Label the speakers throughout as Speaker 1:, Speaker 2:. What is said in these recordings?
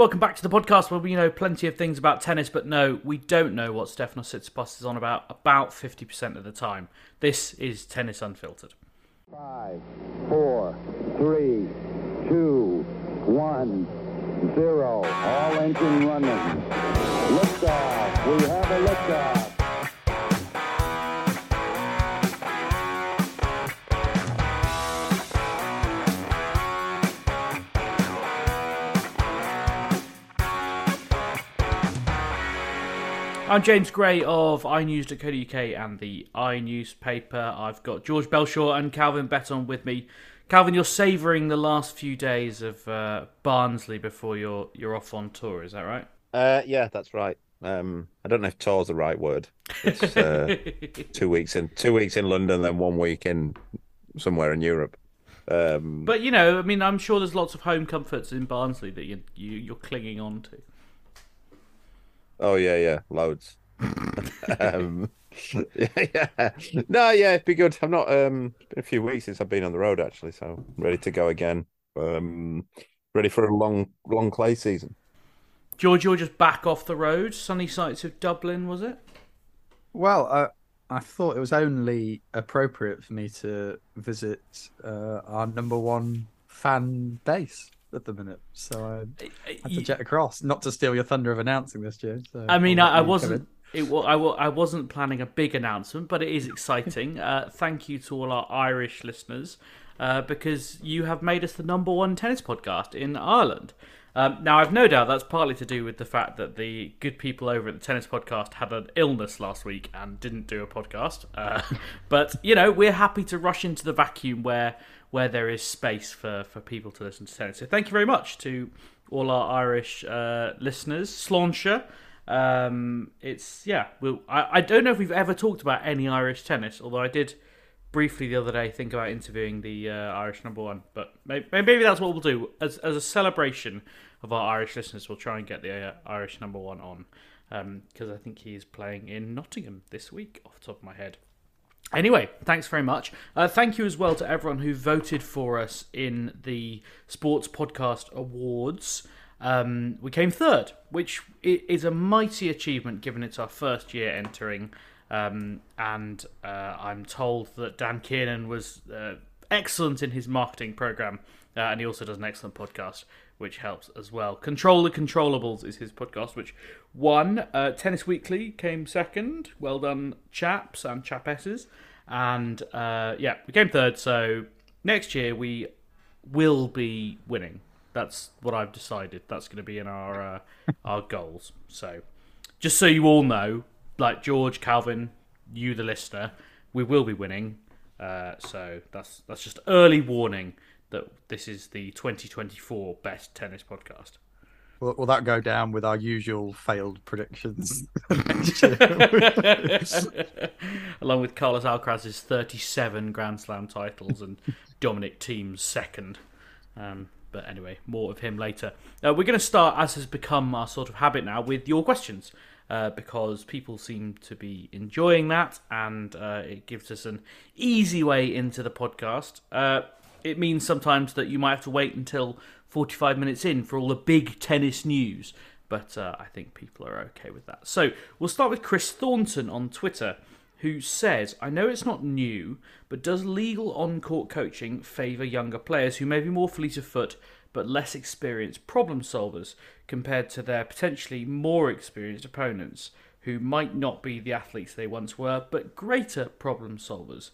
Speaker 1: Welcome back to the podcast where we know plenty of things about tennis, but no, we don't know what Stefanos Tsitsipas is on about about 50% of the time. This is Tennis Unfiltered.
Speaker 2: Five, four, three, two, one, zero. All engine running. Liftoff. We have a liftoff.
Speaker 1: I'm James Gray of iNews.co.uk and the iNewspaper. I've got George Belshaw and Calvin Betton with me. Calvin, you're savouring the last few days of uh, Barnsley before you're you're off on tour. Is that right?
Speaker 3: Uh, yeah, that's right. Um, I don't know if tour's the right word. It's uh, two weeks in two weeks in London, then one week in somewhere in Europe. Um,
Speaker 1: But you know, I mean, I'm sure there's lots of home comforts in Barnsley that you, you you're clinging on to.
Speaker 3: Oh yeah, yeah, loads. um, yeah, yeah, no, yeah, it'd be good. I'm not. Um, it's been a few weeks since I've been on the road actually, so ready to go again. Um, ready for a long, long clay season.
Speaker 1: George, you're just back off the road. Sunny sights of Dublin, was it?
Speaker 4: Well, I I thought it was only appropriate for me to visit uh, our number one fan base at the minute, so I had to jet across. Not to steal your thunder of announcing this, James. So
Speaker 1: I mean, I, I wasn't. It, I, I wasn't planning a big announcement, but it is exciting. uh, thank you to all our Irish listeners uh, because you have made us the number one tennis podcast in Ireland. Um, now, I've no doubt that's partly to do with the fact that the good people over at the tennis podcast had an illness last week and didn't do a podcast. Uh, but you know, we're happy to rush into the vacuum where where there is space for for people to listen to tennis. So, thank you very much to all our Irish uh, listeners. Sláinte. Um, it's yeah. We'll, I I don't know if we've ever talked about any Irish tennis, although I did briefly the other day think about interviewing the uh, Irish number one. But maybe, maybe that's what we'll do as as a celebration of our Irish listeners. We'll try and get the uh, Irish number one on because I think he's playing in Nottingham this week, off the top of my head. Anyway, thanks very much. Uh, thank you as well to everyone who voted for us in the Sports Podcast Awards. Um, we came third, which is a mighty achievement given it's our first year entering. Um, and uh, I'm told that Dan Kiernan was uh, excellent in his marketing program, uh, and he also does an excellent podcast, which helps as well. Control the Controllables is his podcast, which won. Uh, Tennis Weekly came second. Well done, chaps and chapesses. And uh, yeah, we came third. So next year we will be winning. That's what I've decided. That's going to be in our uh, our goals. So just so you all know, like George, Calvin, you the listener, we will be winning. Uh, so that's that's just early warning that this is the 2024 best tennis podcast.
Speaker 4: Will, will that go down with our usual failed predictions?
Speaker 1: Along with Carlos Alcaraz's 37 Grand Slam titles and Dominic Thiem's second. Um, but anyway, more of him later. Uh, we're going to start, as has become our sort of habit now, with your questions. Uh, because people seem to be enjoying that, and uh, it gives us an easy way into the podcast. Uh, it means sometimes that you might have to wait until 45 minutes in for all the big tennis news, but uh, I think people are okay with that. So we'll start with Chris Thornton on Twitter, who says, I know it's not new, but does legal on court coaching favour younger players who may be more fleet of foot but less experienced problem solvers compared to their potentially more experienced opponents who might not be the athletes they once were but greater problem solvers?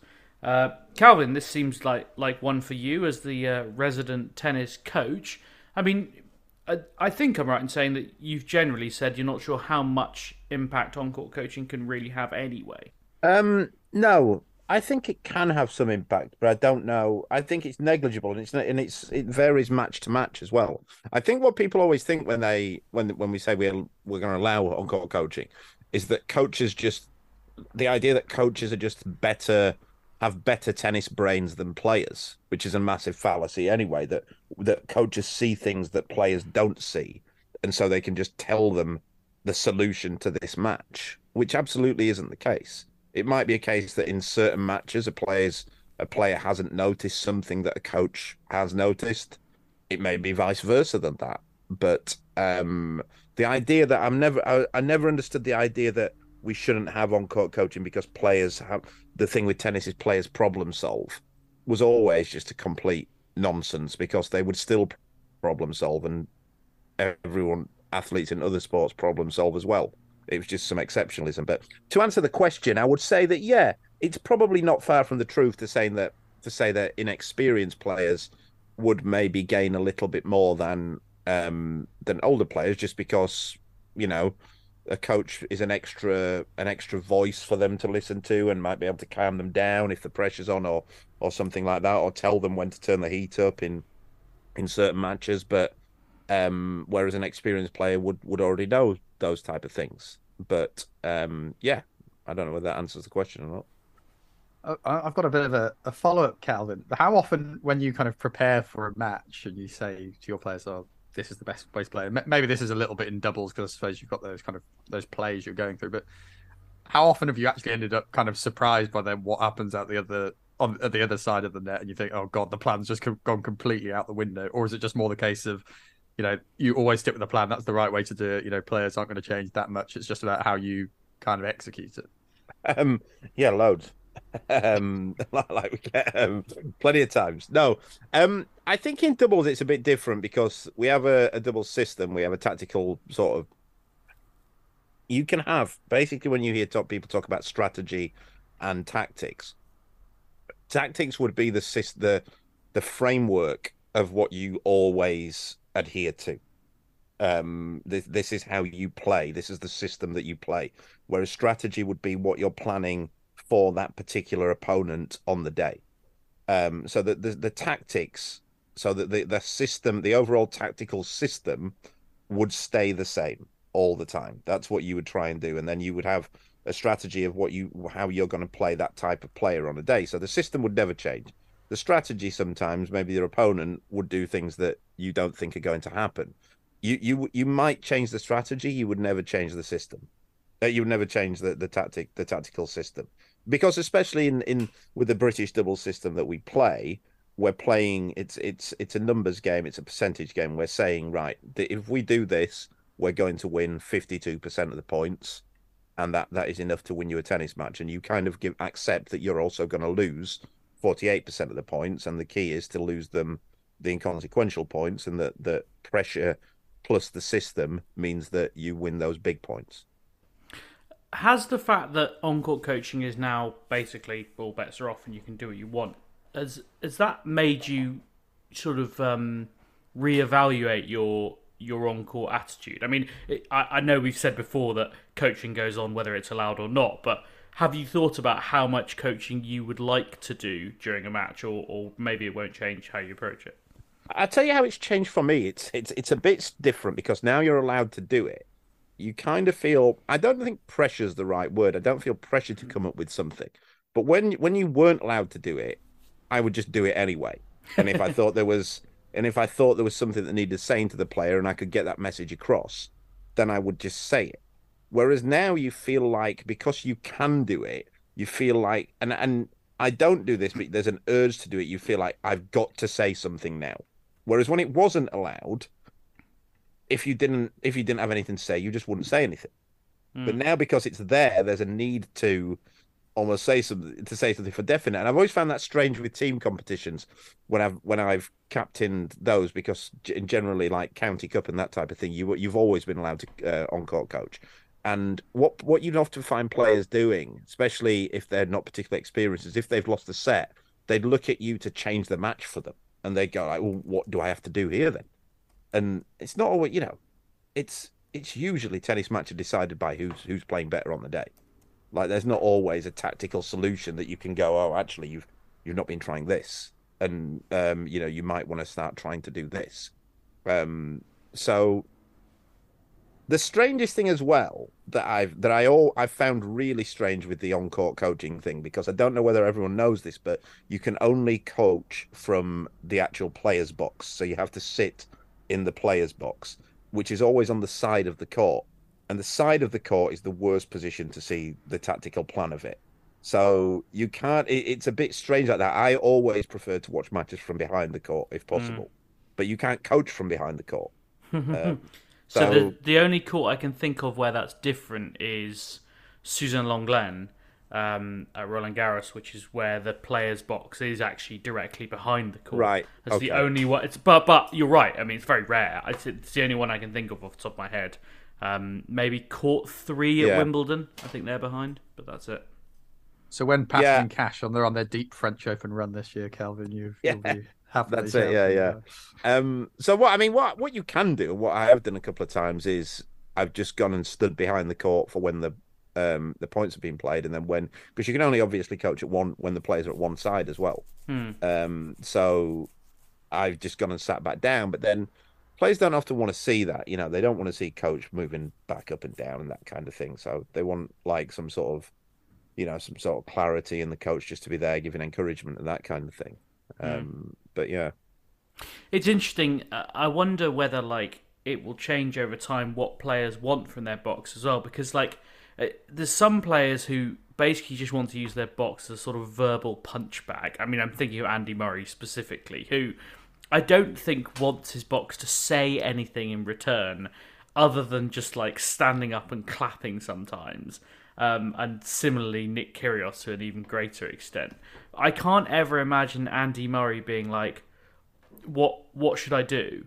Speaker 1: Uh, Calvin, this seems like, like one for you as the uh, resident tennis coach. I mean, I, I think I'm right in saying that you've generally said you're not sure how much impact on court coaching can really have anyway.
Speaker 3: Um, no, I think it can have some impact, but I don't know. I think it's negligible, and it's and it's it varies match to match as well. I think what people always think when they when when we say we're we're going to allow on court coaching is that coaches just the idea that coaches are just better have better tennis brains than players, which is a massive fallacy anyway. That that coaches see things that players don't see, and so they can just tell them the solution to this match, which absolutely isn't the case. It might be a case that in certain matches, a player's a player hasn't noticed something that a coach has noticed. It may be vice versa than that. But um, the idea that I'm never, I, I never understood the idea that we shouldn't have on court coaching because players have the thing with tennis is players problem solve was always just a complete nonsense because they would still problem solve and everyone athletes in other sports problem solve as well. It was just some exceptionalism. But to answer the question, I would say that yeah, it's probably not far from the truth to saying that to say that inexperienced players would maybe gain a little bit more than um, than older players, just because you know a coach is an extra an extra voice for them to listen to and might be able to calm them down if the pressure's on or or something like that, or tell them when to turn the heat up in in certain matches. But um, whereas an experienced player would would already know those type of things. But um, yeah, I don't know whether that answers the question or not.
Speaker 4: I've got a bit of a, a follow up, Calvin. How often, when you kind of prepare for a match and you say to your players, "Oh, this is the best place play. maybe this is a little bit in doubles because I suppose you've got those kind of those plays you're going through. But how often have you actually ended up kind of surprised by then what happens at the other on at the other side of the net, and you think, "Oh God, the plan's just gone completely out the window," or is it just more the case of you know, you always stick with the plan. That's the right way to do it. You know, players aren't going to change that much. It's just about how you kind of execute it.
Speaker 3: Um, yeah, loads. Um, like we get um, plenty of times. No, um, I think in doubles it's a bit different because we have a, a double system. We have a tactical sort of. You can have basically when you hear top people talk about strategy and tactics. Tactics would be the the the framework of what you always adhere to. Um, this, this is how you play. This is the system that you play. Whereas strategy would be what you're planning for that particular opponent on the day. Um, so that the, the tactics, so that the, the system, the overall tactical system would stay the same all the time. That's what you would try and do. And then you would have a strategy of what you, how you're going to play that type of player on a day. So the system would never change the strategy sometimes maybe your opponent would do things that you don't think are going to happen you you you might change the strategy you would never change the system uh, you would never change the, the tactic the tactical system because especially in in with the british double system that we play we're playing it's it's it's a numbers game it's a percentage game we're saying right if we do this we're going to win 52% of the points and that that is enough to win you a tennis match and you kind of give accept that you're also going to lose 48% of the points, and the key is to lose them the inconsequential points, and that, that pressure plus the system means that you win those big points.
Speaker 1: Has the fact that on court coaching is now basically all bets are off and you can do what you want, has, has that made you sort of um, reevaluate your your on court attitude? I mean, it, I, I know we've said before that coaching goes on whether it's allowed or not, but have you thought about how much coaching you would like to do during a match, or, or maybe it won't change how you approach it?
Speaker 3: I'll tell you how it's changed for me. It's it's it's a bit different because now you're allowed to do it. You kind of feel I don't think pressure's the right word. I don't feel pressure to mm. come up with something. But when when you weren't allowed to do it, I would just do it anyway. And if I thought there was And if I thought there was something that needed saying to the player and I could get that message across, then I would just say it. Whereas now you feel like because you can do it, you feel like and and I don't do this, but there's an urge to do it. You feel like I've got to say something now. Whereas when it wasn't allowed, if you didn't if you didn't have anything to say, you just wouldn't say anything. Mm. But now because it's there, there's a need to almost say something to say something for definite. And I've always found that strange with team competitions when I've when I've captained those because in generally like county cup and that type of thing, you you've always been allowed to uh, on court coach. And what what you'd often find players doing, especially if they're not particularly experienced, is if they've lost a set, they'd look at you to change the match for them, and they'd go like, "Well, what do I have to do here then?" And it's not always, you know, it's it's usually tennis match matches decided by who's who's playing better on the day. Like there's not always a tactical solution that you can go, oh, actually you've you've not been trying this, and um, you know you might want to start trying to do this. Um, so the strangest thing as well that I've that I all I've found really strange with the on court coaching thing because I don't know whether everyone knows this, but you can only coach from the actual players box, so you have to sit in the players box, which is always on the side of the court and the side of the court is the worst position to see the tactical plan of it. So you can't. It, it's a bit strange like that. I always prefer to watch matches from behind the court if possible, mm. but you can't coach from behind the court.
Speaker 1: um, so, so the the only court I can think of where that's different is Suzanne Lenglen um, at Roland Garros, which is where the players' box is actually directly behind the court.
Speaker 3: Right.
Speaker 1: That's okay. the only one. It's but but you're right. I mean, it's very rare. It's, it's the only one I can think of off the top of my head. Um, maybe court three at yeah. Wimbledon. I think they're behind, but that's it.
Speaker 4: So when Pat yeah. and Cash on they're on their deep French Open run this year, Kelvin, you yeah. be
Speaker 3: That's it. Yeah, yeah. Um, so what I mean, what what you can do, what I have done a couple of times is I've just gone and stood behind the court for when the um, the points have been played, and then when because you can only obviously coach at one when the players are at one side as well. Hmm. Um, so I've just gone and sat back down, but then players don't often want to see that. You know, they don't want to see coach moving back up and down and that kind of thing. So they want like some sort of, you know, some sort of clarity in the coach just to be there giving encouragement and that kind of thing. Mm. Um, but yeah,
Speaker 1: it's interesting. Uh, I wonder whether like it will change over time what players want from their box as well, because like uh, there's some players who basically just want to use their box as a sort of verbal punch bag. I mean, I'm thinking of Andy Murray specifically, who I don't think wants his box to say anything in return other than just like standing up and clapping sometimes. Um, and similarly, Nick Kyrgios to an even greater extent. I can't ever imagine Andy Murray being like, "What? What should I do?"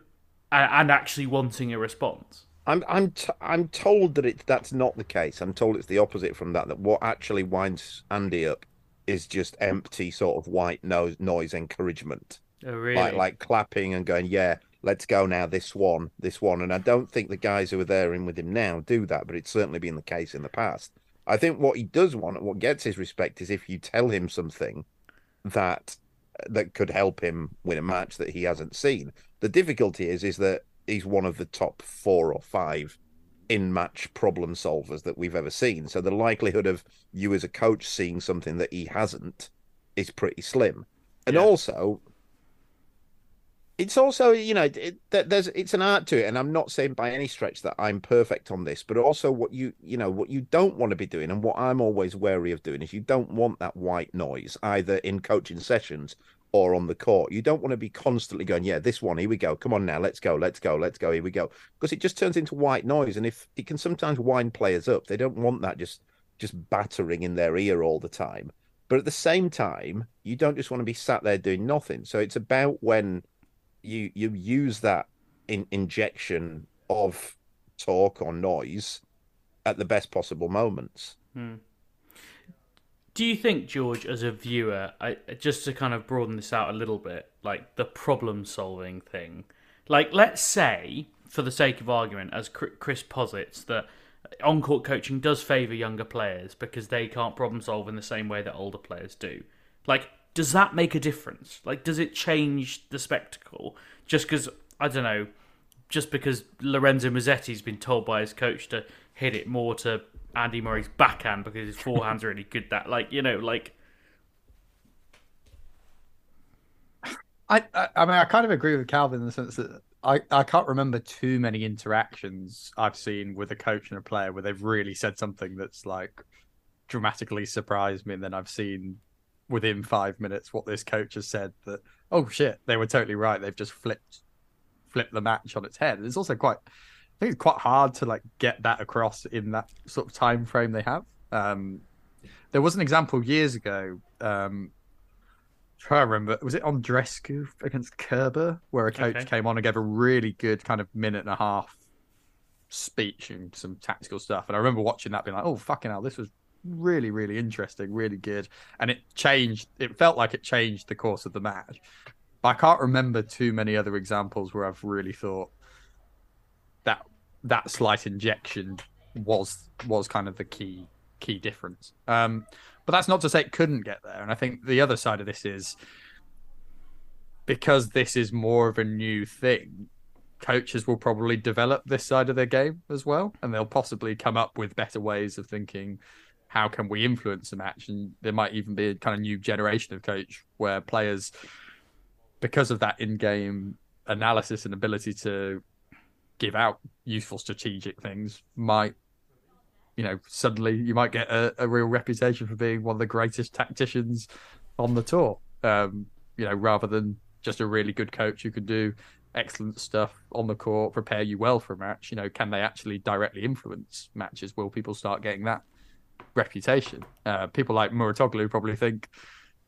Speaker 1: and, and actually wanting a response.
Speaker 3: I'm I'm t- I'm told that it that's not the case. I'm told it's the opposite from that. That what actually winds Andy up is just empty sort of white noise noise encouragement.
Speaker 1: Oh, really?
Speaker 3: Like like clapping and going, yeah, let's go now. This one, this one, and I don't think the guys who are there in with him now do that, but it's certainly been the case in the past. I think what he does want, what gets his respect, is if you tell him something that that could help him win a match that he hasn't seen. The difficulty is, is that he's one of the top four or five in match problem solvers that we've ever seen. So the likelihood of you as a coach seeing something that he hasn't is pretty slim. And yeah. also, it's also you know it, there's it's an art to it and i'm not saying by any stretch that i'm perfect on this but also what you you know what you don't want to be doing and what i'm always wary of doing is you don't want that white noise either in coaching sessions or on the court. You don't want to be constantly going yeah this one here we go. Come on now let's go let's go let's go here we go. Because it just turns into white noise and if it can sometimes wind players up. They don't want that just just battering in their ear all the time. But at the same time you don't just want to be sat there doing nothing. So it's about when you you use that in, injection of talk or noise at the best possible moments.
Speaker 1: Hmm. Do you think, George, as a viewer, I, just to kind of broaden this out a little bit, like the problem solving thing, like let's say, for the sake of argument, as Chris posits, that on court coaching does favour younger players because they can't problem solve in the same way that older players do. Like, does that make a difference? Like, does it change the spectacle? Just because I don't know, just because Lorenzo Musetti's been told by his coach to hit it more to Andy Murray's backhand because his forehand's really good. That like you know like.
Speaker 4: I, I, I mean, I kind of agree with Calvin in the sense that I, I can't remember too many interactions I've seen with a coach and a player where they've really said something that's like dramatically surprised me, and then I've seen within five minutes what this coach has said that oh shit they were totally right they've just flipped flipped the match on its head. It's also quite think it's quite hard to like get that across in that sort of time frame they have. Um, there was an example years ago. Um, try to remember, was it Andreescu against Kerber, where a coach
Speaker 1: Okay.
Speaker 4: came on and gave a really good kind of minute and a half speech and some tactical stuff. And I remember watching that, being like, "Oh fucking hell, this was really, really interesting, really good." And it changed. It felt like it changed the course of the match. But I can't remember too many other examples where I've really thought that slight injection was was kind of the key key difference. Um, but that's not to say it couldn't get there. And I think the other side of this is because this is more of a new thing, coaches will probably develop this side of their game as well, and they'll possibly come up with better ways of thinking. How can we influence a match? And there might even be a kind of new generation of coach where players, because of that in-game analysis and ability to give out useful strategic things, might you know, suddenly you might get a, a real reputation for being one of the greatest tacticians on the tour. Um, you know, rather than just a really good coach who can do excellent stuff on the court, prepare you well for a match. You know, can they actually directly influence matches? Will people start getting that reputation? Uh, people like Mouratoglou probably think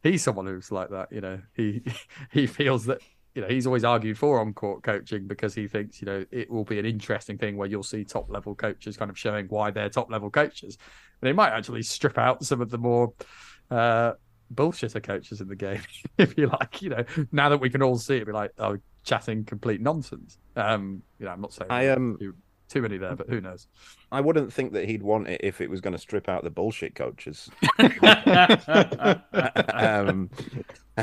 Speaker 4: he's someone who's like that. You know, he he feels that you know he's always argued for on court coaching because he thinks you know it will be an interesting thing where you'll see top level coaches kind of showing why they're top level coaches. And they might actually strip out some of the more uh, bullshitter coaches in the game, if you like. You know, now that we can all see it, be like, oh, chatting complete nonsense. Um, you know, I'm not saying
Speaker 3: I, um,
Speaker 4: too, too many there, but who knows?
Speaker 3: I wouldn't think that he'd want it if it was going to strip out the bullshit coaches. um,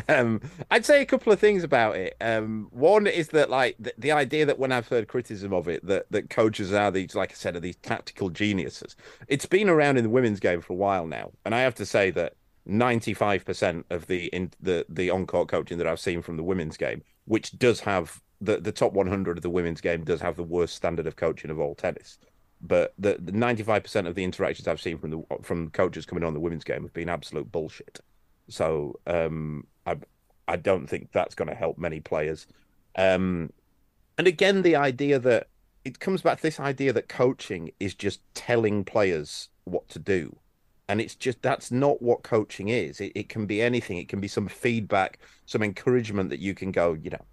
Speaker 3: um, I'd say a couple of things about it. Um, one is that, like, the, the idea that when I've heard criticism of it, that that coaches are these, like I said, are these tactical geniuses. It's been around in the women's game for a while now, and I have to say that ninety-five percent of the in the the on-court coaching that I've seen from the women's game, which does have the the top one hundred of the women's game, does have the worst standard of coaching of all tennis but the five percent of the interactions I've seen from the from coaches coming on the women's game have been absolute bullshit. So um, I I don't think that's going to help many players. Um, and again, the idea that it comes back to this idea that coaching is just telling players what to do. And it's just that's not what coaching is. It, it can be anything. It can be some feedback, some encouragement that you can go, you know,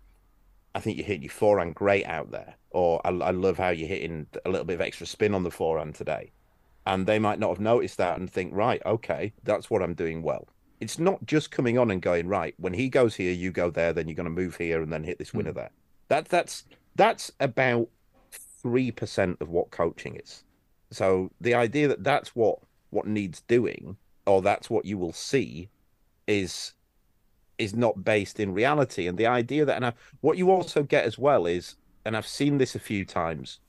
Speaker 3: I think you're hitting your forehand great out there, or I, I love how you're hitting a little bit of extra spin on the forehand today. And they might not have noticed that and think, right, okay, that's what I'm doing well. It's not just coming on and going, right, when he goes here, you go there, then you're going to move here and then hit this winner hmm. there. That, that's that's about three percent of what coaching is. So the idea that that's what what needs doing, or that's what you will see, is is not based in reality. And the idea that, and I, what you also get as well is, and I've seen this a few times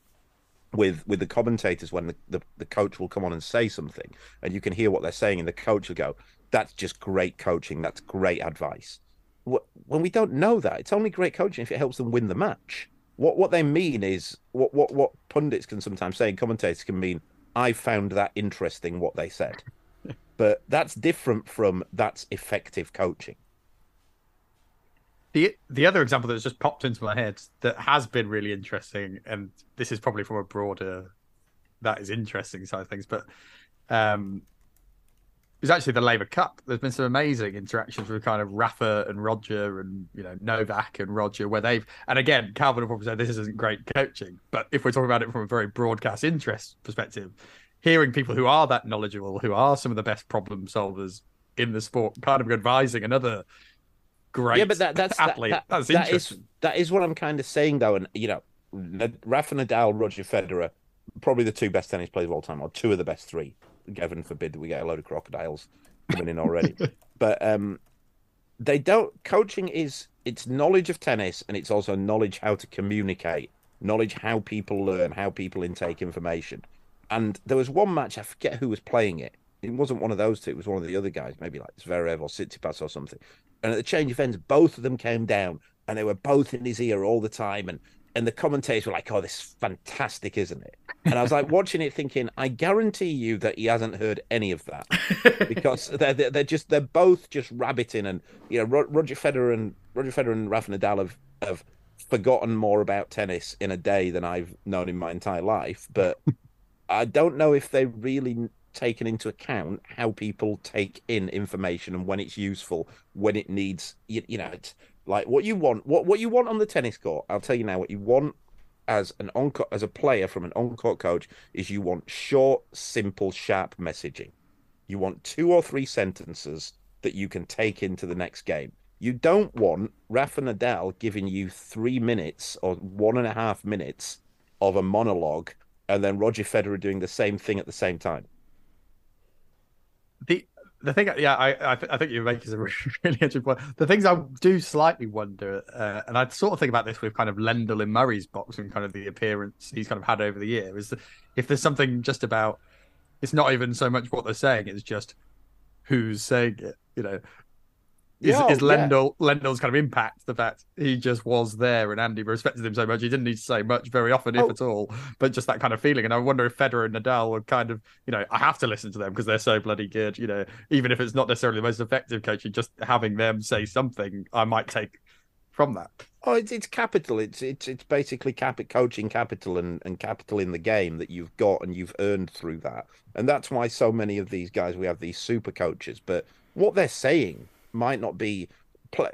Speaker 3: with with the commentators when the, the, the coach will come on and say something, and you can hear what they're saying, and the coach will go, "That's just great coaching. That's great advice." When we don't know that, it's only great coaching if it helps them win the match. What what they mean is what what what pundits can sometimes say, and commentators can mean. I found that interesting what they said, but that's different from that's effective coaching.
Speaker 4: The the other example that's just popped into my head that has been really interesting, and this is probably from a broader that is interesting side of things, but um it's actually the Laver Cup. There's been some amazing interactions with kind of Rafa and Roger and you know Novak and Roger where they've and again Calvin will probably say this isn't great coaching, but if we're talking about it from a very broadcast interest perspective, hearing people who are that knowledgeable, who are some of the best problem solvers in the sport, kind of advising another great
Speaker 3: yeah, but that, that's that-
Speaker 4: athlete.
Speaker 3: that-
Speaker 4: that's
Speaker 3: that is, that is what I'm kind of saying though, and you know, Rafa Nadal, Roger Federer, probably the two best tennis players of all time, or two of the best three. Heaven forbid that we get a load of crocodiles coming in already. but um, they don't. Coaching is it's knowledge of tennis, and it's also knowledge how to communicate, knowledge how people learn, how people intake information. And there was one match I forget who was playing it. It wasn't one of those two. It was one of the other guys, maybe like Zverev or Tsitsipas or something. And at the change of ends, both of them came down and they were both in his ear all the time. And and the commentators were like, "Oh, this is fantastic, isn't it?" And I was like watching it, thinking, "I guarantee you that he hasn't heard any of that because they're they're just they're both just rabbiting, and you know, Roger Federer and Roger Federer and Rafa Nadal have have forgotten more about tennis in a day than I've known in my entire life, but I don't know if they really taken into account how people take in information and when it's useful, when it needs, you, you know, it's like what you want, what what you want on the tennis court. I'll tell you now, what you want as an on as a player from an on court coach is you want short, simple, sharp messaging. You want two or three sentences that you can take into the next game. You don't want Rafa Nadal giving you three minutes or one and a half minutes of a monologue and then Roger Federer doing the same thing at the same time.
Speaker 4: The the thing, yeah, I I, th- I think you make is a really, interesting point. The things I do slightly wonder, uh, and I sort of think about this with kind of Lendl in Murray's box and kind of the appearance he's kind of had over the year, is if there's something just about, it's not even so much what they're saying; it's just who's saying it. You know, is, yeah, is Lendl yeah. Lendl's kind of impact the fact he just was there and Andy respected him so much he didn't need to say much very often oh. if at all but just that kind of feeling. And I wonder if Federer and Nadal were kind of you know I have to listen to them because they're so bloody good you know even if it's not necessarily the most effective coaching just having them say something I might take from that.
Speaker 3: Oh it's, it's capital. It's it's it's basically cap- coaching capital and, and capital in the game that you've got and you've earned through that. And that's why so many of these guys we have these super coaches. But what they're saying might not be,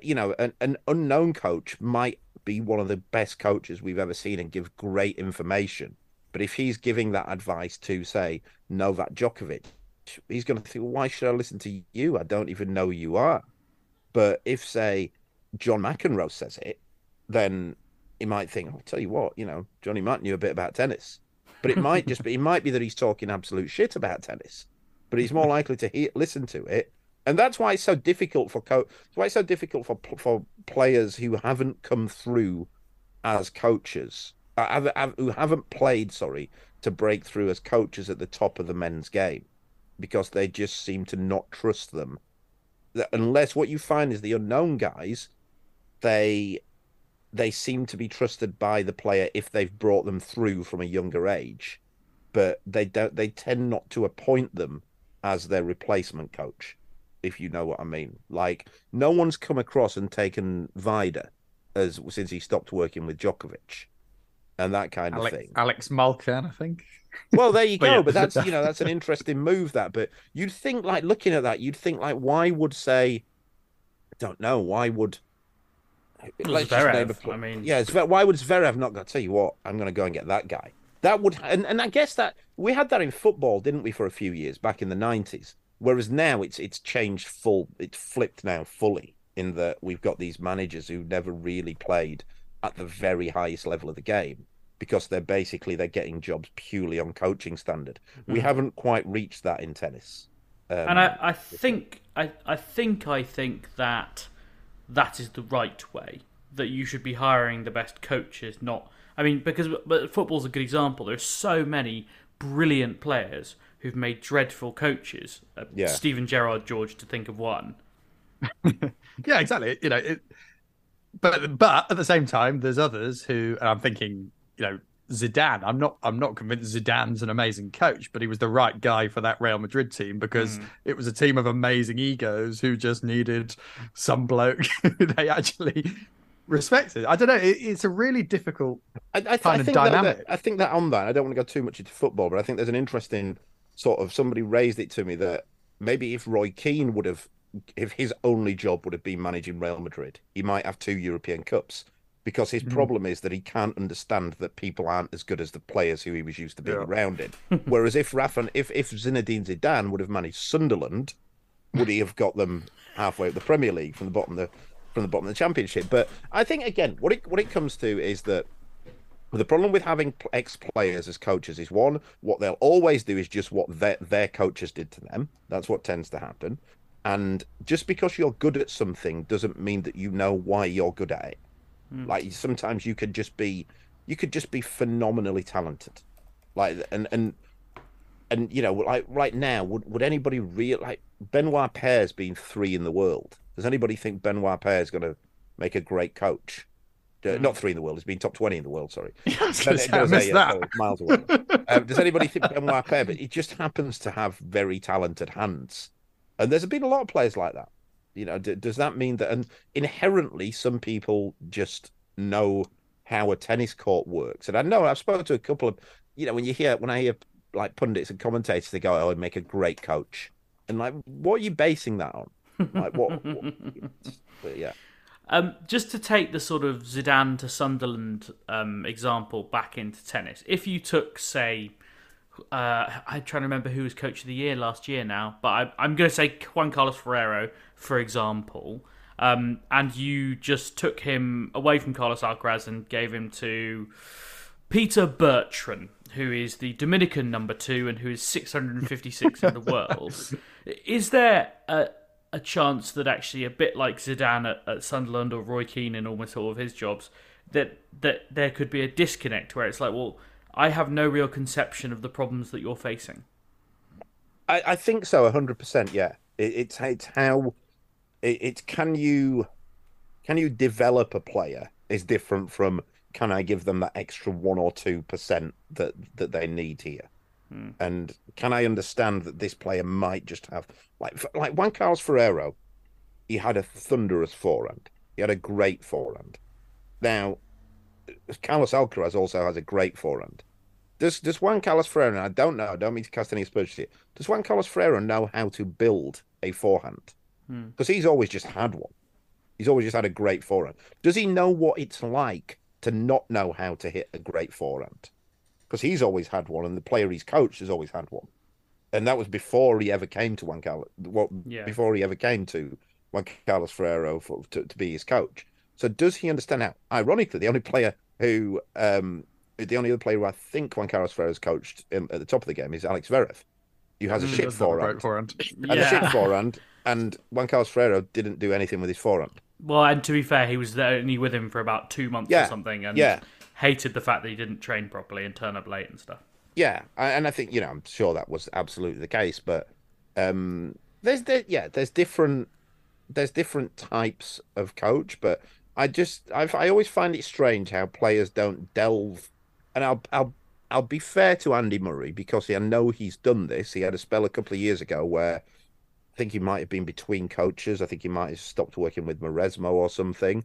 Speaker 3: you know, an, an unknown coach might be one of the best coaches we've ever seen and give great information. But if he's giving that advice to, say, Novak Djokovic, he's going to think, why should I listen to you? I don't even know who you are. But if, say, John McEnroe says it, then he might think, I'll tell you what, you know, Johnny Mac knew a bit about tennis. But it might just be, it might be that he's talking absolute shit about tennis. But he's more likely to hear, listen to it and that's why it's so difficult for why it's so difficult for for players who haven't come through as coaches, uh, who haven't played, sorry, to break through as coaches at the top of the men's game, because they just seem to not trust them. That unless what you find is the unknown guys, they they seem to be trusted by the player if they've brought them through from a younger age, but they don't. They tend not to appoint them as their replacement coach if you know what I mean. Like no one's come across and taken Vajda as since he stopped working with Djokovic and that kind
Speaker 4: Alex,
Speaker 3: of thing.
Speaker 4: Alex Malkin, I think.
Speaker 3: Well, there you go. but, yeah. but that's you know that's an interesting move. That, but you'd think like looking at that, you'd think like why would say, I don't know, why would.
Speaker 1: Let's Zverev, I mean,
Speaker 3: yeah, why would Zverev not go? Tell you what, I'm going to go and get that guy. That would, and, and I guess that we had that in football, didn't we, for a few years back in the '90s Whereas now it's it's changed full, it's flipped now fully in that we've got these managers who never really played at the very highest level of the game because they're basically they're getting jobs purely on coaching standard. Mm-hmm. We haven't quite reached that in tennis.
Speaker 1: Um, and I, I think I, I think I think that that is the right way. That you should be hiring the best coaches, not I mean, because but football's a good example. There's so many brilliant players who've made dreadful coaches. Uh, yeah. Steven Gerrard, George, to think of one.
Speaker 4: yeah, exactly. You know, it, but but at the same time, there's others who, and I'm thinking, you know, Zidane. I'm not. I'm not convinced Zidane's an amazing coach, but he was the right guy for that Real Madrid team because mm. it was a team of amazing egos who just needed some bloke they actually respected. I don't know. It, it's a really difficult I, I, kind I of dynamic.
Speaker 3: That, I think that on that, I don't want to go too much into football, but I think there's an interesting sort of somebody raised it to me that maybe if Roy Keane would have, if his only job would have been managing Real Madrid, he might have two European Cups because his mm. problem is that he can't understand that people aren't as good as the players who he was used to being yeah. around in. Whereas if Rafa, if if Zinedine Zidane would have managed Sunderland, would he have got them halfway up the Premier League from the bottom of the from the bottom of the Championship? But I think again, what it what it comes to is that the problem with having ex players as coaches is one, what they'll always do is just what their, their coaches did to them. That's what tends to happen. And just because you're good at something doesn't mean that you know why you're good at it. Mm. Like sometimes you could just be, you could just be phenomenally talented. Like and and and you know, like right now, would would anybody real like Benoit Paire's been three in the world. Does anybody think Benoit Paire is going to make a great coach? Uh, not three in the world. He's been top twenty in the world. Sorry,
Speaker 4: I was
Speaker 3: No, no,
Speaker 4: say,
Speaker 3: no,
Speaker 4: missed
Speaker 3: yeah,
Speaker 4: that.
Speaker 3: sorry, miles away. um, does anybody think Benoit Paire? But he just happens to have very talented hands, and there's been a lot of players like that. You know, d- does that mean that? And inherently, some people just know how a tennis court works. And I know I've spoken to a couple of, you know, when you hear when I hear like pundits and commentators, they go, "Oh, I'd make a great coach," and like, what are you basing that on? Like, what? what but yeah.
Speaker 1: Um, just to take the sort of Zidane to Sunderland um, example back into tennis, if you took, say, uh, I'm trying to remember who was coach of the year last year now, but I, I'm going to say Juan Carlos Ferrero, for example, um, and you just took him away from Carlos Alcaraz and gave him to Peter Bertrand, who is the Dominican number two and who is 656 in the world. Is there a, a chance that actually a bit like Zidane at, at Sunderland or Roy Keane in almost all of his jobs, that that there could be a disconnect where it's like, well, I have no real conception of the problems that you're facing.
Speaker 3: I, I think so, hundred percent. Yeah, it, it's it's how it, it's can you can you develop a player is different from can I give them that extra one or two percent that that they need here, Hmm. and can I understand that this player might just have like like Juan Carlos Ferrero, he had a thunderous forehand. He had a great forehand. Now, Carlos Alcaraz also has a great forehand. Does does Juan Carlos Ferrero? And I don't know. I don't mean to cast any aspersions here. Does Juan Carlos Ferrero know how to build a forehand? Hmm. Because he's always just had one. He's always just had a great forehand. Does he know what it's like to not know how to hit a great forehand? Because he's always had one, and the player he's coached has always had one. And that was before he ever came to Juan Carlos. What
Speaker 1: Yeah.
Speaker 3: before he ever came to Juan Carlos Ferrero for, to, to be his coach. So does he understand how? Ironically, the only player who, um, the only other player who I think Juan Carlos Ferrero's coached in, at the top of the game is Alex Zverev, who has a
Speaker 4: He
Speaker 3: shit
Speaker 4: does have a great
Speaker 3: forehand,
Speaker 4: forehand.
Speaker 3: and a shit forehand, and Juan Carlos Ferrero didn't do anything with his forehand.
Speaker 1: Well, and to be fair, he was there only with him for about two months
Speaker 3: Yeah,
Speaker 1: or something, and
Speaker 3: yeah.
Speaker 1: Hated the fact that he didn't train properly and turn up late and stuff.
Speaker 3: Yeah, and I think you know I'm sure that was absolutely the case, but um, there's there, yeah there's different there's different types of coach, but I just I I always find it strange how players don't delve, and I'll I'll I'll be fair to Andy Murray because I know he's done this. He had a spell a couple of years ago where I think he might have been between coaches. I think he might have stopped working with Mauresmo or something,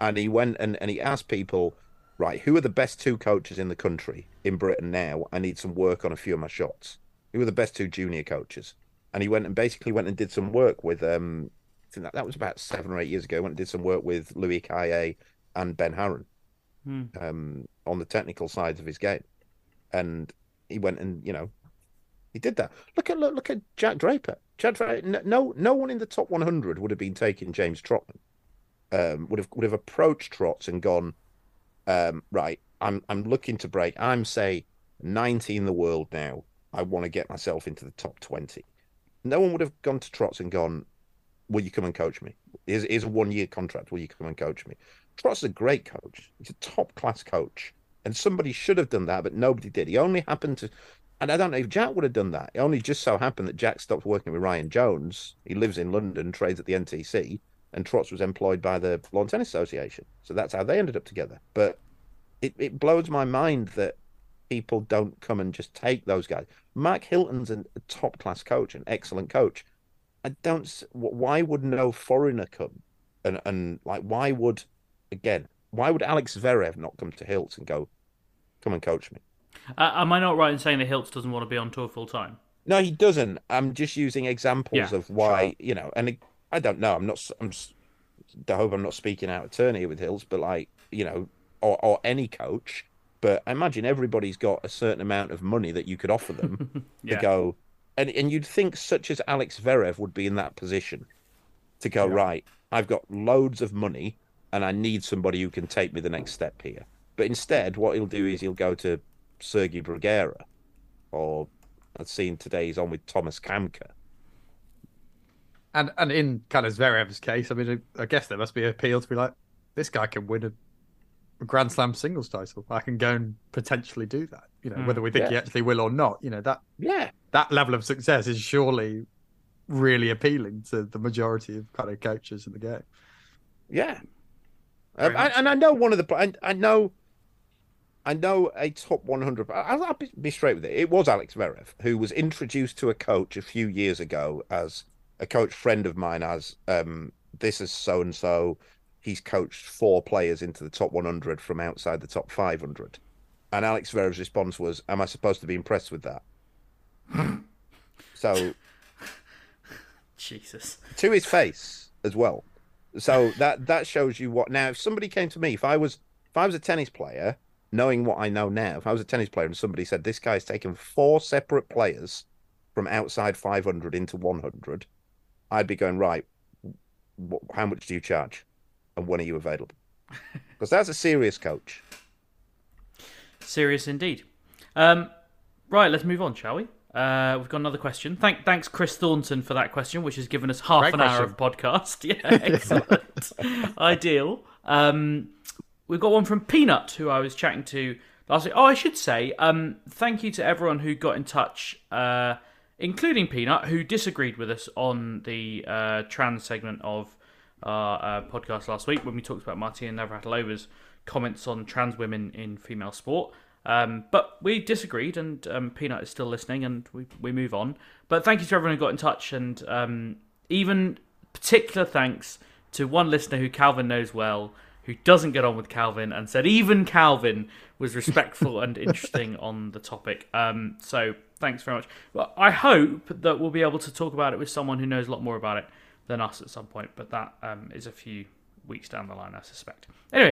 Speaker 3: and he went and, and he asked people right, who are the best two coaches in the country in Britain now? I need some work on a few of my shots. Who are the best two junior coaches? And he went and basically went and did some work with um I think that, that was about seven or eight years ago. Went and did some work with Louis Cayer and Ben Harron um on the technical sides of his game. And he went and, you know, he did that. Look at look, look at Jack Draper. Jack Draper no- no no one in the top 100 would have been taking James Trotman. Um, would have would have approached Trots and gone, um, right, I'm I'm looking to break. I'm say 90 in the world now. I want to get myself into the top 20. No one would have gone to Trots and gone, will you come and coach me? Is here's a one year contract. Will you come and coach me? Trots is a great coach. He's a top class coach. And somebody should have done that, but nobody did. He only happened to, and I don't know if Jack would have done that. It only just so happened that Jack stopped working with Ryan Jones. He lives in London, trades at the NTC, and Trots was employed by the Lawn Tennis Association. So that's how they ended up together. But it, it blows my mind that people don't come and just take those guys. Mark Hilton's a top class coach, an excellent coach. I don't. Why would no foreigner come? And and like, why would again? Why would Alex Zverev not come to Hiltz and go, come and coach me?
Speaker 1: Uh, am I not right in saying that Hiltz doesn't want to be on tour full time?
Speaker 3: No, he doesn't. I'm just using examples
Speaker 1: Yeah,
Speaker 3: of why you know. And I don't know. I'm not. I'm. I hope I'm not speaking out of turn here with Hiltz, but like you know, or or any coach. But I imagine everybody's got a certain amount of money that you could offer them
Speaker 1: Yeah.
Speaker 3: to go, and and you'd think such as Alex Zverev would be in that position to go right. I've got loads of money, and I need somebody who can take me the next step here. But instead, what he'll do is he'll go to Sergi Bruguera, or I've seen today he's on with Thomas Kamka.
Speaker 4: And and in kind of Zverev's case, I mean, I I guess there must be an appeal to be like, this guy can win a, a Grand Slam singles title. I can go and potentially do that. You know, whether we think he actually will or not. You know that
Speaker 3: Yeah,
Speaker 4: that level of success is surely really appealing to the majority of kind of coaches in the game.
Speaker 3: Yeah, um, and, and I know one of the. I, I know. I know a top 100. I'll, I'll be straight with it. It was Alex Zverev who was introduced to a coach a few years ago as a coach friend of mine. has um, this is so and so. He's coached four players into the top 100 from outside the top 500. And Alex Zverev's response was, "Am I supposed to be impressed with that?" so,
Speaker 1: Jesus,
Speaker 3: to his face as well. So that that shows you what. Now, if somebody came to me, if I was if I was a tennis player, knowing what I know now, if I was a tennis player and somebody said this guy's taken four separate players from outside 500 into 100, I'd be going right. How much do you charge, and when are you available? Because that's a serious coach.
Speaker 1: Serious indeed. Um, right, let's move on, shall we? Uh, we've got another question. Thank, thanks, Chris Thornton, for that question, which has given us half
Speaker 4: Great
Speaker 1: an
Speaker 4: question.
Speaker 1: hour of podcast. Yeah, excellent, ideal. Um, we've got one from Peanut, who I was chatting to last week. Oh, I should say, um, thank you to everyone who got in touch, uh, including Peanut, who disagreed with us on the uh, trans segment of our uh, podcast last week when we talked about Martina Navratilova's comments on trans women in female sport. Um, but we disagreed, and um, Peanut is still listening, and we, we move on. But thank you to everyone who got in touch, and um, even particular thanks to one listener who Calvin knows well, who doesn't get on with Calvin, and said even Calvin was respectful and interesting on the topic. Um, so thanks very much. Well, I hope that we'll be able to talk about it with someone who knows a lot more about it than us at some point, but that um, is a few weeks down the line, I suspect. Anyway.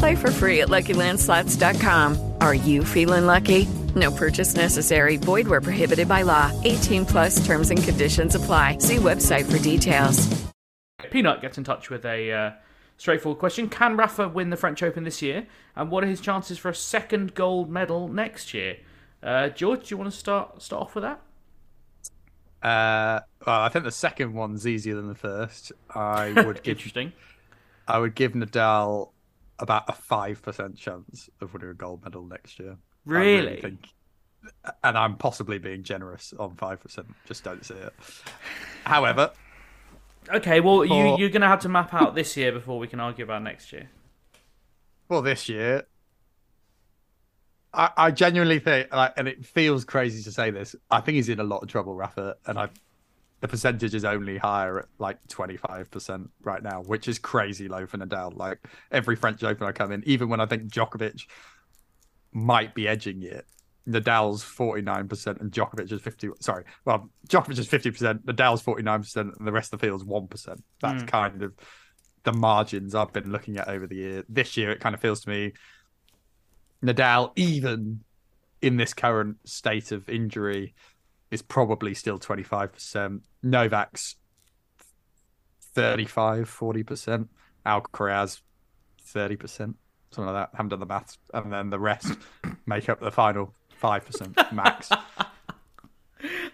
Speaker 5: Play for free at LuckyLandSlots.com. Are you feeling lucky? No purchase necessary. Void where prohibited by law. 18 plus terms and conditions apply. See website for details.
Speaker 1: Peanut gets in touch with a uh, straightforward question: Can Rafa win the French Open this year? And what are his chances for a second gold medal next year? Uh, George, do you want to start start off with that?
Speaker 4: Uh, well, I think the second one's easier than the first. I would give
Speaker 1: Interesting.
Speaker 4: I would give Nadal about a five percent chance of winning a gold medal next year. I
Speaker 1: Really?
Speaker 4: think, and I'm possibly being generous on five percent. Just don't see it. However,
Speaker 1: Okay, well, you, you're going to have to map out this year before we can argue about next year.
Speaker 4: well, this year, I, I genuinely think, like, and it feels crazy to say this, I think he's in a lot of trouble, Rafa, and I. The percentage is only higher at like 25% right now, which is crazy low for Nadal. Like every French Open I come in, even when I think Djokovic might be edging it, Nadal's 49% and Djokovic is 50. Sorry, well, Djokovic is 50%, Nadal's 49%, and the rest of the field is 1%. That's hmm. kind of the margins I've been looking at over the year. This year, it kind of feels to me Nadal, even in this current state of injury, is probably still 25%. Novak's 35, 40%. Alcaraz, 30%. Something like that. I haven't done the maths. And then the rest make up the final 5% max.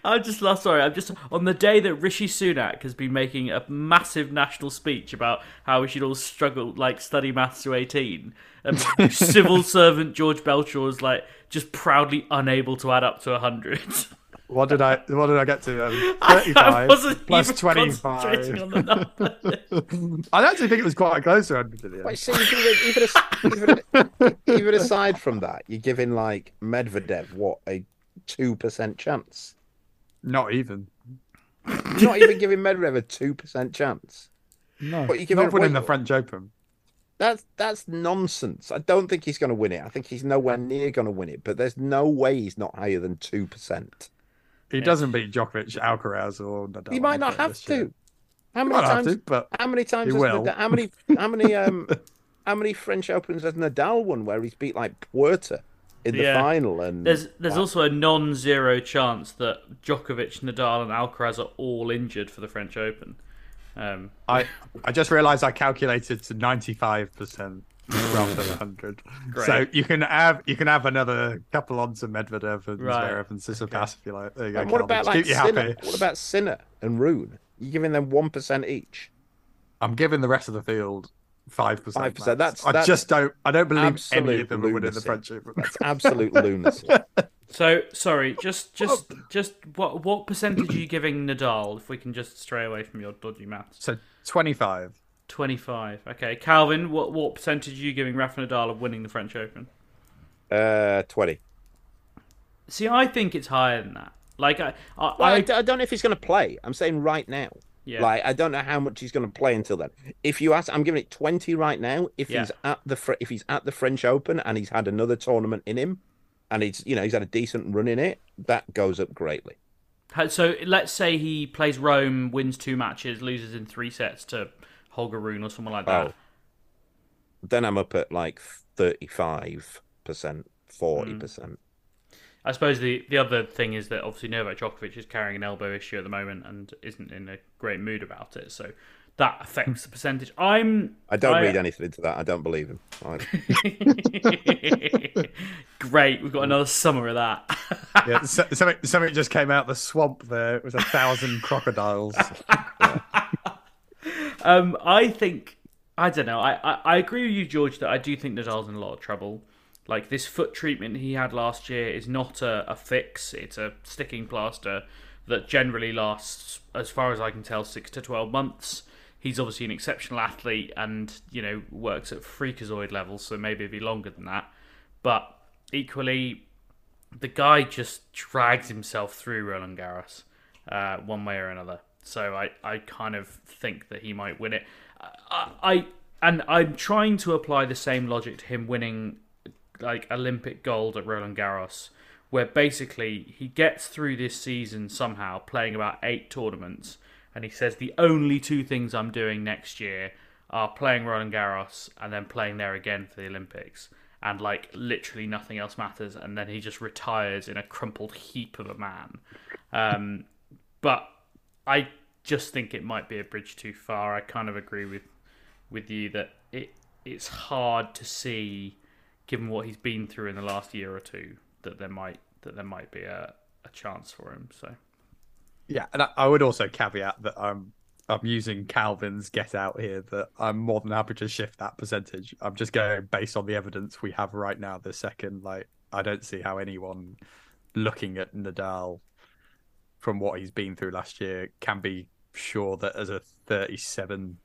Speaker 1: I'm just last sorry. I'm just on the day that Rishi Sunak has been making a massive national speech about how we should all struggle, like study maths to 18. And civil servant George Belcher is like just proudly unable to add up to 100.
Speaker 4: What did I? What did I get to? Um,
Speaker 1: I
Speaker 4: Thirty-five
Speaker 1: wasn't
Speaker 4: plus
Speaker 1: even
Speaker 4: twenty-five.
Speaker 1: concentrating on the number.
Speaker 4: I actually think it was quite close to hundred in the end.
Speaker 3: Wait, see, even, even, even, even aside from that, you're giving like Medvedev what a two percent chance.
Speaker 4: Not even.
Speaker 3: You're not even giving Medvedev a two percent chance.
Speaker 4: No.
Speaker 3: What, you giving
Speaker 4: Not winning the French Open.
Speaker 3: That's that's nonsense. I don't think he's going to win it. I think he's nowhere near going to win it. But there's no way he's not higher than two percent.
Speaker 4: He doesn't beat Djokovic, Alcaraz, or Nadal.
Speaker 3: He might not have
Speaker 4: this year.
Speaker 3: to. How many times?
Speaker 4: to, but
Speaker 3: how many times?
Speaker 4: he
Speaker 3: has
Speaker 4: will.
Speaker 3: Nadal, how many? How many? Um, how many French Opens has Nadal won where he's beat like Puerta in the
Speaker 1: Yeah.
Speaker 3: final? And
Speaker 1: There's there's also a non-zero chance that Djokovic, Nadal, and Alcaraz are all injured for the French Open. Um,
Speaker 4: I I just realised I calculated to ninety five percent rather than hundred.
Speaker 1: Great.
Speaker 4: So you can have you can have another couple on to Medvedev and
Speaker 1: Right.
Speaker 4: Zverev and Tsitsipas if you like. There you go.
Speaker 3: And what
Speaker 4: Calvin.
Speaker 3: about like Sinner?
Speaker 4: happy?
Speaker 3: What about Sinner and Rune? You're giving them one percent each.
Speaker 4: I'm giving the rest of the field five percent.
Speaker 3: 5%, that's-
Speaker 4: I
Speaker 3: that's
Speaker 4: just don't. I don't believe any of them are winning the
Speaker 3: lunacy.
Speaker 4: French Open.
Speaker 3: That's absolute lunacy.
Speaker 1: so sorry, just just just what what percentage are you giving Nadal? If we can just stray away from your dodgy maths.
Speaker 4: So twenty five.
Speaker 1: Twenty-five. Okay, Calvin, what what percentage are you giving Rafa Nadal of winning the French Open?
Speaker 3: Uh, twenty.
Speaker 1: See, I think it's higher than that. Like I, I,
Speaker 3: Well, I,
Speaker 1: I
Speaker 3: don't know if he's going to play. I'm saying right now.
Speaker 1: Yeah.
Speaker 3: Like I don't know how much he's going to play until then. If you ask, I'm giving it twenty right now. If
Speaker 1: Yeah.
Speaker 3: he's at the if he's at the French Open and he's had another tournament in him, and he's you know he's had a decent run in it, that goes up greatly.
Speaker 1: so let's say he plays Rome, wins two matches, loses in three sets to Holger Rune or someone like that.
Speaker 3: Oh. Then I'm up at like thirty five percent, forty percent. Hmm.
Speaker 1: I suppose the, the other thing is that obviously Novak Djokovic is carrying an elbow issue at the moment and isn't in a great mood about it, so that affects the percentage. I'm
Speaker 3: I don't read anything into that. I don't believe him. I-
Speaker 1: Great, we've got another summer of that.
Speaker 4: Yeah, so- something something just came out the swamp there. It was a thousand crocodiles.
Speaker 1: Um, I think I don't know. I, I, I agree with you, George, that I do think Nadal's in a lot of trouble. Like this foot treatment he had last year is not a, a fix; it's a sticking plaster that generally lasts, as far as I can tell, six to twelve months. He's obviously an exceptional athlete, and you know works at freakazoid levels, so maybe it'd be longer than that. But equally, the guy just drags himself through Roland Garros, uh, one way or another. So I, I kind of think that he might win it. I, I and I'm trying to apply the same logic to him winning like Olympic gold at Roland Garros, where basically he gets through this season somehow playing about eight tournaments, and he says the only two things I'm doing next year are playing Roland Garros and then playing there again for the Olympics. And like literally nothing else matters, and then he just retires in a crumpled heap of a man. Um, but I just think it might be a bridge too far. I kind of agree with with you that it it's hard to see, given what he's been through in the last year or two, that there might that there might be a, a chance for him. So
Speaker 4: Yeah, and I, I would also caveat that I'm I'm using Calvin's get out here. That I'm more than happy to shift that percentage. I'm just going based on the evidence we have right now. The second, like, I don't see how anyone looking at Nadal from what he's been through last year can be sure that as a 37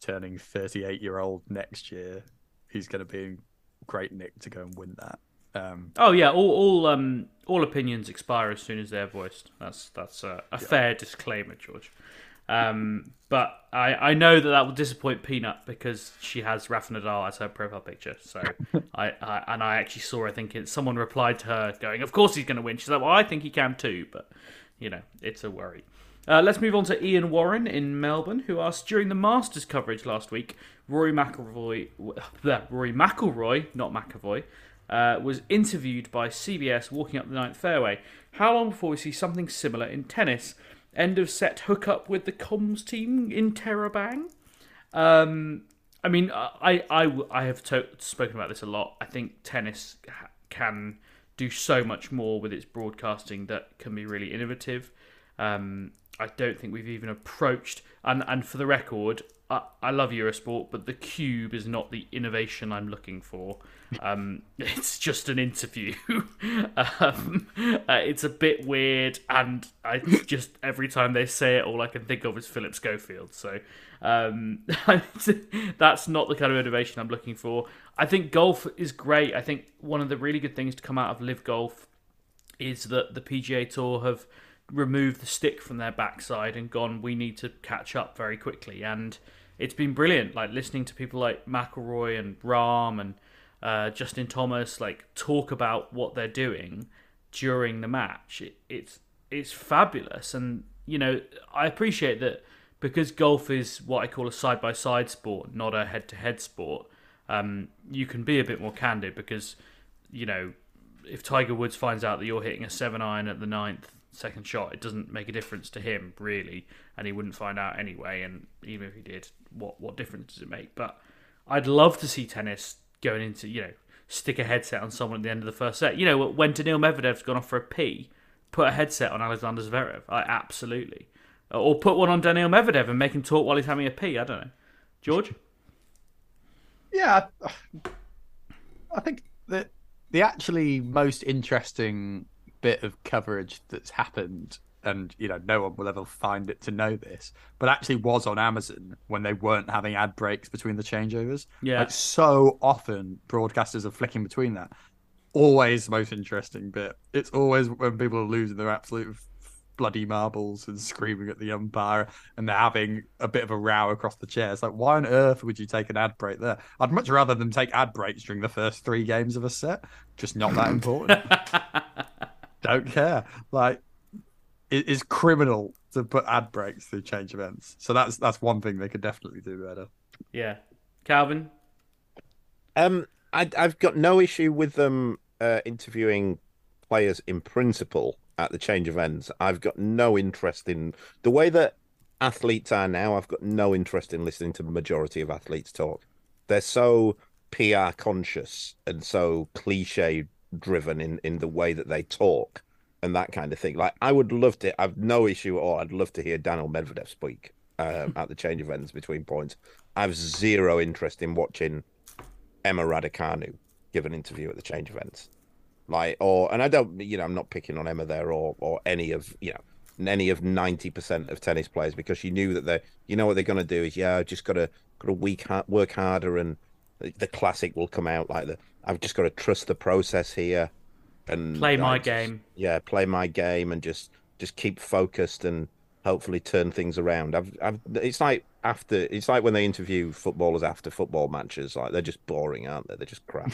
Speaker 4: turning 38 year old next year, he's going to be in great nick to go and win that. Um,
Speaker 1: oh yeah, all all um all opinions expire as soon as they're voiced. That's that's a, a fair disclaimer, George. Um, but I, I know that that will disappoint Peanut because she has Rafa Nadal as her profile picture. So I, I and I actually saw I think it, someone replied to her going, "Of course he's going to win." She's like, "Well, I think he can too," but you know, it's a worry. Uh, let's move on to Ian Warren in Melbourne, who asked during the Masters coverage last week, Rory McIlroy, bleh, Rory McIlroy, not McAvoy, uh, was interviewed by CBS walking up the ninth fairway. How long before we see something similar in tennis? End of set hookup with the comms team in Terabang? Um, I mean, I, I, I have to- spoken about this a lot. I think tennis ha- can do so much more with its broadcasting that can be really innovative. Um, I don't think we've even approached. And and for the record, I, I love Eurosport, but the Cube is not the innovation I'm looking for. Um, it's just an interview. um, uh, it's a bit weird, and I just every time they say it, all I can think of is Philip Schofield. So um, that's not the kind of innovation I'm looking for. I think golf is great. I think one of the really good things to come out of LIV Golf is that the PGA Tour have removed the stick from their backside and gone, we need to catch up very quickly. And it's been brilliant. Like listening to people like McIlroy and Rahm and uh, Justin Thomas like talk about what they're doing during the match. It, it's it's fabulous, and you know I appreciate that because golf is what I call a side by side sport, not a head to head sport. Um, you can be a bit more candid because you know if Tiger Woods finds out that you're hitting a seven iron at the ninth second shot, it doesn't make a difference to him really, and he wouldn't find out anyway. And even if he did, what what difference does it make? But I'd love to see tennis going into you know stick a headset on someone at the end of the first set. You know when Daniil Medvedev's gone off for a pee, put a headset on Alexander Zverev. I absolutely, or put one on Daniil Medvedev and make him talk while he's having a pee. I don't know, George.
Speaker 4: Yeah, I think that the actually most interesting bit of coverage that's happened and you know no one will ever find it to know this but actually was on amazon when they weren't having ad breaks between the changeovers.
Speaker 1: Yeah.
Speaker 4: Like so often broadcasters are flicking between that. Always the most interesting bit. It's always when people are losing their absolute bloody marbles and screaming at the umpire and they're having a bit of a row across the chairs like why on earth would you take an ad break there? I'd much rather them take ad breaks during the first three games of a set. Just not that important. Don't care. Like it is criminal to put ad breaks through change events. So that's that's one thing they could definitely do better.
Speaker 1: Yeah, Calvin.
Speaker 3: Um, I, I've got no issue with them uh, interviewing players in principle at the change of ends. I've got no interest in the way that athletes are now. I've got no interest in listening to the majority of athletes talk. They're so PR conscious and so cliche driven in, in the way that they talk and that kind of thing. Like I would love to. I've no issue at all. I'd love to hear Daniel Medvedev speak um, at the change of ends between points. I have zero interest in watching Emma Raducanu give an interview at the change of ends. Like or and I don't you know I'm not picking on Emma there or or any of you know any of ninety percent of tennis players because you knew that they you know what they're going to do is yeah I've just got to got to weak work harder and the, the classic will come out like the I've just got to trust the process here and
Speaker 1: play my
Speaker 3: just,
Speaker 1: game.
Speaker 3: Yeah, play my game and just just keep focused and hopefully turn things around. I've, I've it's like after it's like when they interview footballers after football matches, like they're just boring, aren't they? They're just crap.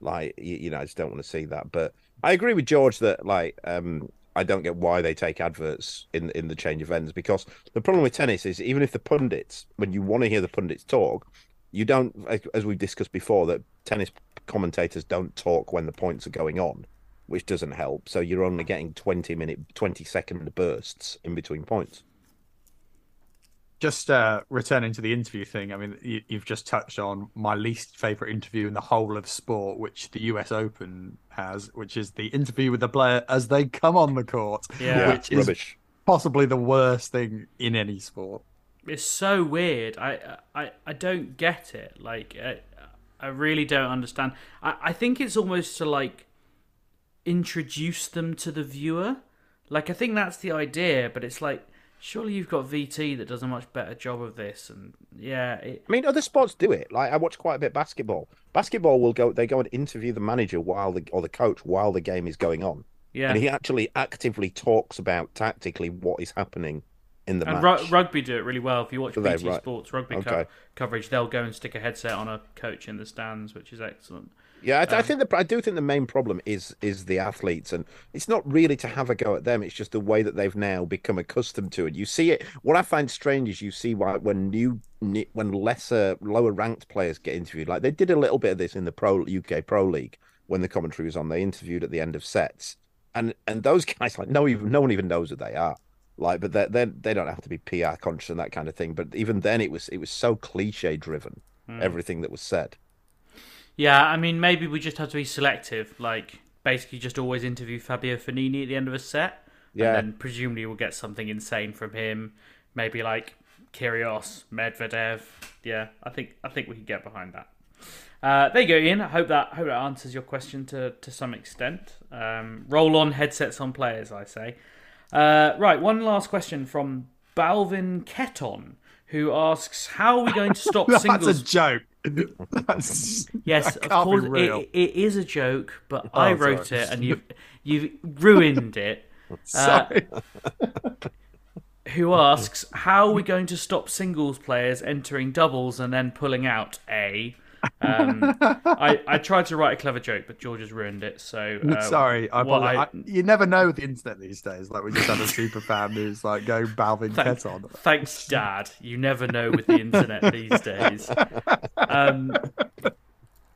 Speaker 3: Like you, you know, I just don't want to see that. But I agree with George that like um I don't get why they take adverts in in the change of ends because the problem with tennis is even if the pundits, when you want to hear the pundits talk, you don't, as we've discussed before, that tennis commentators don't talk when the points are going on which doesn't help. So you're only getting 20 minute, 20 second bursts in between points.
Speaker 4: Just uh, returning to the interview thing, I mean, you, have just touched on my least favorite interview in the whole of sport, which the US Open has, which is the interview with the player as they come on the court,
Speaker 1: yeah.
Speaker 4: which is
Speaker 3: rubbish.
Speaker 4: possibly the worst thing in any sport.
Speaker 1: It's so weird. I I, I don't get it. Like I, I really don't understand. I, I think it's almost to like introduce them to the viewer. Like I think that's the idea, but it's like surely you've got VT that does a much better job of this, and yeah. It...
Speaker 3: I mean, other sports do it. Like I watch quite a bit basketball. Basketball will go. They go and interview the manager while the or the coach while the game is going on.
Speaker 1: Yeah,
Speaker 3: and he actually actively talks about tactically what is happening in the
Speaker 1: and
Speaker 3: match.
Speaker 1: Ru- rugby do it really well. If you watch BT
Speaker 3: right.
Speaker 1: Sports rugby
Speaker 3: Okay.
Speaker 1: co- coverage, they'll go and stick a headset on a coach in the stands, which is excellent.
Speaker 3: Yeah, I, I
Speaker 1: Um,
Speaker 3: think the I do think the main problem is is the athletes, and it's not really to have a go at them. It's just the way that they've now become accustomed to it. You see it. What I find strange is you see why when new when lesser, lower ranked players get interviewed, like they did a little bit of this in the pro UK Pro League when the commentary was on. They interviewed at the end of sets, and and those guys like no even no one even knows who they are. Like, but they they they don't have to be PR conscious and that kind of thing. But even then, it was it was so cliche driven.
Speaker 1: Hmm.
Speaker 3: Everything that was said.
Speaker 1: Yeah, I mean, maybe we just have to be selective. Like, basically just always interview Fabio Fognini at the end of a set.
Speaker 3: Yeah.
Speaker 1: And then presumably we'll get something insane from him. Maybe like Kyrgios, Medvedev. Yeah, I think I think we can get behind that. Uh, there you go, Ian. I hope that hope that answers your question to to some extent. Um, roll on headsets on players, I say. Uh, right, one last question from Balvin Cetton, who asks, "How are we going to stop
Speaker 4: That's
Speaker 1: singles?"
Speaker 4: That's a joke. That's,
Speaker 1: Yes, of course it, it is a joke, but I
Speaker 4: Oh,
Speaker 1: wrote
Speaker 4: sorry.
Speaker 1: it and you've you've ruined it. Uh,
Speaker 4: Sorry.
Speaker 1: who asks, "How are we going to stop singles players entering doubles and then pulling out?" A. Um, I I tried to write a clever joke, but George has ruined it. So uh,
Speaker 4: Sorry, I, apologize. I, you never know with the internet these days. Like we just had a super fan who's like go Balvin
Speaker 1: Thanks,
Speaker 4: Cetton.
Speaker 1: thanks, Dad. You never know with the internet these days. Um,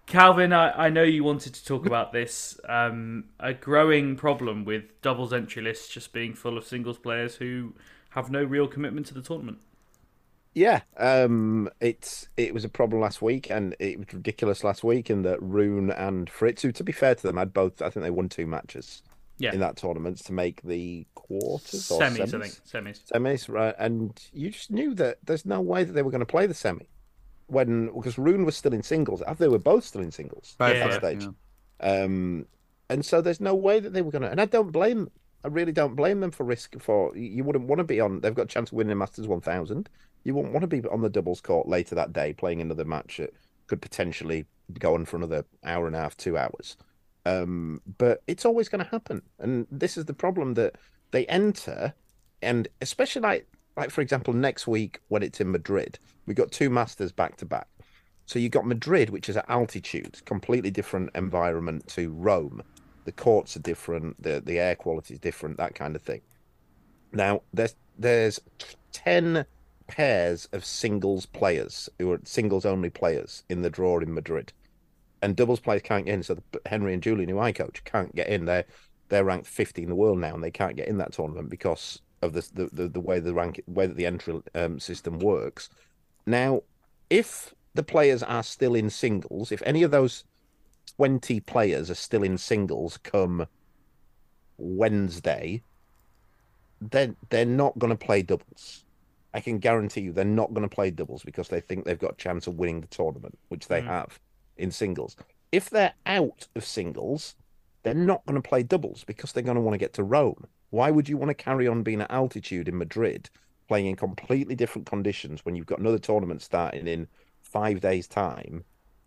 Speaker 1: Calvin, I, I know you wanted to talk about this. Um, a growing problem with doubles entry lists just being full of singles players who have no real commitment to the tournament.
Speaker 3: Yeah, um, it's it was a problem last week, and it was ridiculous last week in that Rune and Fritz, who, to be fair to them, had both. I think they won two matches
Speaker 1: Yeah.
Speaker 3: in that tournament to make the quarters or
Speaker 1: Semis,
Speaker 3: semis.
Speaker 1: I think. Semis.
Speaker 3: Semis, right? And you just knew that there's no way that they were going to play the semi when because Rune was still in singles. They were both still in singles
Speaker 4: Both
Speaker 3: at
Speaker 4: were,
Speaker 3: that stage. Um, and so there's no way that they were going to. And I don't blame. I really don't blame them for risk. For you wouldn't want to be on. They've got a chance of winning Masters 1000. You wouldn't want to be on the doubles court later that day playing another match that could potentially go on for another hour and a half, two hours. Um, but it's always going to happen, and this is the problem that they enter, and especially like like for example next week when it's in Madrid, we got two Masters back to back. So you got Madrid, which is at altitude, completely different environment to Rome. The courts are different, the the air quality is different, that kind of thing. Now there's there's ten pairs of singles players who are singles only players in the draw in Madrid, and doubles players can't get in. So the, Henry and Julian, who I coach, can't get in. They're they're ranked 50 in the world now, and they can't get in that tournament because of the the, the, the way the rank way that the entry um, system works. Now, if the players are still in singles, if any of those 20 players are still in singles come Wednesday, then they're not going to play doubles. I can guarantee you they're not going to play doubles because they think they've got a chance of winning the tournament, which they
Speaker 1: Mm.
Speaker 3: have in singles. If they're out of singles, they're not going to play doubles because they're going to want to get to Rome. Why would you want to carry on being at altitude in Madrid, playing in completely different conditions when you've got another tournament starting in five days' time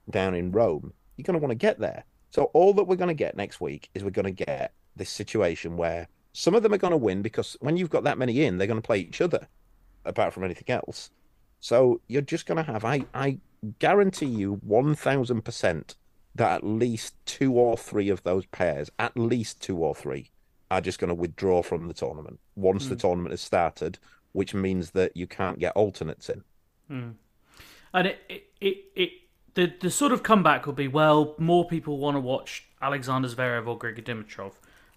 Speaker 3: down in Rome? You're going to want to get there. So all that we're going to get next week is we're going to get this situation where some of them are going to win because when you've got that many in, they're going to play each other, apart from anything else. So you're just going to have, I, I guarantee you 1000% that at least two or three of those pairs, at least two or three, are just going to withdraw from the tournament once the
Speaker 1: Mm.
Speaker 3: tournament has started, which means that you can't get alternates in.
Speaker 1: Hmm. And it, it, it, it the the sort of comeback would be well, more people want to watch Alexander Zverev or Grigor Dimitrov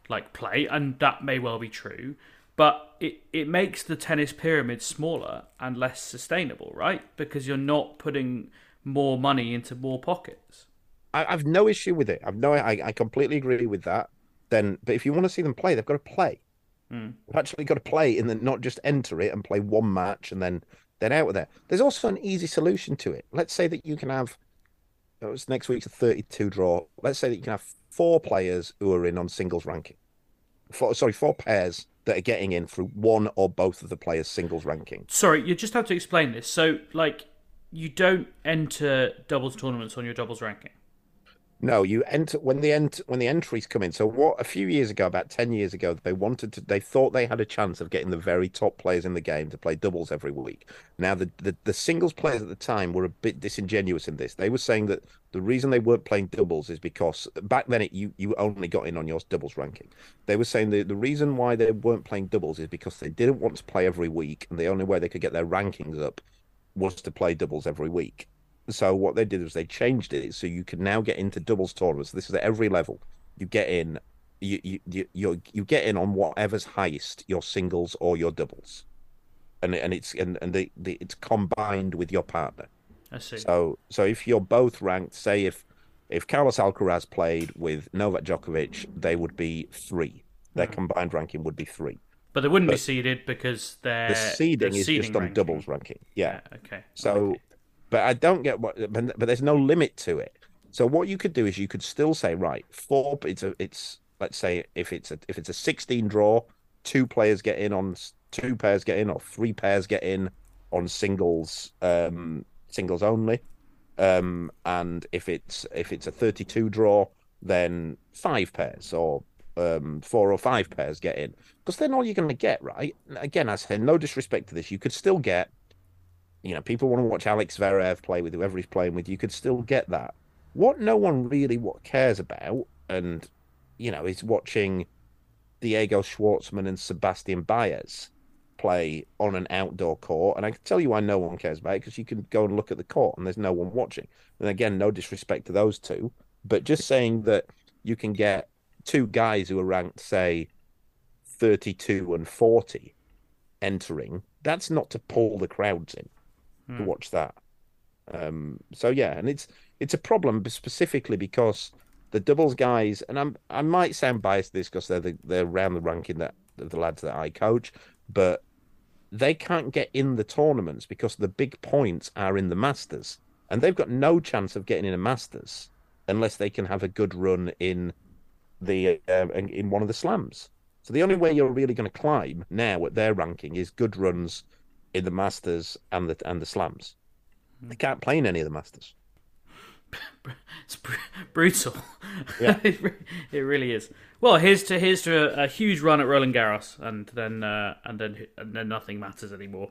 Speaker 1: like play, and that may well be true. But it, it makes the tennis pyramid smaller and less sustainable, right? Because you're not putting more money into more pockets.
Speaker 3: I, I've no issue with it. I've no, I, I completely agree with that. Then, but if you want to see them play, they've got to play.
Speaker 1: Hmm.
Speaker 3: They've actually got to play and then not just enter it and play one match and then then out of there. There's also an easy solution to it. Let's say that you can have it was next week's a 32 draw. Let's say that you can have four players who are in on singles ranking. Four, sorry, four pairs that are getting in through one or both of the players' singles ranking.
Speaker 1: Sorry, you just have to explain this. So, like, you don't enter doubles tournaments on your doubles ranking.
Speaker 3: No, you enter when the ent when the entries come in. So what a few years ago, about ten years ago, they wanted to they thought they had a chance of getting the very top players in the game to play doubles every week. Now the, the, the singles players at the time were a bit disingenuous in this. They were saying that the reason they weren't playing doubles is because back then it you, you only got in on your doubles ranking. They were saying that the reason why they weren't playing doubles is because they didn't want to play every week and the only way they could get their rankings up was to play doubles every week. So what they did was they changed it so you can now get into doubles tournaments. This is at every level. You get in, you you you you, get in on whatever's highest, your singles or your doubles, and and it's and and the, the it's combined with your partner.
Speaker 1: I see.
Speaker 3: So so if you're both ranked, say if if Carlos Alcaraz played with Novak Djokovic, they would be three. Their
Speaker 1: Hmm.
Speaker 3: combined ranking would be three.
Speaker 1: But they wouldn't be seeded because they're
Speaker 3: the seeding is
Speaker 1: seeding
Speaker 3: just on
Speaker 1: ranking.
Speaker 3: doubles ranking. Yeah.
Speaker 1: Okay.
Speaker 3: So, but I don't get what. But, there's no limit to it. So what you could do is you could still say right four. It's a. It's let's say if it's a if it's a 16 draw, two players get in on two pairs get in or three pairs get in on singles um singles only. Um and if it's if it's a 32 draw, then five pairs or um four or five pairs get in because then all you're going to get right. Again, I say no disrespect to this, you could still get you know, people want to watch Alex Zverev play with whoever he's playing with. You could still get that. What no one really what cares about, and you know, is watching Diego Schwartzman and Sebastian Baez play on an outdoor court. And I can tell you why no one cares about it because you can go and look at the court and there's no one watching. And again, no disrespect to those two, but just saying that you can get two guys who are ranked, say, 32 and 40 entering, that's not to pull the crowds in to
Speaker 1: Hmm.
Speaker 3: watch that. Um, so yeah, and it's it's a problem specifically because the doubles guys, and I'm I might sound biased to this because they're the, they're around the ranking that the lads that I coach, but they can't get in the tournaments because the big points are in the Masters, and they've got no chance of getting in a Masters unless they can have a good run in the uh, in one of the slams. So the only way you're really going to climb now at their ranking is good runs in the Masters and the and the slams. They can't play in any of the Masters.
Speaker 1: It's br- brutal.
Speaker 3: Yeah.
Speaker 1: it, really is. Well, here's to here's to a, a huge run at Roland Garros, and then uh, and then and then nothing matters anymore.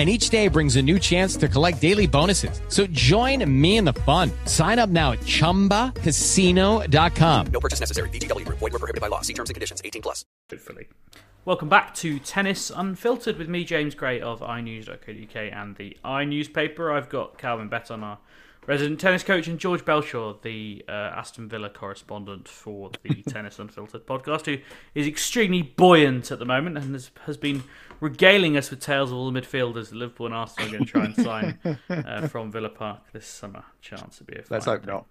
Speaker 6: And each day brings a new chance to collect daily bonuses. So join me in the fun. Sign up now at ChumbaCasino.com.
Speaker 7: No purchase necessary. VGW Group. Void were prohibited by law. See terms and conditions. 18 plus.
Speaker 1: Hopefully. Welcome back to Tennis Unfiltered with me, James Gray of iNews.co.uk and the iNewspaper. I've got Calvin Betton, our resident tennis coach, and George Belshaw, the uh, Aston Villa correspondent for the Tennis Unfiltered podcast, who is extremely buoyant at the moment and has, has been regaling us with tales of all the midfielders that Liverpool and Arsenal are going to try and sign uh, from Villa Park this summer. Chance to be a
Speaker 4: Let's hope not.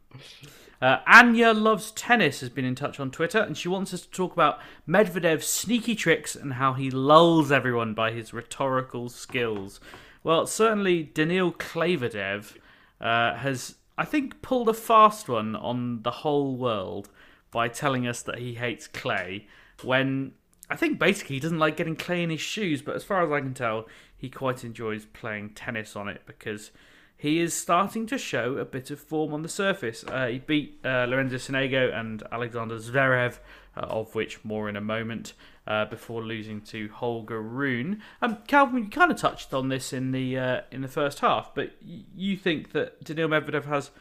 Speaker 1: uh, Anya loves tennis has been in touch on Twitter, and she wants us to talk about Medvedev's sneaky tricks and how he lulls everyone by his rhetorical skills. Well, certainly Daniil Klaverdev uh, has, I think, pulled a fast one on the whole world by telling us that he hates clay when I think basically he doesn't like getting clay in his shoes, but as far as I can tell, he quite enjoys playing tennis on it because he is starting to show a bit of form on the surface. Uh, he beat uh, Lorenzo Sonego and Alexander Zverev, uh, of which more in a moment, uh, before losing to Holger Rune. Um, Calvin, you kind of touched on this in the uh, in the first half, but you think that Daniil Medvedev has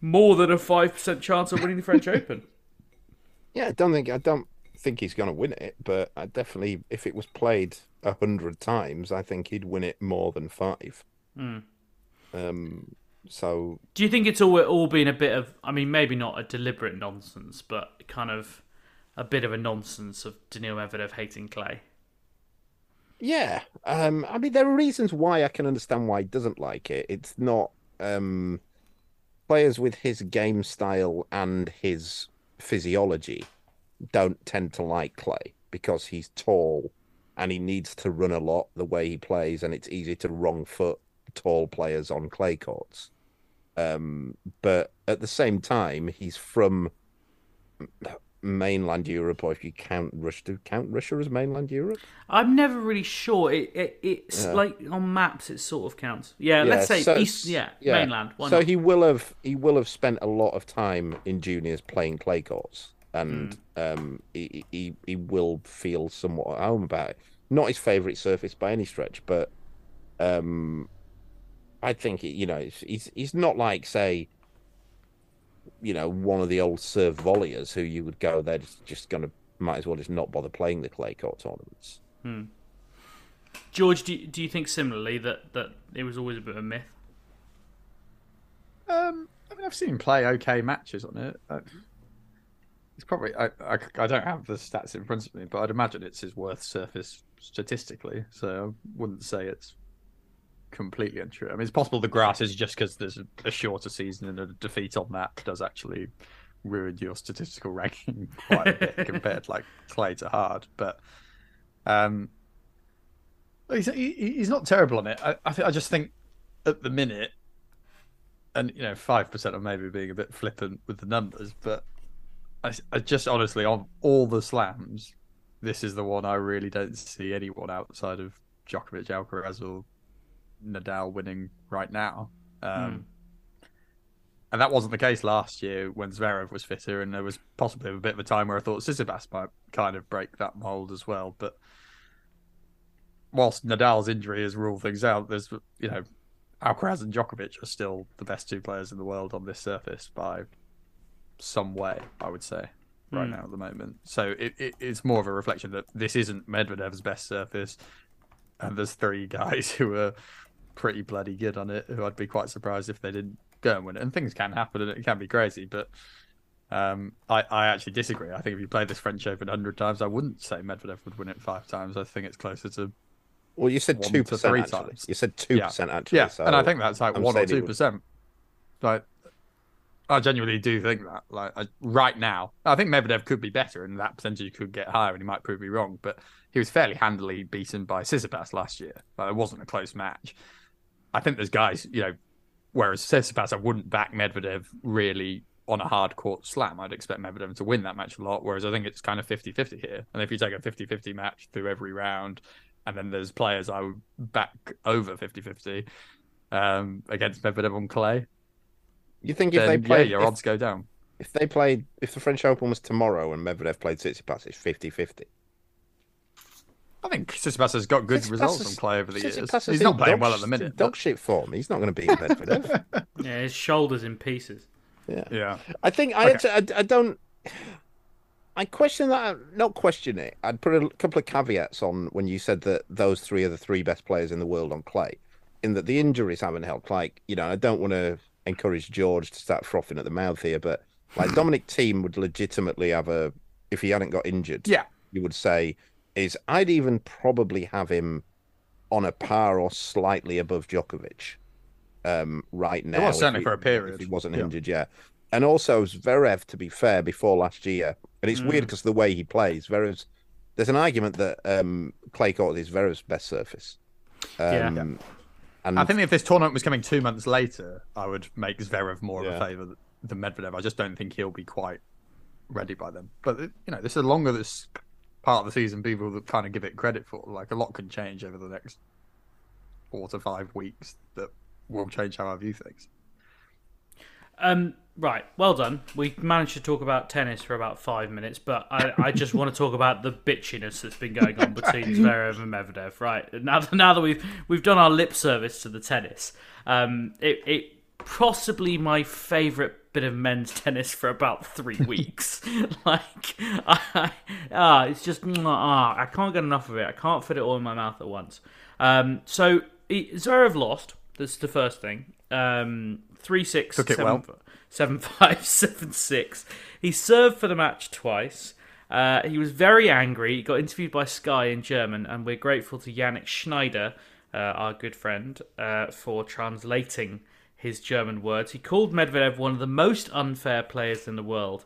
Speaker 1: more than a five percent chance of winning the French Open?
Speaker 3: Yeah, I don't think I don't think he's going to win it, but I definitely, if it was played a hundred times, I think he'd win it more than five.
Speaker 1: Hmm.
Speaker 3: Um, so
Speaker 1: Do you think it's all all been a bit of? I mean, maybe not a deliberate nonsense, but kind of a bit of a nonsense of Daniil Medvedev hating clay.
Speaker 3: yeah, um, I mean, there are reasons why I can understand why he doesn't like it. It's not um, players with his game style and his physiology don't tend to like clay because he's tall and he needs to run a lot the way he plays, and it's easy to wrong foot tall players on clay courts. Um, but at the same time, he's from mainland Europe, or if you count Russia, do count Russia as mainland Europe?
Speaker 1: I'm never really sure. It, it it's
Speaker 3: Yeah.
Speaker 1: like on maps, it sort of counts. Yeah, let's say
Speaker 3: so-
Speaker 1: east. Yeah, mainland. Why
Speaker 3: so
Speaker 1: not?
Speaker 3: he will have he will have spent a lot of time in juniors playing clay courts, and
Speaker 1: Hmm.
Speaker 3: um, he, he he will feel somewhat at home about it. Not his favourite surface by any stretch, but um, I think you know he's he's not like say, you know, one of the old serve volleyers who you would go they're just, just going to might as well just not bother playing the clay court tournaments.
Speaker 1: Hmm. George, do you, do you think similarly that, that it was always a bit of a myth?
Speaker 4: Um, I mean, I've seen him play okay matches on it. I, it's probably I, I I don't have the stats in front of me, but I'd imagine it's his worst surface statistically. So I wouldn't say it's completely untrue. I mean, it's possible the grass is just because there's a, shorter season and a defeat on that does actually ruin your statistical ranking quite a bit compared like clay to hard. But um, he's he, he's not terrible on it. I I, th- I just think at the minute, and you know, five percent of maybe being a bit flippant with the numbers, but I, I just honestly on all the slams, this is the one I really don't see anyone outside of Djokovic, Alcaraz, or Nadal winning right now. Um, And that wasn't the case last year when Zverev was fitter, and there was possibly a bit of a time where I thought Tsitsipas might kind of break that mold as well. But whilst Nadal's injury has ruled things out, there's you know Alcaraz and Djokovic are still the best two players in the world on this surface by some way, I would say, right
Speaker 1: Hmm.
Speaker 4: now at the moment. So it, it, it's more of a reflection that this isn't Medvedev's best surface, and there's three guys who are pretty bloody good on it. Who I'd be quite surprised if they didn't go and win it. And things can happen, and it can be crazy, but. Um, I, I actually disagree. I think if you play this French Open hundred times, I wouldn't say Medvedev would win it five times. I think it's closer to
Speaker 3: Well, you said two
Speaker 4: to
Speaker 3: percent.
Speaker 4: three
Speaker 3: Actually,
Speaker 4: times.
Speaker 3: you said two
Speaker 4: Yeah.
Speaker 3: percent actually.
Speaker 4: Yeah,
Speaker 3: so
Speaker 4: and I think that's like
Speaker 3: I'm
Speaker 4: one or
Speaker 3: saying it
Speaker 4: two
Speaker 3: would-
Speaker 4: percent. Like, I genuinely do think that. Like, I, right now, I think Medvedev could be better, and that percentage could get higher, and he might prove me wrong. But he was fairly handily beaten by Tsitsipas last year. Like, it wasn't a close match. I think there's guys, you know, whereas Tsitsipas, I wouldn't back Medvedev really on a hard court slam. I'd expect Medvedev to win that match a lot, whereas I think it's kind of 50 50 here. And if you take a 50 50 match through every round, and then there's players I would back over 50 50 um, against Medvedev on clay,
Speaker 3: You think if
Speaker 4: then,
Speaker 3: they
Speaker 4: yeah, your
Speaker 3: if,
Speaker 4: odds go down.
Speaker 3: if they played, if the French Open was tomorrow and Medvedev played Tsitsipas, it's 50-50.
Speaker 4: I think Tsitsipas has got good
Speaker 3: Tsitsipas
Speaker 4: results
Speaker 3: is-
Speaker 4: on clay over the years. He's not playing
Speaker 3: dog
Speaker 4: well at the minute.
Speaker 3: Dog shit form. He's not going to beat Medvedev.
Speaker 1: Yeah, his shoulders in pieces.
Speaker 3: yeah.
Speaker 4: Yeah.
Speaker 3: I think I,
Speaker 4: Okay.
Speaker 3: I, I don't. I question that. Not question it. I'd put a couple of caveats on when you said that those three are the three best players in the world on clay, in that the injuries haven't helped. Like you know, I don't want to encourage George to start frothing at the mouth here, but like Dominic Thiem would legitimately have a if he hadn't got injured.
Speaker 4: Yeah.
Speaker 3: you would say is I'd even probably have him on a par or slightly above Djokovic um, right now.
Speaker 4: was
Speaker 3: if
Speaker 4: certainly
Speaker 3: he-
Speaker 4: for a period.
Speaker 3: If he wasn't
Speaker 4: Yeah.
Speaker 3: injured, yeah. And also Zverev, to be fair, before last year, and it's weird
Speaker 4: Mm.
Speaker 3: because the way he plays, Zverev's. There's an argument that um, clay court is Zverev's best surface. Um,
Speaker 4: Yeah.
Speaker 3: And
Speaker 4: I think if this tournament was coming two months later, I would make Zverev more of a favour than Medvedev. I just don't think he'll be quite ready by then. But you know, this is longer this part of the season. People that kind of give it credit for, like a lot can change over the next four to five weeks that will change how I view things.
Speaker 1: Um, right, well done. We managed to talk about tennis for about five minutes, but I, I just want to talk about the bitchiness that's been going on between Zverev and Medvedev. Right now, now that we've we've done our lip service to the tennis, um, it, it possibly my favourite bit of men's tennis for about three weeks. like, I, ah, it's just ah, I can't get enough of it. I can't fit it all in my mouth at once. Um, so Zverev lost. That's the first thing. Um, three six
Speaker 4: Took
Speaker 1: seven-
Speaker 4: well.
Speaker 1: seven five seven six. He served for the match twice. Uh, he was very angry. He got interviewed by Sky in German, and we're grateful to Yannick Schneider, uh, our good friend, uh, for translating his German words. He called Medvedev one of the most unfair players in the world.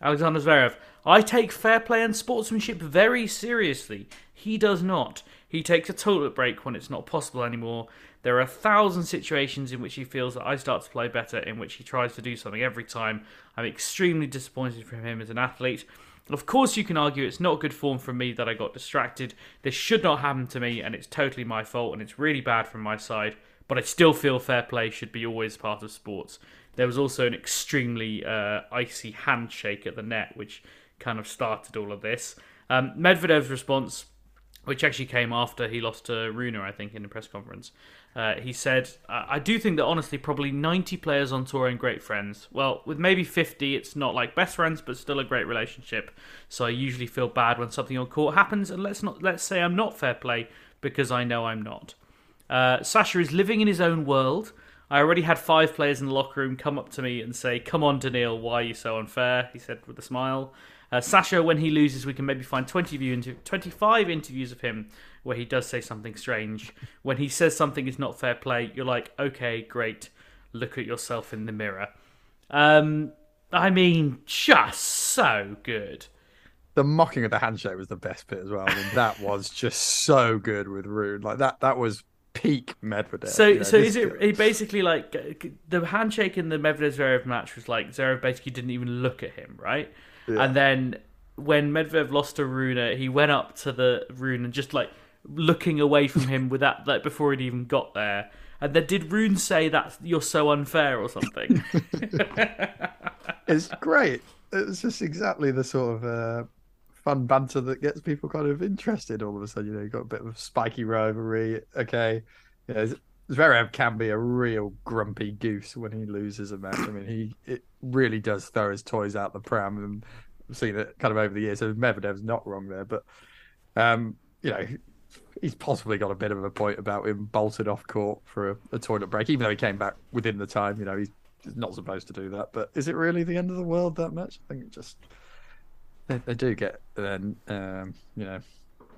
Speaker 1: Alexander Zverev, I take fair play and sportsmanship very seriously. He does not. He takes a toilet break when it's not possible anymore. There are a thousand situations in which he feels that I start to play better, in which he tries to do something every time. I'm extremely disappointed from him as an athlete. Of course, you can argue it's not good form from me that I got distracted. This should not happen to me, and it's totally my fault, and it's really bad from my side. But I still feel fair play should be always part of sports. There was also an extremely uh, icy handshake at the net, which kind of started all of this. Um, Medvedev's response which actually came after he lost to Rune, I think, in the press conference. Uh, he said, "I do think that honestly, probably 90 players on tour and great friends. Well, with maybe 50, it's not like best friends, but still a great relationship. So I usually feel bad when something on court happens. And let's not let's say I'm not fair play. because I know I'm not. Uh, Sasha is living in his own world. I already had five players in the locker room come up to me and say, "Come on, Daniil, why are you so unfair?" He said with a smile. Uh, Sasha, when he loses, we can maybe find 20 view inter- 25 interviews of him where he does say something strange. When he says something is not fair play, you're like, okay, great. Look at yourself in the mirror. Um, I mean, just so good.
Speaker 4: The mocking of the handshake was the best bit as well. I mean, that was just so good with Rune. Like that, that was peak Medvedev.
Speaker 1: So,
Speaker 4: you know,
Speaker 1: so is it, it basically like the handshake in the Medvedev Zverev match was like Zverev basically didn't even look at him, right?
Speaker 4: Yeah.
Speaker 1: And then when Medvedev lost to Rune, he went up to the Rune and just like looking away from him with that like before he'd even got there. And then did Rune say that you're so unfair or something?
Speaker 4: it's great. It's just exactly the sort of uh, fun banter that gets people kind of interested. All of a sudden, you know, you've got a bit of spiky rivalry. Okay, you know, Zverev can be a real grumpy goose when he loses a match. I mean, he it really does throw his toys out the pram, and I've seen it kind of over the years. So Medvedev's not wrong there, but um, you know, he's possibly got a bit of a point about him bolted off court for a, a toilet break, even though he came back within the time. You know, he's not supposed to do that. But is it really the end of the world that much? I think it just they, they do get then um, you know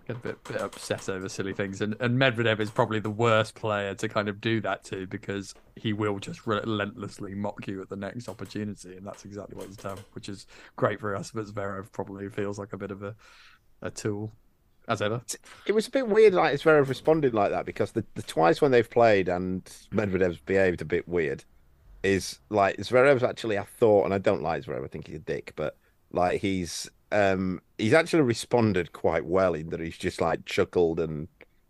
Speaker 4: a bit, bit upset over silly things, and and Medvedev is probably the worst player to kind of do that to because he will just relentlessly mock you at the next opportunity, and that's exactly what he's done, which is great for us. But Zverev probably feels like a bit of a a tool as ever.
Speaker 3: It was a bit weird, like Zverev responded like that because the, the twice when they've played and Medvedev's behaved a bit weird is like Zverev's actually I thought, and I don't like Zverev, I think he's a dick, but like he's um he's actually responded quite well in that he's just like chuckled and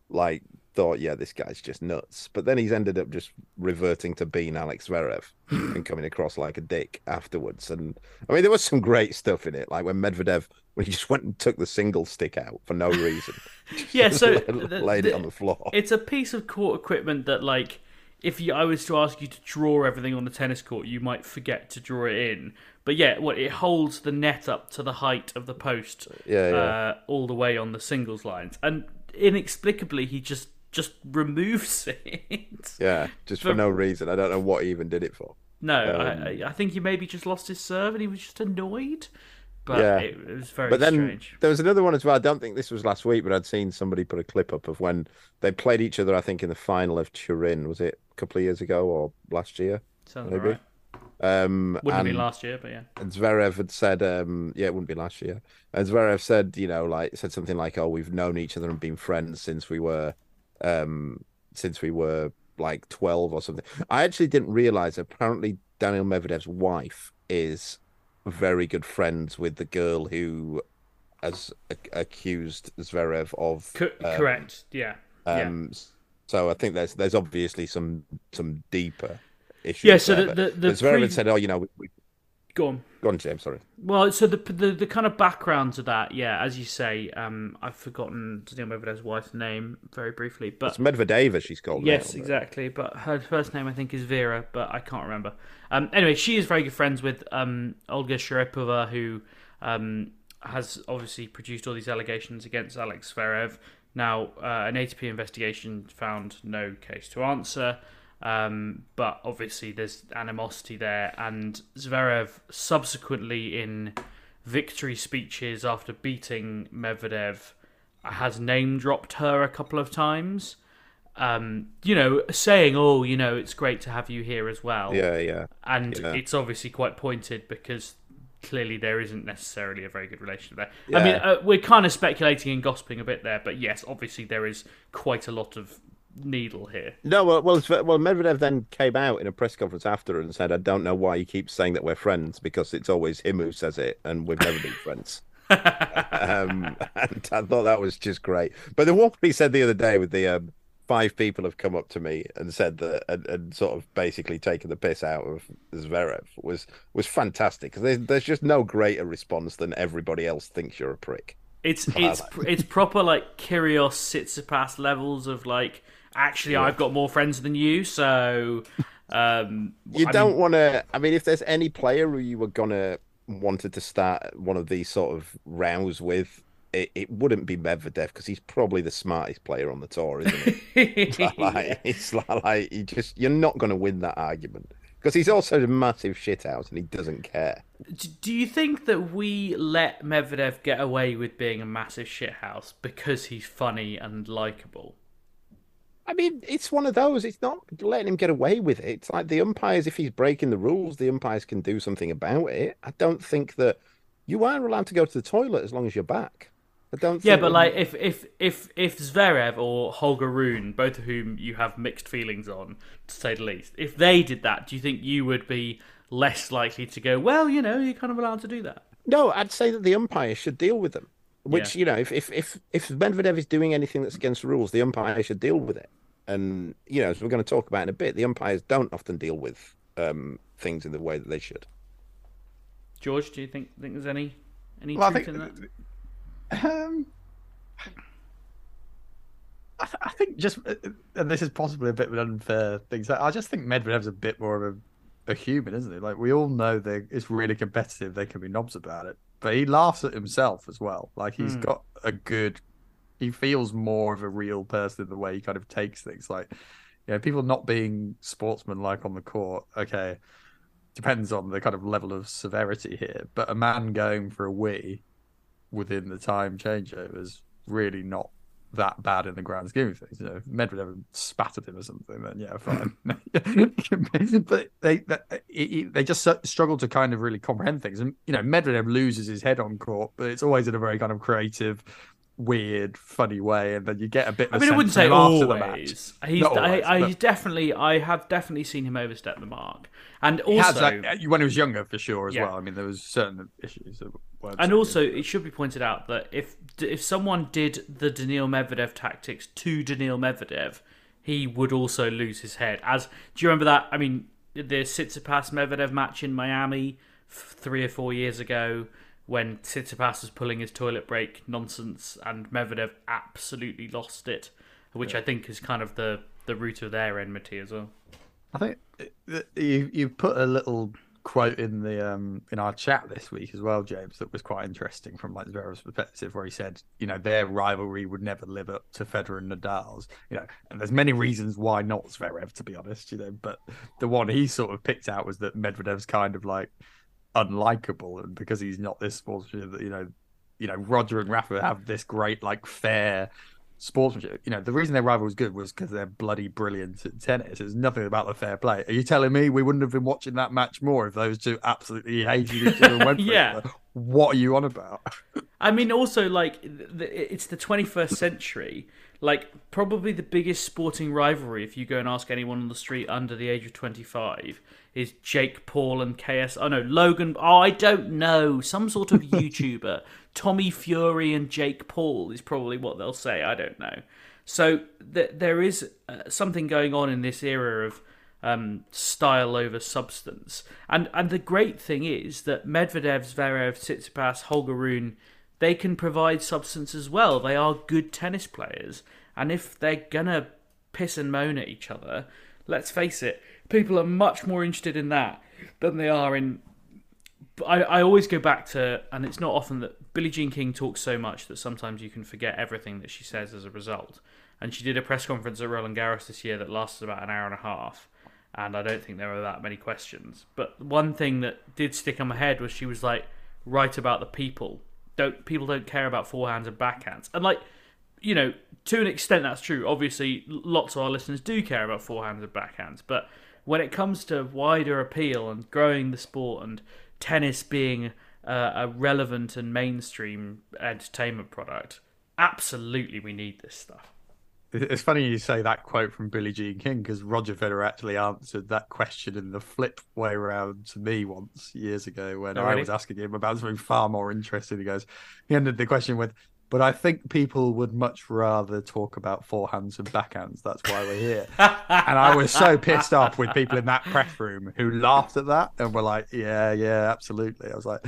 Speaker 3: like thought, yeah, this guy's just nuts. But then he's ended up just reverting to being Alex Zverev and coming across like a dick afterwards. And I mean, there was some great stuff in it, like when Medvedev when he just went and took the single stick out for no reason.
Speaker 1: yeah, so
Speaker 3: laid it on the floor.
Speaker 1: It's a piece of court equipment that, like, if you, I was to ask you to draw everything on the tennis court, you might forget to draw it in. But yeah, what it holds the net up to the height of the post,
Speaker 3: Yeah, yeah.
Speaker 1: Uh, all the way on the singles lines, and inexplicably he just just removes it.
Speaker 3: Yeah, just for
Speaker 1: But-
Speaker 3: no reason. I don't know what he even did it for.
Speaker 1: No,
Speaker 3: Um,
Speaker 1: I, I think he maybe just lost his serve and he was just annoyed. But
Speaker 3: yeah,
Speaker 1: it, was very
Speaker 3: But then
Speaker 1: strange.
Speaker 3: there was another one as well. I don't think this was last week, but I'd seen somebody put a clip up of when they played each other. I think in the final of Turin. Was it a couple of years ago or last year?
Speaker 1: Sounds
Speaker 3: maybe.
Speaker 1: right.
Speaker 3: Um,
Speaker 1: Wouldn't
Speaker 3: and-
Speaker 1: last year, but yeah.
Speaker 3: And Zverev had said, um, yeah, it wouldn't be last year. And Zverev said, you know, like said something like, "Oh, we've known each other and been friends since we were, um, since we were like twelve or something." I actually didn't realize. Apparently, Daniil Medvedev's wife is very good friends with the girl who has ac- accused Zverev of.
Speaker 1: Co-
Speaker 3: um,
Speaker 1: correct. Yeah. yeah.
Speaker 3: Um, So I think there's there's obviously some some deeper issues.
Speaker 1: Yeah, so
Speaker 3: there,
Speaker 1: the- the- the
Speaker 3: Zverev
Speaker 1: pre-
Speaker 3: said, "Oh, you know, we, we...
Speaker 1: Go on.
Speaker 3: go on, James. Sorry."
Speaker 1: Well, so the, the the kind of background to that, yeah, as you say, um, I've forgotten Daniil Medvedev's wife's name very briefly, but
Speaker 3: It's Medvedeva, she's called.
Speaker 1: Yes,
Speaker 3: now,
Speaker 1: exactly. But her first name, I think, is Vera, but I can't remember. Um, anyway, she is very good friends with um, Olga Sharipova, who um, has obviously produced all these allegations against Alex Zverev. Now, uh, an ATP investigation found no case to answer, um, but obviously there's animosity there. And Zverev subsequently, in victory speeches after beating Medvedev, has name dropped her a couple of times um, you know, saying, "Oh, you know, it's great to have you here as well."
Speaker 3: Yeah, yeah,
Speaker 1: And
Speaker 3: yeah.
Speaker 1: it's obviously quite pointed because clearly there isn't necessarily a very good relationship there. I mean, uh, we're kind of speculating and gossiping a bit there, but yes, obviously there is quite a lot of needle here.
Speaker 3: No, well, well, well, Medvedev then came out in a press conference after and said, "I don't know why he keeps saying that we're friends because it's always him who says it, and we've never been friends." um, and I thought that was just great. But the one he said the other day with the um, five people have come up to me and said that, and, and sort of basically taken the piss out of Zverev was was fantastic because there's, there's just no greater response than everybody else thinks you're a prick.
Speaker 1: It's it's it's proper like Kyrgios Tsitsipas levels of like actually I've got more friends than you, so um
Speaker 3: You
Speaker 1: I
Speaker 3: don't
Speaker 1: mean,
Speaker 3: want to. I mean, if there's any player who you were gonna wanted to start one of these sort of rows with, it, it wouldn't be Medvedev because he's probably the smartest player on the tour, isn't he? it's like, it's like, like you just you're not going to win that argument because he's also a massive shithouse and he doesn't care.
Speaker 1: Do you think that we let Medvedev get away with being a massive shithouse because he's funny and likable?
Speaker 3: I mean, it's one of those. It's not letting him get away with it. It's like the umpires, if he's breaking the rules, the umpires can do something about it. I don't think that you are allowed to go to the toilet as long as you're back. I don't.
Speaker 1: Yeah, but like if if if if Zverev or Holger Rune, both of whom you have mixed feelings on, to say the least, if they did that, do you think you would be less likely to go? Well, you know, you're kind of allowed to do that.
Speaker 3: No, I'd say that the umpire should deal with them. Which you know, if if if if Medvedev is doing anything that's against the rules, the umpire should deal with it. And you know, as we're going to talk about in a bit, the umpires don't often deal with um, things in the way that they should.
Speaker 1: George, do you think think there's any any
Speaker 4: Well, I
Speaker 1: truth
Speaker 4: think-
Speaker 1: in that?
Speaker 4: Um, I, th- I think just, uh, and this is possibly a bit of an unfair thing. So I just think Medvedev's a bit more of a, a human, isn't he? Like we all know that it's really competitive. They can be knobs about it, but he laughs at himself as well. Like he's
Speaker 8: Hmm.
Speaker 4: got a good. He feels more of a real person in the way he kind of takes things. Like, you know, people not being sportsmen like on the court. Okay, depends on the kind of level of severity here. But a man going for a wee within the time changeover is really not that bad in the grand scheme of things. You know, if Medvedev spat at him or something, then yeah, fine. but they they, they just struggle to kind of really comprehend things. And you know, Medvedev loses his head on court, but it's always in a very kind of creative. Weird, funny way, and then you get a bit. Of
Speaker 1: I mean, I wouldn't say
Speaker 4: after the
Speaker 1: always.
Speaker 4: match.
Speaker 1: He's,
Speaker 4: Not
Speaker 1: I, I,
Speaker 4: but-
Speaker 1: definitely, I have definitely seen him overstep the mark, and
Speaker 4: He has,
Speaker 1: also,
Speaker 4: like, when he was younger, for sure as
Speaker 1: Yeah.
Speaker 4: well. I mean, there was certain issues that weren't.
Speaker 1: And
Speaker 4: so
Speaker 1: also, it should be pointed out that if if someone did the Daniil Medvedev tactics to Daniil Medvedev, he would also lose his head. As do you remember that? I mean, the Tsitsipas Medvedev match in Miami f- three or four years ago, when Tsitsipas was pulling his toilet break nonsense, and Medvedev absolutely lost it, which I think is kind of the the root of their enmity as well.
Speaker 4: I think you you put a little quote in the um in our chat this week as well, James, that was quite interesting from like Zverev's perspective, where he said, you know, their rivalry would never live up to Federer and Nadal's, you know, and there's many reasons why not Zverev, to be honest, you know, but the one he sort of picked out was that Medvedev's kind of like unlikable, and because he's not this sportsman, that you know, you know, Roger and Rafa have this great like fair sportsmanship. You know, the reason their rival was good was because they're bloody brilliant at tennis. It's nothing about the fair play. Are you telling me we wouldn't have been watching that match more if those two absolutely hated each other and went for
Speaker 1: Yeah.
Speaker 4: it? What are you on about?
Speaker 1: I mean, also like the, it's the 21st century. Like probably the biggest sporting rivalry, if you go and ask anyone on the street under the age of 25, is Jake Paul and KSI. Oh no, Logan. Oh, I don't know. Some sort of YouTuber. Tommy Fury and Jake Paul is probably what they'll say. I don't know. So th- there is uh, something going on in this era of um, style over substance. And and the great thing is that Medvedev, Zverev, Tsitsipas, Holger Rune, they can provide substance as well. They are good tennis players, and if they're gonna piss and moan at each other, let's face it, people are much more interested in that than they are in. I, I always go back to, and it's not often that Billie Jean King talks so much that sometimes you can forget everything that she says as a result. And she did a press conference at Roland Garros this year that lasted about an hour and a half and I don't think there were that many questions. But one thing that did stick on my head was she was like, "Write about the people. Don't people don't care about forehands and backhands?" And like, you know, to an extent that's true. Obviously, lots of our listeners do care about forehands and backhands, but when it comes to wider appeal and growing the sport and tennis being uh, a relevant and mainstream entertainment product, absolutely we need this stuff.
Speaker 4: It's funny you say that quote from Billie Jean King because Roger Federer actually answered that question in the flip way around to me once years ago when
Speaker 1: Oh,
Speaker 4: I
Speaker 1: really?
Speaker 4: was asking him about something far more interesting. He goes, he ended the question with, "But I think people would much rather talk about forehands and backhands. That's why we're here." and I was so pissed off with people in that press room who laughed at that and were like, "Yeah, yeah, absolutely." I was like,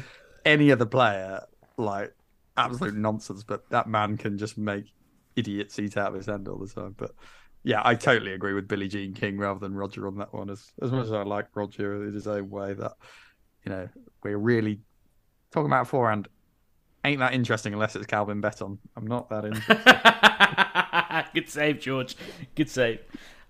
Speaker 4: any other player, like absolute nonsense, but that man can just make idiots eat out of his hand all the time. But yeah, I totally agree with Billie Jean King rather than Roger on that one. As as much as I like Roger in his own way, that you know we're really talking about forehand. ain't that interesting unless it's Calvin Betton. I'm not that interested.
Speaker 1: Good save, George. Good save.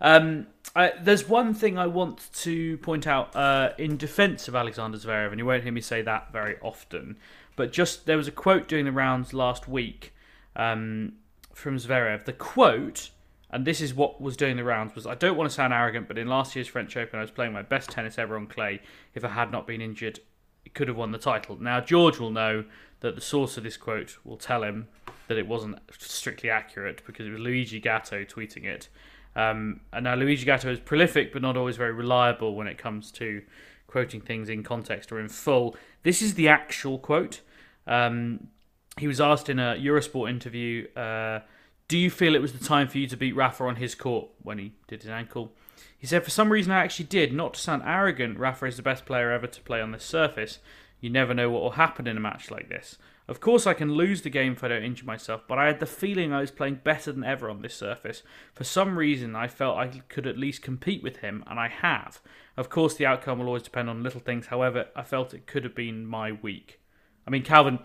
Speaker 1: Um, I, there's one thing I want to point out uh, in defence of Alexander Zverev, and you won't hear me say that very often. But just there was a quote during the rounds last week um, from Zverev. The quote, and this is what was doing the rounds, was I don't want to sound arrogant, but in last year's French Open, I was playing my best tennis ever on clay. If I had not been injured, it could have won the title. Now George will know that the source of this quote will tell him that it wasn't strictly accurate because it was Luigi Gatto tweeting it. Um, and now Luigi Gatto is prolific, but not always very reliable when it comes to quoting things in context or in full. This is the actual quote. Um, he was asked in a Eurosport interview, uh, "Do you feel it was the time for you to beat Rafa on his court when he did his ankle?" He said, "For some reason, I actually did. Not to sound arrogant, Rafa is the best player ever to play on this surface. You never know what will happen in a match like this. Of course, I can lose the game if I don't injure myself, but I had the feeling I was playing better than ever on this surface. For some reason, I felt I could at least compete with him, and I have. Of course, the outcome will always depend on little things. However, I felt it could have been my week. I mean, Calvin,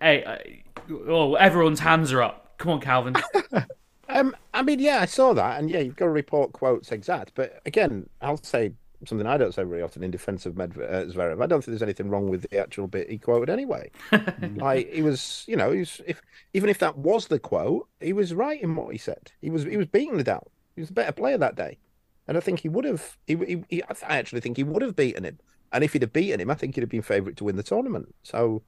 Speaker 1: hey, uh, oh, everyone's hands are up. Come on, Calvin.
Speaker 3: Um, I mean, yeah, I saw that, and yeah, you've got to report quotes exact. But again, I'll say something I don't say very often in defence of Medvedev. Uh, Zverev. I don't think there's anything wrong with the actual bit he quoted anyway. like he was, you know, he was, if even if that was the quote, he was right in what he said. He was he was beating Nadal. He was a better player that day, and I think he would have. He, he, he I actually think he would have beaten him. And if he'd have beaten him, I think he'd have been favourite to win the tournament. So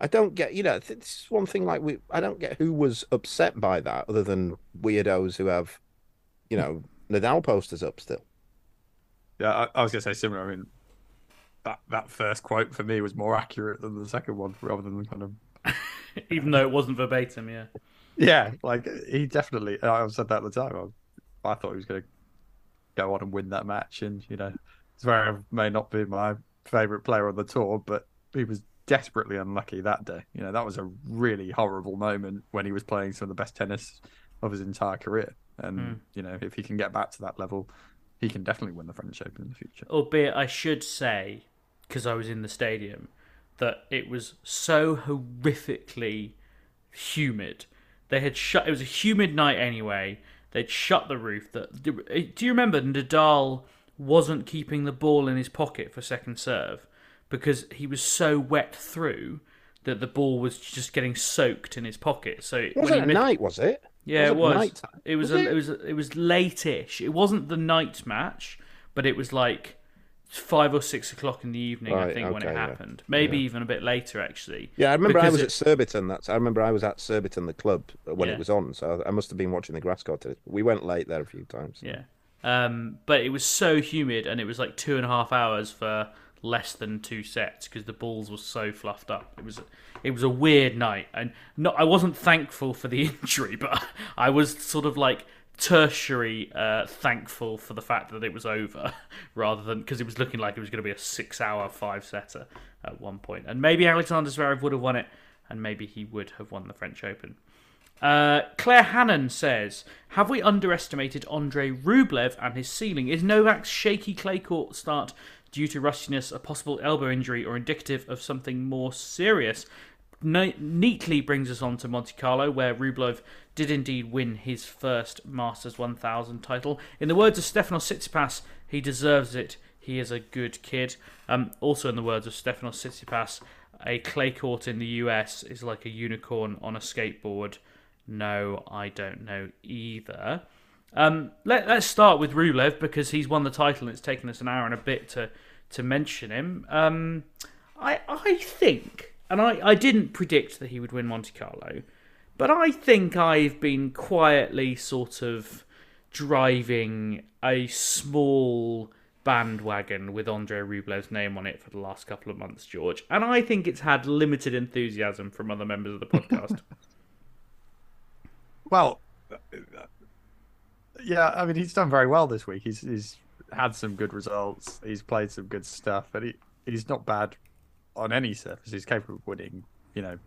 Speaker 3: I don't get, you know, this is one thing. Like we, I don't get who was upset by that, other than weirdos who have, you know, Nadal posters up still.
Speaker 4: Yeah, I, I was going to say similar. I mean, that that first quote for me was more accurate than the second one, rather than kind of.
Speaker 1: Even though it wasn't verbatim, yeah.
Speaker 4: Yeah, like he definitely. I said that at the time. I, I thought he was going to go on and win that match, and you know, Zverev may not be my favorite player on the tour, but he was desperately unlucky that day. You know, that was a really horrible moment when he was playing some of the best tennis of his entire career. And
Speaker 1: Mm.
Speaker 4: you know, if he can get back to that level, he can definitely win the French Open in the future.
Speaker 1: Albeit, I should say, because I was in the stadium, that it was so horrifically humid. They had shut. It was a humid night anyway. They'd shut the roof. That do you remember Nadal wasn't keeping the ball in his pocket for second serve because he was so wet through that the ball was just getting soaked in his pocket. So
Speaker 3: It wasn't at
Speaker 1: missed-
Speaker 3: night, was it?
Speaker 1: Yeah, it
Speaker 3: Wasn't
Speaker 1: was. It was.
Speaker 3: Was
Speaker 1: a,
Speaker 3: it?
Speaker 1: it was. It was late-ish. It wasn't the night match, but it was like five or six o'clock in the evening. I
Speaker 3: Right,
Speaker 1: think when it
Speaker 3: okay, yeah.
Speaker 1: happened. Maybe even a bit later, actually.
Speaker 3: Yeah, I remember I was
Speaker 1: it-
Speaker 3: at Surbiton. That's I remember I was at Surbiton, the club, when
Speaker 1: Yeah.
Speaker 3: it was on. So I must have been watching the grass court. We went late there a few times.
Speaker 1: Yeah. Um, but it was so humid, and it was like two and a half hours for less than two sets because the balls were so fluffed up. It was it was a weird night, and not I wasn't thankful for the injury, but I was sort of like tertiary uh, thankful for the fact that it was over, rather than because it was looking like it was going to be a six-hour five setter at one point. and maybe Alexander Zverev would have won it, and maybe he would have won the French Open. Uh, Claire Hannon says, "Have we underestimated Andrei Rublev and his ceiling? Is Novak's shaky clay court start due to rustiness, a possible elbow injury, or indicative of something more serious?" Ne- neatly brings us on to Monte Carlo, where Rublev did indeed win his first Masters 1000 title. In the words of Stefanos Tsitsipas, he deserves it. He is a good kid. Um, also, in the words of Stefanos Tsitsipas, a clay court in the US is like a unicorn on a skateboard. No, I don't know either. Um, let, let's start with Rublev because he's won the title and it's taken us an hour and a bit to, to mention him. Um, I, I think, and I, I didn't predict that he would win Monte Carlo, but I think I've been quietly sort of driving a small bandwagon with Andre Rublev's name on it for the last couple of months, George. And I think it's had limited enthusiasm from other members of the podcast.
Speaker 4: Well, yeah, I mean, he's done very well this week. He's he's had some good results. He's played some good stuff, but he he's not bad on any surface. He's capable of winning, you know,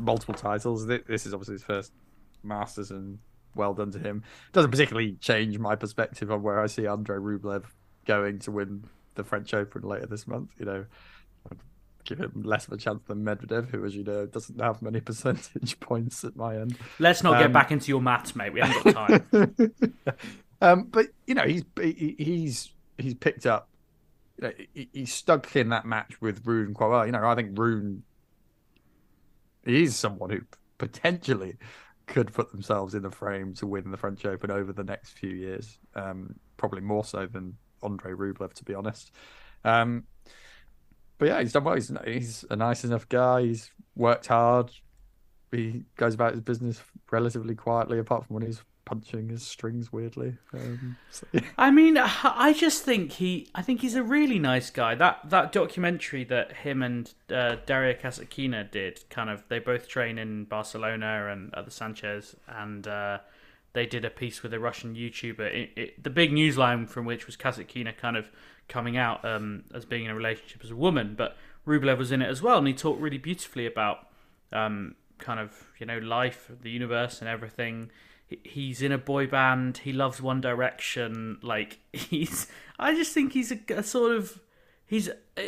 Speaker 4: multiple titles. This is obviously his first Masters, and well done to him. Doesn't particularly change my perspective on where I see Andre Rublev going to win the French Open later this month. You know, give him less of a chance than Medvedev, who, as you know, doesn't have many percentage points at my end.
Speaker 1: Let's not get
Speaker 4: Um,
Speaker 1: back into your maths, mate. We haven't got time.
Speaker 4: um, but you know, he's he, he's he's picked up. You know, he, he stuck in that match with Rune quite well. You know, I think Rune is someone who potentially could put themselves in the frame to win the French Open over the next few years. Um, probably more so than Andre Rublev, to be honest. Um, but yeah, he's done well. He's, he's a nice enough guy. He's worked hard. He goes about his business relatively quietly, apart from when he's punching his strings weirdly. Um, so, yeah.
Speaker 1: I mean, I just think he. I think he's a really nice guy. That that documentary that him and uh, Daria Kasatkina did, kind of, they both train in Barcelona and at the Sanchez, and uh, they did a piece with a Russian YouTuber. It, it, the big news line from which was Kasatkina kind of coming out um, as being in a relationship as a woman, but Rublev was in it as well, and he talked really beautifully about um, kind of you know life, the universe, and everything he's in a boy band. He loves One Direction. Like he's, I just think he's a, a sort of, he's uh,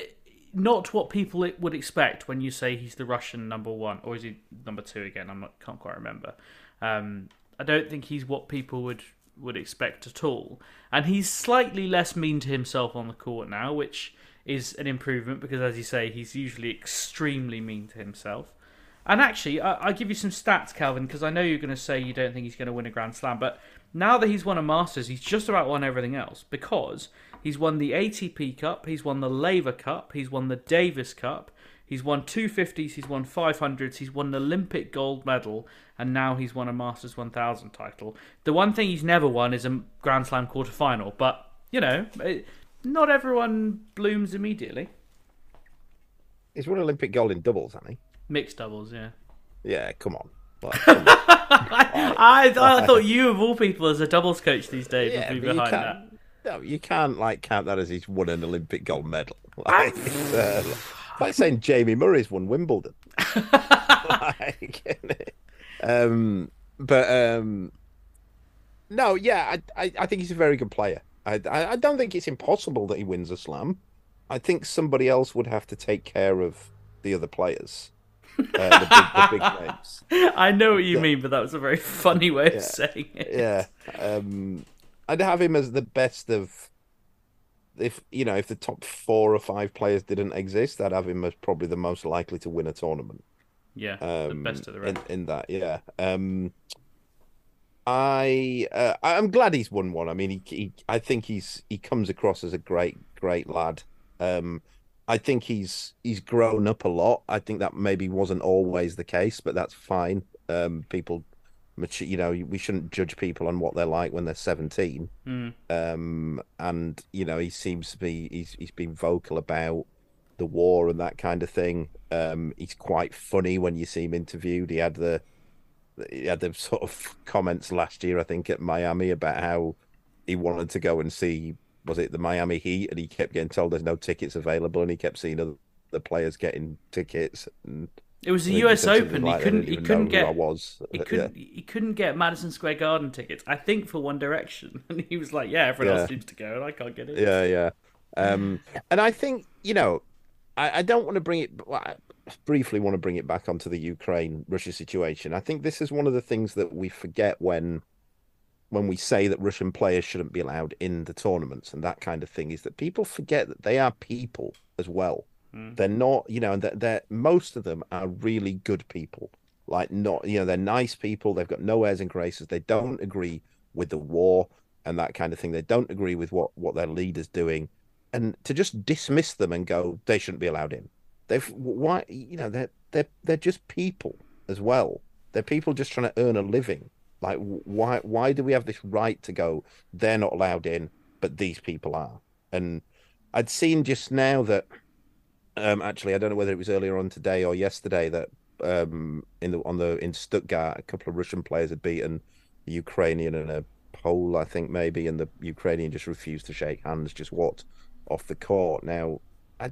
Speaker 1: not what people would expect when you say he's the Russian number one, or is he number two again? Not can't quite remember. Um, I don't think he's what people would would expect at all, and he's slightly less mean to himself on the court now, which is an improvement because, as you say, he's usually extremely mean to himself. And actually, I, I'll give you some stats, Calvin, because I know you're going to say you don't think he's going to win a Grand Slam. But now that he's won a Masters, he's just about won everything else because he's won the ATP Cup, he's won the Laver Cup, he's won the Davis Cup, he's won 250s, he's won 500s, he's won an Olympic gold medal, and now he's won a Masters 1000 title. The one thing he's never won is a Grand Slam quarter final, but, you know, it, not everyone blooms immediately.
Speaker 3: He's won Olympic gold in doubles, hasn't he?
Speaker 1: Mixed doubles, yeah.
Speaker 3: Yeah, come on. Like,
Speaker 1: I, I thought you, of all people, as a doubles coach these days,
Speaker 3: Yeah,
Speaker 1: would be behind that.
Speaker 3: no, you can't like count that as he's won an Olympic gold medal. Like, it's, uh, like saying Jamie Murray's won Wimbledon. like, um, but um, no, yeah, I, I, I think he's a very good player. I, I, I don't think it's impossible that he wins a slam. I think somebody else would have to take care of the other players, uh, the, big, the big names.
Speaker 1: I know what you mean, but that was a very funny way of saying it.
Speaker 3: Yeah. Um, I'd have him as the best of. If you know, if the top four or five players didn't exist, I'd have him as probably the most likely to win a tournament.
Speaker 1: Yeah, the
Speaker 3: Um,
Speaker 1: best of the
Speaker 3: in,
Speaker 1: rest.
Speaker 3: in that, yeah. Um, I uh, I'm glad he's won one. I mean, he, he I think he's he comes across as a great great lad. Um, I think he's he's grown up a lot. I think that maybe wasn't always the case, but that's fine. Um, people, mature, you know, we shouldn't judge people on what they're like when they're seventeen.
Speaker 1: Mm.
Speaker 3: Um, and you know, he seems to be he's he's been vocal about the war and that kind of thing. Um, he's quite funny when you see him interviewed. He had the he had the sort of comments last year, I think, at Miami about how he wanted to go and see was it the Miami Heat, and he kept getting told there's no tickets available, and he kept seeing other the players getting tickets. And
Speaker 1: It was the US Open. He
Speaker 3: like, "I
Speaker 1: couldn't. He couldn't get.
Speaker 3: I was.
Speaker 1: He couldn't. He couldn't get Madison Square Garden tickets. I think for One Direction, and he was like, "Yeah, everyone else seems to go, and I can't get it."
Speaker 3: Yeah, yeah. Um, and I think you know, I, I don't want to bring it. Well, I briefly want to bring it back onto the Ukraine Russia situation. I think this is one of the things that we forget when when we say that Russian players shouldn't be allowed in the tournaments and that kind of thing. Is that people forget that they are people as well.
Speaker 1: Mm.
Speaker 3: They're not, you know, and they're, they're most of them are really good people. Like not, you know, they're nice people. They've got no airs and graces. They don't agree with the war and that kind of thing. They don't agree with what what their leader's doing, and to just dismiss them and go, they shouldn't be allowed in. They've why, you know, they're they're they're just people as well. They're people just trying to earn a living. Like why why do we have this right to go? They're not allowed in, but these people are. And I'd seen just now that um, actually, I don't know whether it was earlier on today or yesterday that um, in the on the in Stuttgart, a couple of Russian players had beaten the Ukrainian and a Pole, I think maybe, and the Ukrainian just refused to shake hands, just walked off the court. Now, I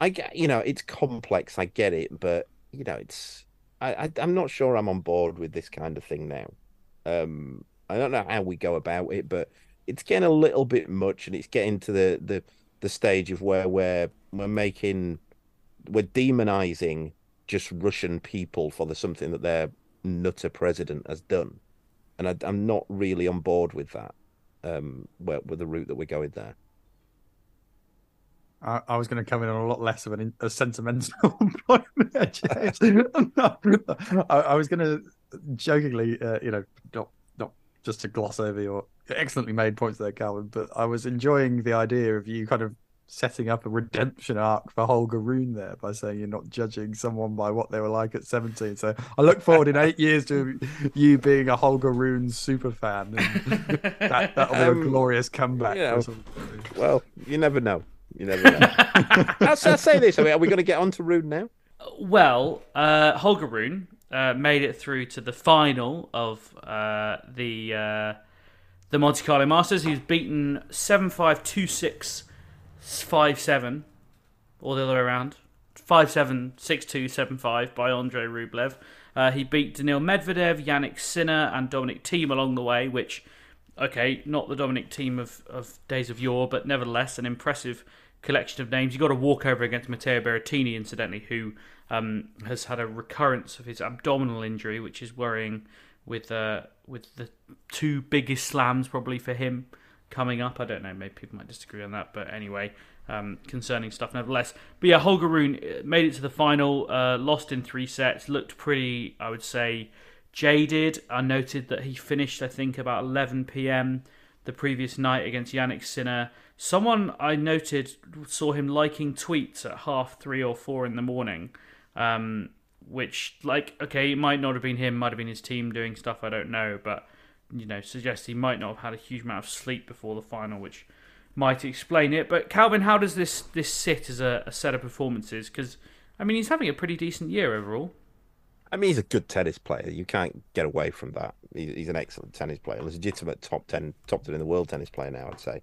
Speaker 3: I get, you know, it's complex. I get it, but you know, it's I, I'm not sure I'm on board with this kind of thing now. Um, I don't know how we go about it, but it's getting a little bit much, and it's getting to the the the stage of where we're we're making we're demonizing just Russian people for the something that their nutter president has done, and I, I'm not really on board with that. Um, where, with the route that we're going there.
Speaker 4: I, I was going to come in on a lot less of an a sentimental point. No, I, I was going to jokingly, uh, you know, not not just to gloss over your excellently made points there, Calvin, but I was enjoying the idea of you kind of setting up a redemption arc for Holger Rune there by saying you're not judging someone by what they were like at 17. So I look forward in eight years to you being a Holger Rune super fan. And that, that'll be
Speaker 3: Um,
Speaker 4: a glorious comeback.
Speaker 3: you know. Well, you never know. You never know. I'll, I'll say this. Are we, are we going to get on to Rune now?
Speaker 1: Well, uh, Holger Rune uh, made it through to the final of uh, the uh, the Monte Carlo Masters. He was beaten 7 5 2 6 5 7, or the other way around 5 7 6 2 7 5 by Andrei Rublev. Uh, he beat Daniil Medvedev, Jannik Sinner, and Dominic Thiem along the way, which, okay, not the Dominic Thiem of, of days of yore, but nevertheless an impressive collection of names. You got a walkover against Matteo Berrettini, incidentally, who um, has had a recurrence of his abdominal injury, which is worrying. With uh, with the two biggest slams probably for him coming up. I don't know. Maybe people might disagree on that, but anyway, um, concerning stuff nevertheless. But yeah, Holger Rune uh, made it to the final, uh, lost in three sets, looked pretty, I would say, jaded. I noted that he finished, I think, about 11 p.m. the previous night against Jannik Sinner. Someone I noted saw him liking tweets at half three or four in the morning. Um, which, like, okay, it might not have been him, might have been his team doing stuff, I don't know, but, you know, suggests he might not have had a huge amount of sleep before the final, which might explain it. But, Calvin, how does this, this sit as a, a set of performances? Because, I mean, he's having a pretty decent year overall.
Speaker 3: I mean, he's a good tennis player. You can't get away from that. He's an excellent tennis player, legitimate top ten, top ten in the world tennis player now, I'd say.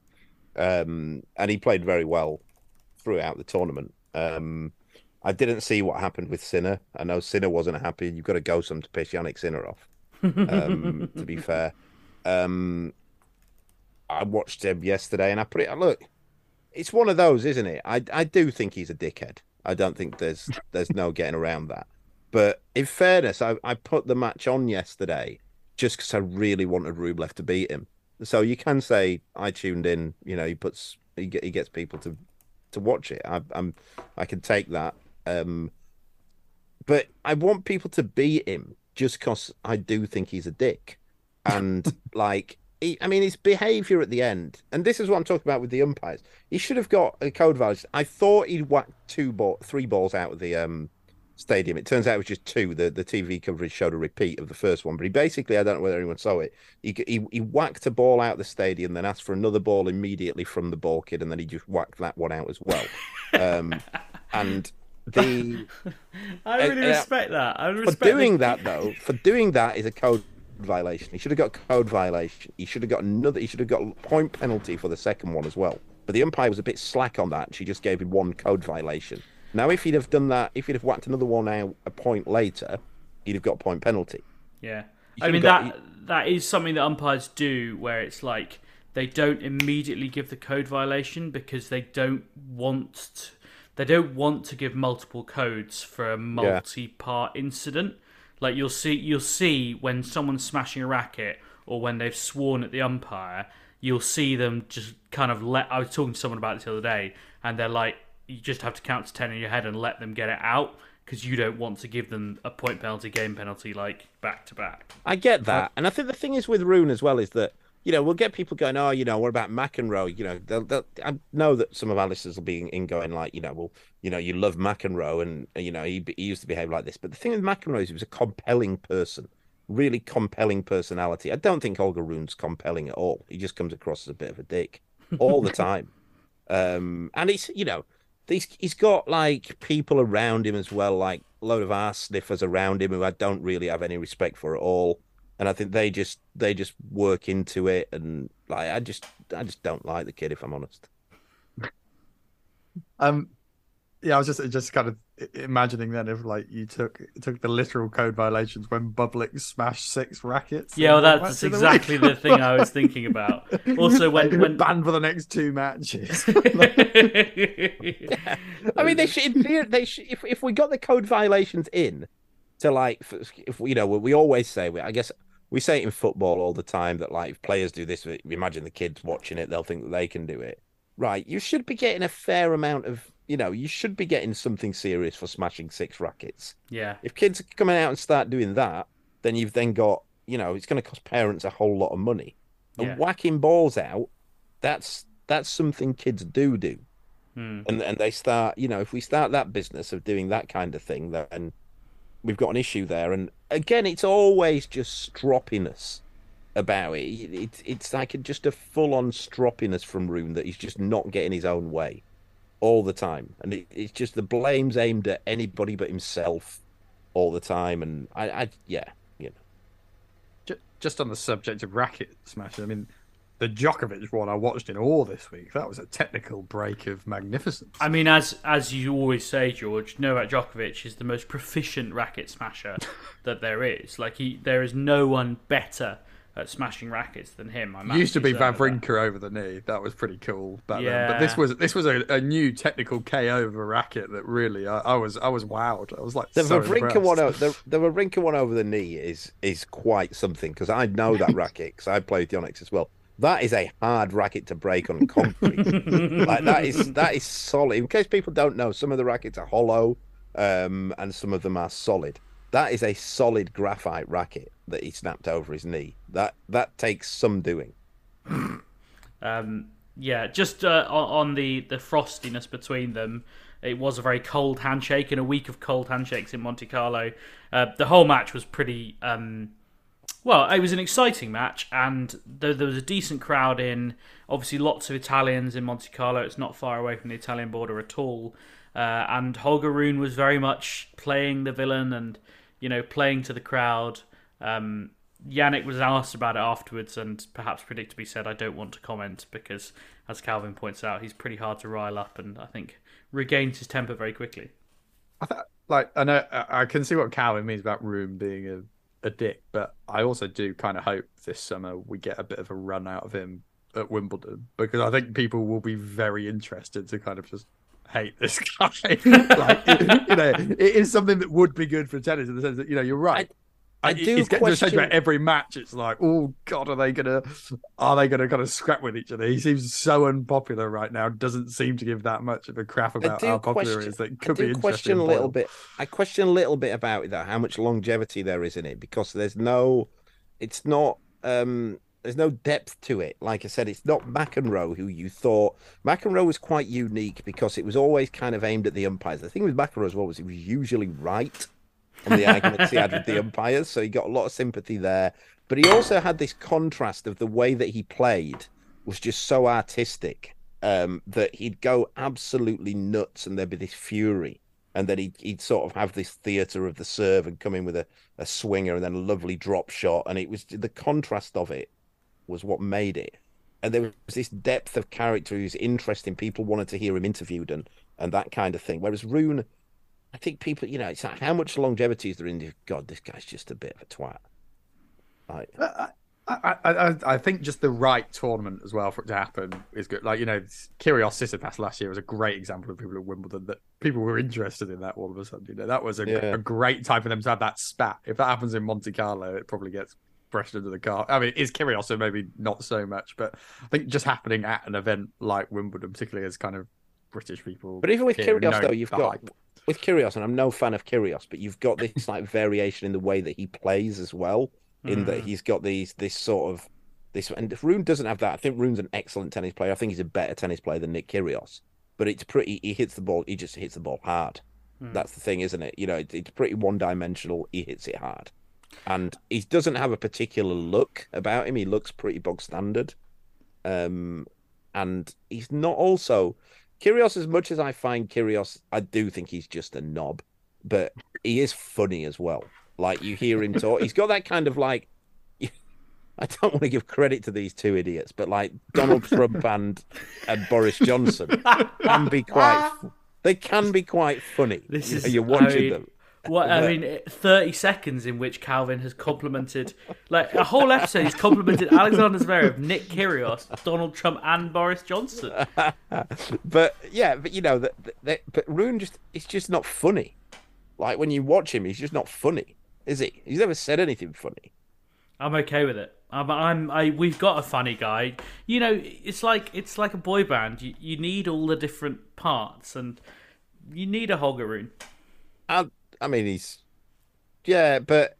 Speaker 3: Um, and he played very well throughout the tournament. Um, I didn't see what happened with Sinner. I know Sinner wasn't happy. You've got to go some to piss Jannik Sinner off. Um, to be fair, um, I watched him yesterday, and I put it. Look, it's one of those, isn't it? I I do think he's a dickhead. I don't think there's there's no getting around that. But in fairness, I, I put the match on yesterday just because I really wanted Rublev to beat him. So you can say I tuned in. You know, he puts he, he gets people to to watch it. I, I'm I can take that. Um, but I want people to beat him just because I do think he's a dick, and like. He, I mean, his behaviour at the end, and this is what I'm talking about with the umpires. He should have got a code violation. I thought he'd whacked two ball, three balls out of the um, stadium. It turns out it was just two. The the TV coverage showed a repeat of the first one, but he basically, I don't know whether anyone saw it. He he, he whacked a ball out of the stadium, then asked for another ball immediately from the ball kid, and then he just whacked that one out as well. Um, and the
Speaker 1: I really
Speaker 3: Uh, uh,
Speaker 1: respect that. I respect
Speaker 3: for
Speaker 1: doing
Speaker 3: that though, for doing that is a code violation. He should have got code violation. He should have got another. He should have got a point penalty for the second one as well. But the umpire was a bit slack on that. She just gave him one code violation. Now, if he'd have done that, if he'd have whacked another one out a point later, he'd have got a point penalty.
Speaker 1: Yeah, I mean
Speaker 3: got-
Speaker 1: that that is something that umpires do, where it's like they don't immediately give the code violation because they don't want to, they don't want to give multiple codes for a multi-part incident. Like you'll see you'll see when someone's smashing a racket or when they've sworn at the umpire, you'll see them just kind of let. I was talking to someone about this the other day, and they're like, you just have to count to ten in your head and let them get it out because you don't want to give them a point penalty, game penalty, like back to back.
Speaker 3: I get that, and I think the thing is with Rune as well is that you know we'll get people going, oh, you know, what about McEnroe? You know, they'll, they'll, I know that some of our listeners will be in, in going like, you know, well, you know, you love McEnroe, and you know he, he used to behave like this, but the thing with McEnroe is he was a compelling person, really compelling personality. I don't think Holger Rune's compelling at all. He just comes across as a bit of a dick all the time, um, and he's you know. He's, he's got like people around him as well, like a load of ass sniffers around him who I don't really have any respect for at all and I think they just they just work into it, and like I just I just don't like the kid if I'm honest.
Speaker 4: Um, Yeah, I was just just kind of imagining then if like you took took the literal code violations when Bublik smashed six rackets.
Speaker 1: Yeah, well, that's
Speaker 4: went back to
Speaker 1: exactly
Speaker 4: week.
Speaker 1: the thing I was thinking about. Also, when when
Speaker 4: banned for the next two matches.
Speaker 3: I mean, they should. In theory, they should. If if we got the code violations in, to like, if, if you know, we always say, I guess we say it in football all the time that like if players do this, imagine the kids watching it, they'll think that they can do it. Right, you should be getting a fair amount of, you know, you should be getting something serious for smashing six rackets.
Speaker 1: yeah,
Speaker 3: If kids are coming out and start doing that, then you've then got, you know, it's going to cost parents a whole lot of money. And
Speaker 1: Yeah.
Speaker 3: whacking balls out, that's that's something kids do do
Speaker 1: Hmm.
Speaker 3: and and they start you know if we start that business of doing that kind of thing then we've got an issue there and again it's always just stroppiness about it it's it's like a, just a full-on stroppiness from Rune that he's just not getting his own way all the time and it, it's just the blame's aimed at anybody but himself all the time and I, I yeah you know
Speaker 4: Just on the subject of racket smashing, I mean, the Djokovic one I watched in all this week. That was a technical break of magnificence.
Speaker 1: I mean, as as you always say, George, Novak Djokovic is the most proficient racket smasher that there is. Like he, there is no one better at smashing rackets than him. I'm
Speaker 4: Used to be
Speaker 1: absolutely that.
Speaker 4: Wawrinka over the knee. That was pretty cool back then. But this was this was a, a new technical KO of a racket that really I, I was I was wowed. I was like
Speaker 3: The
Speaker 4: so
Speaker 3: Wawrinka
Speaker 4: impressed.
Speaker 3: one, o- the, the Wawrinka one over the knee is is quite something because I know that racket because I played the Yonex as well. That is a hard racket to break on concrete. like that is that is solid. In case people don't know, some of the rackets are hollow, um, and some of them are solid. That is a solid graphite racket that he snapped over his knee. That that takes some doing.
Speaker 1: Um, yeah, just uh, on, the the frostiness between them, it was a very cold handshake and a week of cold handshakes in Monte Carlo. Uh, the whole match was pretty. Um, well, it was an exciting match, and there, there was a decent crowd in. Obviously, lots of Italians in Monte Carlo. It's not far away from the Italian border at all. Uh, and Holger Rune was very much playing the villain and, you know, playing to the crowd. Um, Jannik was asked about it afterwards, and perhaps predictably said, "I don't want to comment because, as Calvin points out, he's pretty hard to rile up, and I think regains his temper very quickly."
Speaker 4: I thought, like I know I can see what Calvin means about Rune being a, a dick, but I also do kind of hope this summer we get a bit of a run out of him at Wimbledon because I think people will be very interested to kind of just hate this guy. like, you know, it is something that would be good for tennis in the sense that you know you're right.
Speaker 3: I
Speaker 4: It-
Speaker 3: do
Speaker 4: it's getting to a stage where
Speaker 3: question-
Speaker 4: every match it's like, oh god, are they gonna, are they gonna kind of scrap with each other? He seems so unpopular right now. Doesn't seem to give that much of a crap about
Speaker 3: do
Speaker 4: how popular
Speaker 3: question,
Speaker 4: he is. That
Speaker 3: I
Speaker 4: could be
Speaker 3: do
Speaker 4: interesting.
Speaker 3: question a little bit. I question a little bit about that, how much longevity there is in it, because there's no, it's not, um, there's no depth to it. Like I said, it's not McEnroe who you thought McEnroe was quite unique because it was always kind of aimed at the umpires. The thing with McEnroe as well was he was usually right on the arguments he had with the umpires, so he got a lot of sympathy there. But he also had this contrast of the way that he played was just so artistic um, that he'd go absolutely nuts, and there'd be this fury, and then he'd, he'd sort of have this theatre of the serve and come in with a, a swinger and then a lovely drop shot, and it was the contrast of it was what made it. And there was this depth of character who's interesting. People wanted to hear him interviewed and and that kind of thing. Whereas Rune, I think people, you know, it's like how much longevity is there in? God, this guy's just a bit of a twat. Like, uh,
Speaker 4: I, I, I, I think just the right tournament as well for it to happen is good. Like you know, Kyrgios Tsitsipas last year was a great example of people at Wimbledon that people were interested in that all of a sudden. You know, that was a,
Speaker 3: Yeah.
Speaker 4: a great time for them to have that spat. If that happens in Monte Carlo, it probably gets brushed under the car. I mean, is Kyrgios so maybe not so much, but I think just happening at an event like Wimbledon, particularly as kind of British people.
Speaker 3: But even with Kyrgios, though, you've got
Speaker 4: hype.
Speaker 3: with Kyrgios, and I'm no fan of Kyrgios, but you've got this like variation in the way that he plays as well. In that
Speaker 1: Mm.
Speaker 3: he's got these this sort of this, and if Rune doesn't have that. I think Rune's an excellent tennis player. I think he's a better tennis player than Nick Kyrgios. But it's pretty. He hits the ball. He just hits the ball hard.
Speaker 1: Hmm.
Speaker 3: That's the thing, isn't it? You know, it, it's pretty one dimensional. He hits it hard, and he doesn't have a particular look about him. He looks pretty bog standard. Um, and he's not also Kyrgios. As much as I find Kyrgios, I do think he's just a knob, but he is funny as well. Like you hear him talk, he's got that kind of like. I don't want to give credit to these two idiots, but like Donald Trump and and Boris Johnson can be quite They can be quite funny.
Speaker 1: This is
Speaker 3: you're watching
Speaker 1: I
Speaker 3: them.
Speaker 1: What I mean, thirty seconds in which Calvin has complimented, like a whole episode, he's complimented Alexander Zverev, Nick Kyrgios, Donald Trump, and Boris Johnson.
Speaker 3: but yeah, but you know that, that but Rune just it's just not funny. Like when you watch him, he's just not funny, is he? He's never said anything funny.
Speaker 1: I'm okay with it. I'm, I'm, I, we've got a funny guy. You know, it's like it's like a boy band. You, you need all the different parts, and you need a Holger Rune.
Speaker 3: I, I mean, he's yeah, but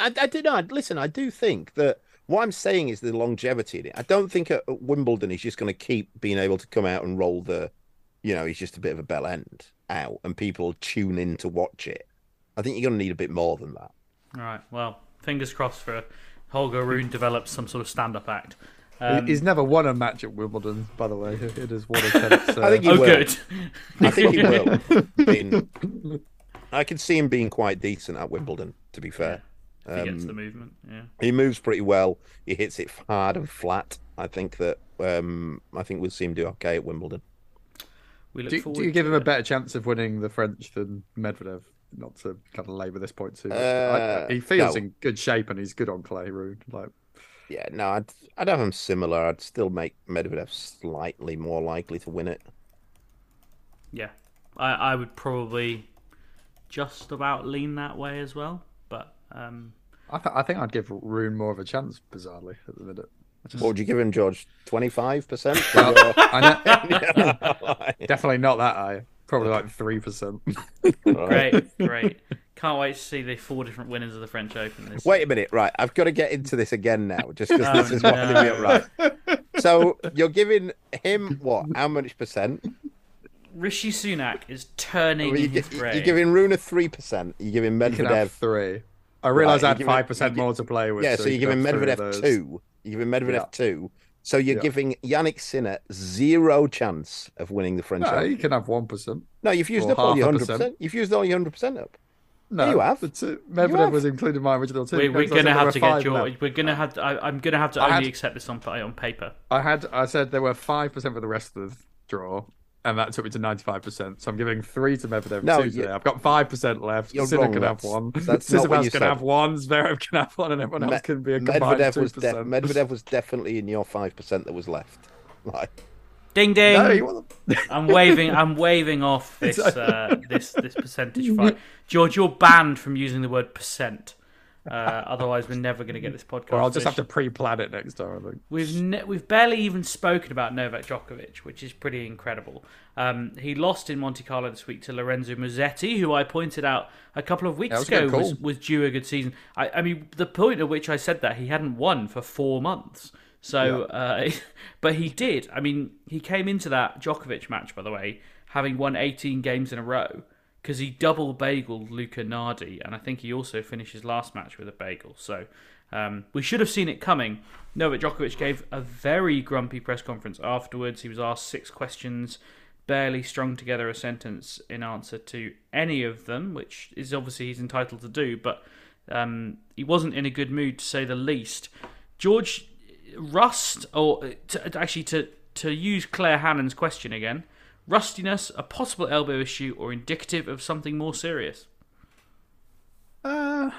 Speaker 3: I, I don't know. Listen, I do think that what I'm saying is the longevity in it. I don't think at, at Wimbledon he's just going to keep being able to come out and roll the, you know, he's just a bit of a bell end out, and people tune in to watch it. I think you're going to need a bit more than that.
Speaker 1: All right. Well, fingers crossed for Holger Rune develops some sort of stand-up act. Um,
Speaker 4: He's never won a match at Wimbledon, by the way. It is one of tennis. Uh...
Speaker 3: I think he
Speaker 1: Oh,
Speaker 3: will.
Speaker 1: good.
Speaker 3: I think he will. Being- I can see him being quite decent at Wimbledon. To be fair,
Speaker 1: if he gets
Speaker 3: Um,
Speaker 1: the movement. Yeah.
Speaker 3: he moves pretty well. He hits it hard and flat. I think that um, I think we'll see him do okay at Wimbledon.
Speaker 1: We look
Speaker 4: Do,
Speaker 1: forward
Speaker 4: do you give
Speaker 1: to
Speaker 4: him a better chance of winning the French than Medvedev? Not to kind of labour this point too much.
Speaker 3: Uh,
Speaker 4: I- he feels
Speaker 3: no.
Speaker 4: in good shape and he's good on clay. Rune, like
Speaker 3: Yeah, no, I'd I'd have him similar. I'd still make Medvedev slightly more likely to win it.
Speaker 1: Yeah, I, I would probably just about lean that way as well. But um,
Speaker 4: I, th- I think I'd give Rune more of a chance. Bizarrely, at the minute. Just-
Speaker 3: What would you give him, George? Twenty five percent?
Speaker 4: Well, I know- definitely not that high. Probably like three percent.
Speaker 1: great, great. Can't wait to see the four different winners of the French Open. This
Speaker 3: Wait a minute, right? I've got to get into this again now, just because
Speaker 1: Oh,
Speaker 3: this is what
Speaker 1: no.
Speaker 3: no. right. So you're giving him what? How much percent?
Speaker 1: Rishi Sunak is turning
Speaker 3: Well, you
Speaker 1: in his
Speaker 3: gi-
Speaker 1: grave.
Speaker 3: You're giving Rune three percent. You're giving Medvedev
Speaker 4: have three. I realise
Speaker 3: Right,
Speaker 4: I had five percent
Speaker 3: you
Speaker 4: more to play with.
Speaker 3: Yeah, so,
Speaker 4: you
Speaker 3: you're giving
Speaker 4: have three of
Speaker 3: Medvedev
Speaker 4: those.
Speaker 3: two. You're giving Medvedev
Speaker 4: Yeah.
Speaker 3: two. So you're
Speaker 4: Yeah.
Speaker 3: giving Jannik Sinner zero chance of winning the French
Speaker 4: No,
Speaker 3: Open.
Speaker 4: you can have one percent.
Speaker 3: No, you've used up all your hundred
Speaker 4: percent.
Speaker 3: percent. You've used all your hundred percent up.
Speaker 4: No,
Speaker 3: you have.
Speaker 4: The uh, two, Medvedev
Speaker 3: have.
Speaker 4: was included in my original two.
Speaker 1: we, we're
Speaker 4: because I said
Speaker 1: gonna have to get
Speaker 4: five
Speaker 1: your.
Speaker 4: left.
Speaker 1: We're gonna have to. I, I'm gonna have to
Speaker 4: I
Speaker 1: only
Speaker 4: had-
Speaker 1: accept this on on paper.
Speaker 4: I had. I said there were five percent for the rest of the draw, and that took me to ninety-five percent. So I'm giving three to Medvedev.
Speaker 3: No,
Speaker 4: two today. I've got five percent left.
Speaker 3: You're
Speaker 4: Sinner
Speaker 3: wrong,
Speaker 4: can have one.
Speaker 3: that's not what
Speaker 4: Tsitsipas
Speaker 3: you
Speaker 4: can have one. Zverev can have one, and everyone else can be a combined
Speaker 3: Medvedev
Speaker 4: two
Speaker 3: was def-
Speaker 4: percent.
Speaker 3: Medvedev was definitely in your five percent that was left. Like
Speaker 1: Ding ding.
Speaker 4: No, he wasn't.
Speaker 1: I'm waving. I'm waving off this uh, this this percentage fight. George, you're banned from using the word percent. Uh, otherwise, we're never going to get this podcast.
Speaker 4: Or I'll just have to pre-plan it next time. I think.
Speaker 1: We've ne- we've barely even spoken about Novak Djokovic, which is pretty incredible. Um, he lost in Monte Carlo this week to Lorenzo Musetti, who I pointed out a couple of weeks
Speaker 4: That was a
Speaker 1: ago was, was due a good season. I, I mean, the point at which I said that he hadn't won for four months. So, uh, but he did. I mean, he came into that Djokovic match, by the way, having won 18 games in a row because he double bagel Luca Nardi, and I think he also finished his last match with a bagel. So um, we should have seen it coming. Novak Djokovic gave a very grumpy press conference afterwards. He was asked six questions, barely strung together a sentence in answer to any of them, which is obviously he's entitled to do, but um, he wasn't in a good mood to say the least. George Rust, or uh, to, actually to to use Claire Hannon's question again, rustiness, a possible elbow issue, or indicative of something more serious.
Speaker 4: Uh,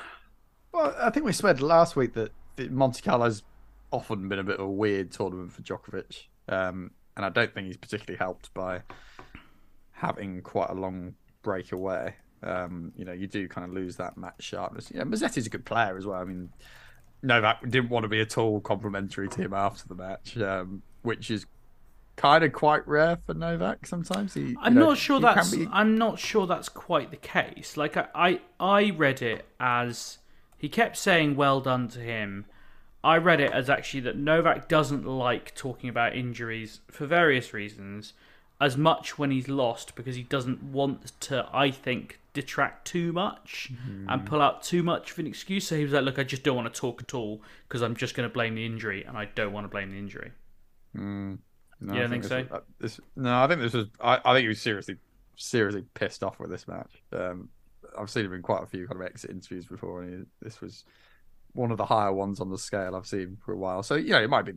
Speaker 4: well, I think we said last week that Monte Carlo's often been a bit of a weird tournament for Djokovic, um, and I don't think he's particularly helped by having quite a long break away. Um, you know, you do kind of lose that match sharpness. You know, Musetti's a good player as well. I mean, Novak didn't want to be at all complimentary to him after the match, um, which is kind of quite rare for Novak. Sometimes he.
Speaker 1: I'm
Speaker 4: know,
Speaker 1: not sure that's
Speaker 4: be-
Speaker 1: I'm not sure that's quite the case. Like I, I I read it as he kept saying well done to him. I read it as actually that Novak doesn't like talking about injuries for various reasons as much when he's lost because he doesn't want to I think detract too much and pull out too much of an excuse. So he was like, "Look, I just don't want to talk at all because I'm just going to blame the injury and I don't want to blame the injury."
Speaker 4: Mm, no,
Speaker 1: You
Speaker 4: I
Speaker 1: don't think
Speaker 4: this
Speaker 1: so?
Speaker 4: was- uh, this, no, I think this was. I, I think he was seriously, seriously pissed off with this match. Um, I've seen him in quite a few kind of exit interviews before, and he, this was one of the higher ones on the scale I've seen for a while. So you know, it might be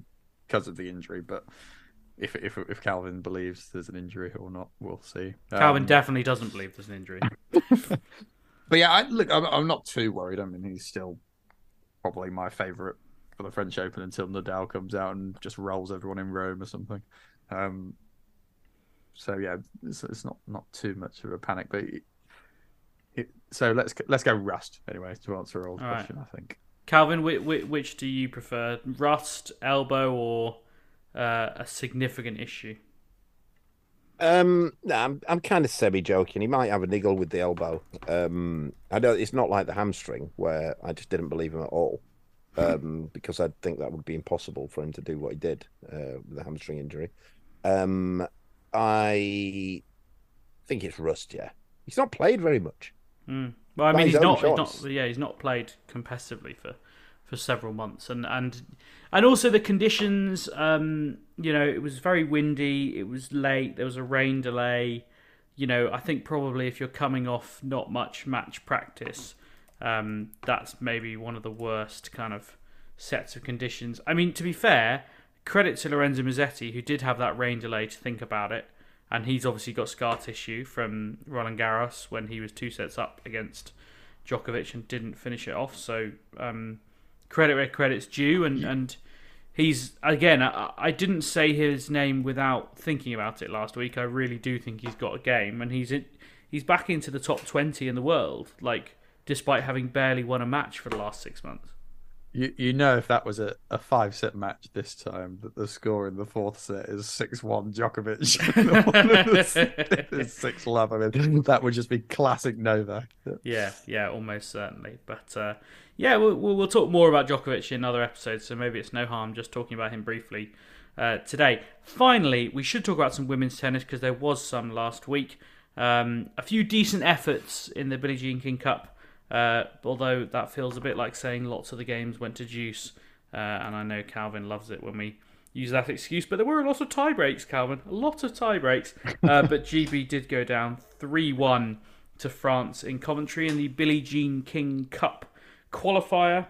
Speaker 4: because of the injury, but if if if Calvin believes there's an injury or not, we'll see.
Speaker 1: Calvin
Speaker 4: Um,
Speaker 1: definitely doesn't believe there's an injury.
Speaker 4: But yeah, I, look, I'm, I'm not too worried. I mean, he's still probably my favourite for the French Open until Nadal comes out and just rolls everyone in Rome or something. Um, so yeah, it's, it's not not too much of a panic. But it, it, so let's go- let's go rust anyway to answer all old
Speaker 1: All right.
Speaker 4: question. I think.
Speaker 1: Calvin, which, which do you prefer, rust, elbow, or uh, a significant issue?
Speaker 3: Um, no, I'm I'm kind of semi joking. He might have a niggle with the elbow. Um, I don't. It's not like the hamstring where I just didn't believe him at all. Um, because I think that would be impossible for him to do what he did uh, with the hamstring injury. Um, I think it's rust. Yeah, he's not played very much.
Speaker 1: Mm. Well, I mean, he's not, he's not. Yeah, he's not played competitively for for several months, and and and also the conditions. Um, you know, it was very windy. It was late. There was a rain delay. You know, I think probably if you're coming off not much match practice, um, that's maybe one of the worst kind of sets of conditions. I mean, to be fair, credit to Lorenzo Musetti who did have that rain delay to think about it, and he's obviously got scar tissue from Roland Garros when he was two sets up against Djokovic and didn't finish it off. So um, credit where credit's due, and and he's again. I, I didn't say his name without thinking about it last week. I really do think he's got a game, and he's in, he's back into the top twenty in the world. Like despite having barely won a match for the last six months.
Speaker 4: You you know if that was a, a five set match this time that the score in the fourth set is six one Djokovic six love. I mean that would just be classic Novak.
Speaker 1: Yeah, yeah, almost certainly. But uh, yeah, we'll, we'll we'll talk more about Djokovic in other episodes, so maybe it's no harm just talking about him briefly uh, today. Finally, we should talk about some women's tennis because there was some last week. Um, a few decent efforts in the Billie Jean King Cup, uh, although that feels a bit like saying lots of the games went to juice. Uh, and I know Calvin loves it when we use that excuse, but there were a lot of tie breaks, Calvin. A lot of tie breaks. Uh, but GB did go down 3 1 to France in Coventry in the Billie Jean King Cup qualifier.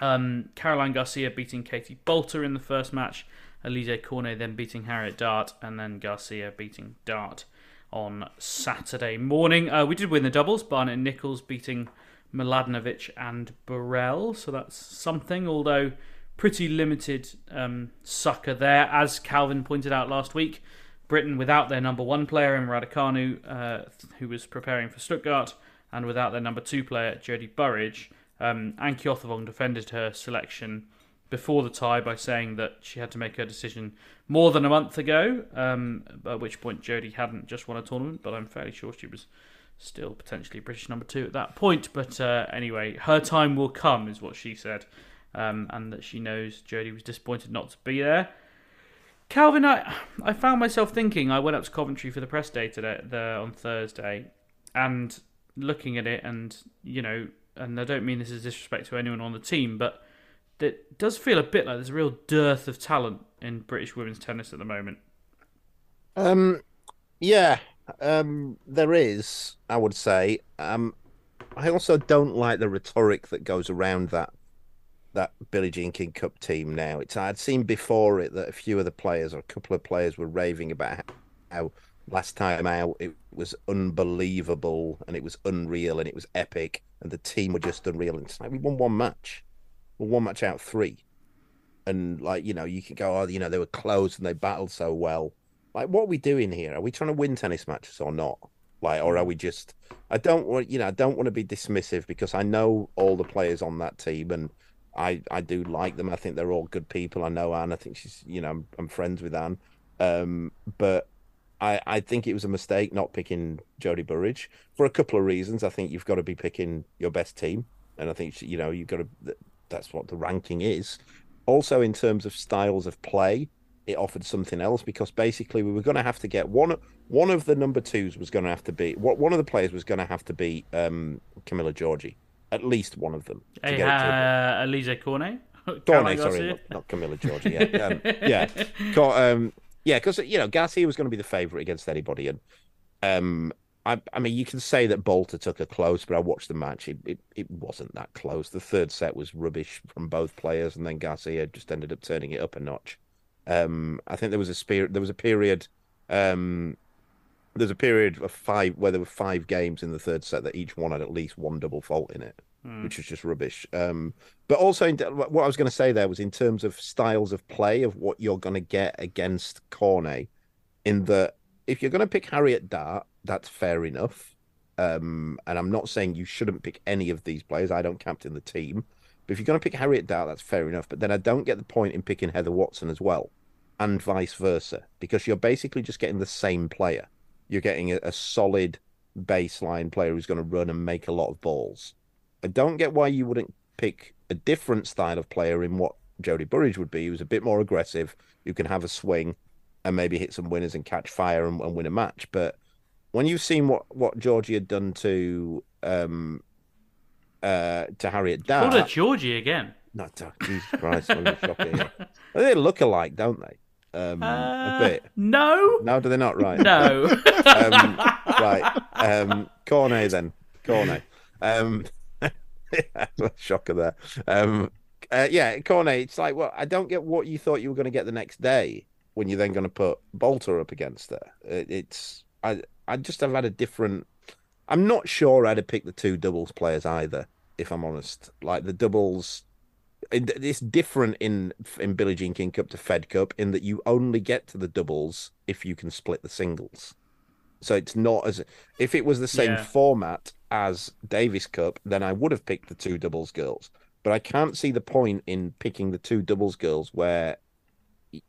Speaker 1: Um, Caroline Garcia beating Katie Boulter in the first match. Alizé Cornet then beating Harriet Dart, and then Garcia beating Dart on Saturday morning. Uh, we did win the doubles. Barnett and Nicholls beating Mladenovic and Burel, so that's something, although pretty limited um, sucker there. As Calvin pointed out last week, Britain without their number one player, in Raducanu, uh, who was preparing for Stuttgart, and without their number two player, Jodie Burrage. Um, Anne Keothavong defended her selection before the tie by saying that she had to make her decision more than a month ago, um, at which point Jodie hadn't just won a tournament, but I'm fairly sure she was still potentially British number two at that point. But uh, anyway, her time will come, is what she said, um, and that she knows Jodie was disappointed not to be there. Calvin, I, I found myself thinking. I went up to Coventry for the press day today, the, on Thursday, and looking at it, and you know, and I don't mean this as disrespect to anyone on the team, but it does feel a bit like there's a real dearth of talent in British women's tennis at the moment.
Speaker 3: Um, yeah, um, there is. I would say. Um, I also don't like the rhetoric that goes around that that Billie Jean King Cup team now. It's I'd seen before it that a few of the players or a couple of players were raving about how last time out it was unbelievable and it was unreal and it was epic and the team were just unreal. And it's like we won one match, we won one match out three, and like you know you can go oh you know they were close and they battled so well. Like what are we doing here? Are we trying to win tennis matches or not? Like or are we just? I don't want you know I don't want to be dismissive because I know all the players on that team and. I, I do like them. I think they're all good people. I know Anne. I think she's, you know, I'm, I'm friends with Anne. Um, but I, I think it was a mistake not picking Jodie Burrage for a couple of reasons. I think you've got to be picking your best team, and I think you know you've got to. That's what the ranking is. Also, in terms of styles of play, it offered something else because basically we were going to have to get one. One of the number twos was going to have to be what one of the players was going to have to be um, Camila Giorgi, at least one of them. to
Speaker 1: Hey,
Speaker 3: get it to a-
Speaker 1: uh, Alizé Cornet?
Speaker 3: Cornet, sorry, not, not Camilla Georgia. Yeah, um, yeah, um, yeah, because you know Garcia was going to be the favourite against anybody, and um, I, I mean, you can say that Boulter took her close, but I watched the match; it, it, it wasn't that close. The third set was rubbish from both players, and then Garcia just ended up turning it up a notch. Um, I think there was a spirit. There was a period. Um, there's a period of five where there were five games in the third set that each one had at least one double fault in it,
Speaker 1: Hmm.
Speaker 3: which was just rubbish. Um, but also, in, what I was going to say there was in terms of styles of play of what you're going to get against Cornet, in that if you're going to pick Harriet Dart, that's fair enough. Um, and I'm not saying you shouldn't pick any of these players. I don't captain the team. But if you're going to pick Harriet Dart, that's fair enough. But then I don't get the point in picking Heather Watson as well, and vice versa, because you're basically just getting the same player. You're getting a, a solid baseline player who's going to run and make a lot of balls. I don't get why you wouldn't pick a different style of player in what Jodie Burrage would be, who's a bit more aggressive, who can have a swing and maybe hit some winners and catch fire and, and win a match. But when you've seen what what Giorgi had done to um uh to Harriet
Speaker 1: Called her
Speaker 3: Dart,
Speaker 1: Giorgi again.
Speaker 3: no, Jesus Christ, what a yeah. they look alike, don't they? Um,
Speaker 1: Uh,
Speaker 3: a bit.
Speaker 1: No.
Speaker 3: No, do they not? Right.
Speaker 1: No.
Speaker 3: um, right. Um, Cornet then. Cornet. Um, shocker there. Um, uh, yeah, Cornet. It's like, well, I don't get what you thought you were going to get the next day when you're then going to put Boulter up against her. It, it's I. I just have had a different. I'm not sure I'd have picked the two doubles players either. If I'm honest, like the doubles it's different in in Billie Jean King Cup to Fed Cup in that you only get to the doubles if you can split the singles. So it's not as if it was the same
Speaker 1: Yeah.
Speaker 3: format as Davis Cup, then I would have picked the two doubles girls. But I can't see the point in picking the two doubles girls where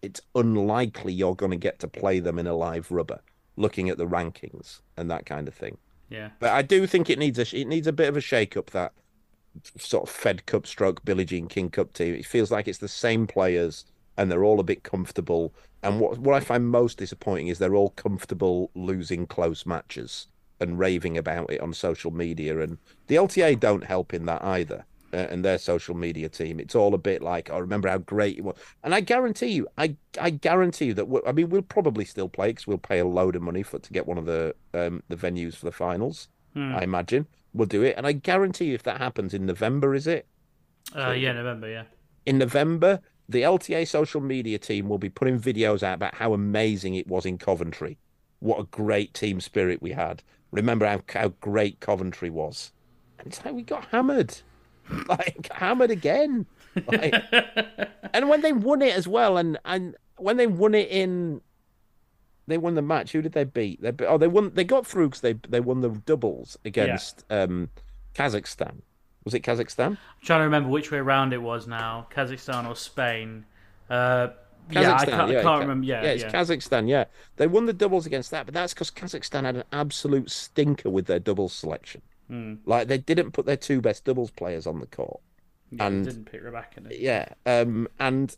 Speaker 3: it's unlikely you're going to get to play them in a live rubber, looking at the rankings and that kind of thing.
Speaker 1: Yeah.
Speaker 3: But I do think it needs a it needs a bit of a shake up that sort of Fed Cup stroke Billie Jean King Cup team. It feels like it's the same players and they're all a bit comfortable. And what what I find most disappointing is they're all comfortable losing close matches and raving about it on social media. And the LTA don't help in that either. Uh, and their social media team, it's all a bit like, "I remember how great it was." And I guarantee you, I I guarantee you that I mean we'll probably still play because we'll pay a load of money for to get one of the um, the venues for the finals.
Speaker 1: Hmm.
Speaker 3: I imagine we'll do it, and I guarantee you, if that happens in November, is it?
Speaker 1: Uh, yeah, November. Yeah.
Speaker 3: in November, the LTA social media team will be putting videos out about how amazing it was in Coventry. What a great team spirit we had. Remember how, how great Coventry was. And it's like we got hammered. Like hammered again. Like, and when they won it as well, and, and when they won it in they won the match. Who did they beat? They oh they won they got through because they they won the doubles against um Kazakhstan. Was it Kazakhstan?
Speaker 1: I'm trying to remember which way around it was now, Kazakhstan or Spain. Uh, yeah, I
Speaker 3: Kazakhstan,
Speaker 1: can't, I
Speaker 3: yeah,
Speaker 1: can't
Speaker 3: Ka-
Speaker 1: remember. Yeah,
Speaker 3: it's
Speaker 1: yeah.
Speaker 3: Kazakhstan. Yeah, they won the doubles against that, but that's because Kazakhstan had an absolute stinker with their doubles selection.
Speaker 1: Hmm.
Speaker 3: Like they didn't put their two best doubles players on the court,
Speaker 1: Yeah,
Speaker 3: and
Speaker 1: didn't pick Rebecca. in it.
Speaker 3: yeah, um, and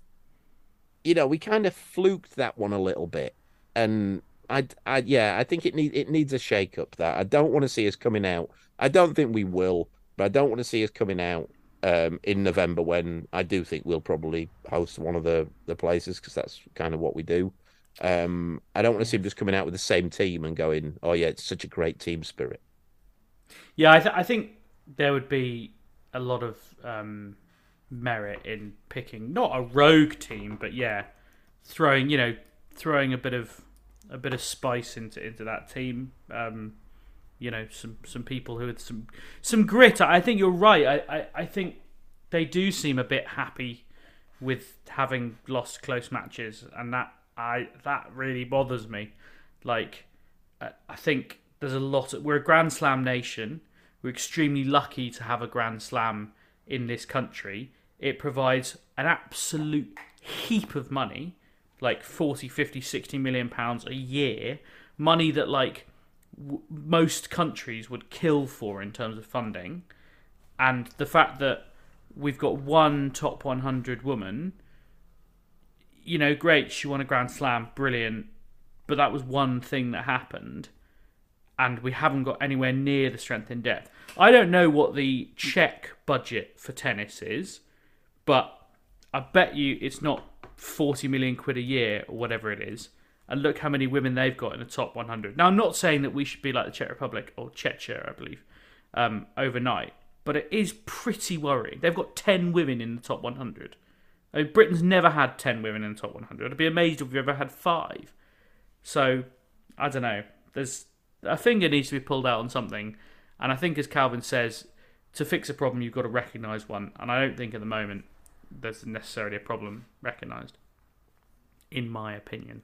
Speaker 3: you know we kind of fluked that one a little bit, and I, I, yeah, I think it need it needs a shake up. That I don't want to see us coming out. I don't think we will, but I don't want to see us coming out um, in November when I do think we'll probably host one of the the places because that's kind of what we do. Um, I don't want to see them just coming out with the same team and going, "Oh yeah, it's such a great team spirit."
Speaker 1: Yeah, I, th- I think there would be a lot of um, merit in picking not a rogue team, but yeah, throwing you know throwing a bit of a bit of spice into into that team. Um, you know, some some people who had some some grit. I think you're right. I, I, I think they do seem a bit happy with having lost close matches, and that I that really bothers me. Like, I I think there's a lot. Of, we're a Grand Slam nation. We're extremely lucky to have a Grand Slam in this country. It provides an absolute heap of money, like 40, 50, 60 million pounds a year. Money that like w- most countries would kill for in terms of funding. And the fact that we've got one top 100 woman, you know, great, she won a Grand Slam, brilliant. But that was one thing that happened and we haven't got anywhere near the strength in depth. I don't know what the Czech budget for tennis is, but I bet you it's not 40 million quid a year or whatever it is. And look how many women they've got in the top 100. Now, I'm not saying that we should be like the Czech Republic or Czechia, I believe, um, overnight, but it is pretty worrying. They've got 10 women in the top 100. I mean, Britain's never had 10 women in the top 100. I'd be amazed if we ever had five. So, I don't know. There's a finger needs to be pulled out on something. And I think, as Calvin says, to fix a problem, you've got to recognise one. And I don't think at the moment there's necessarily a problem recognised, in my opinion.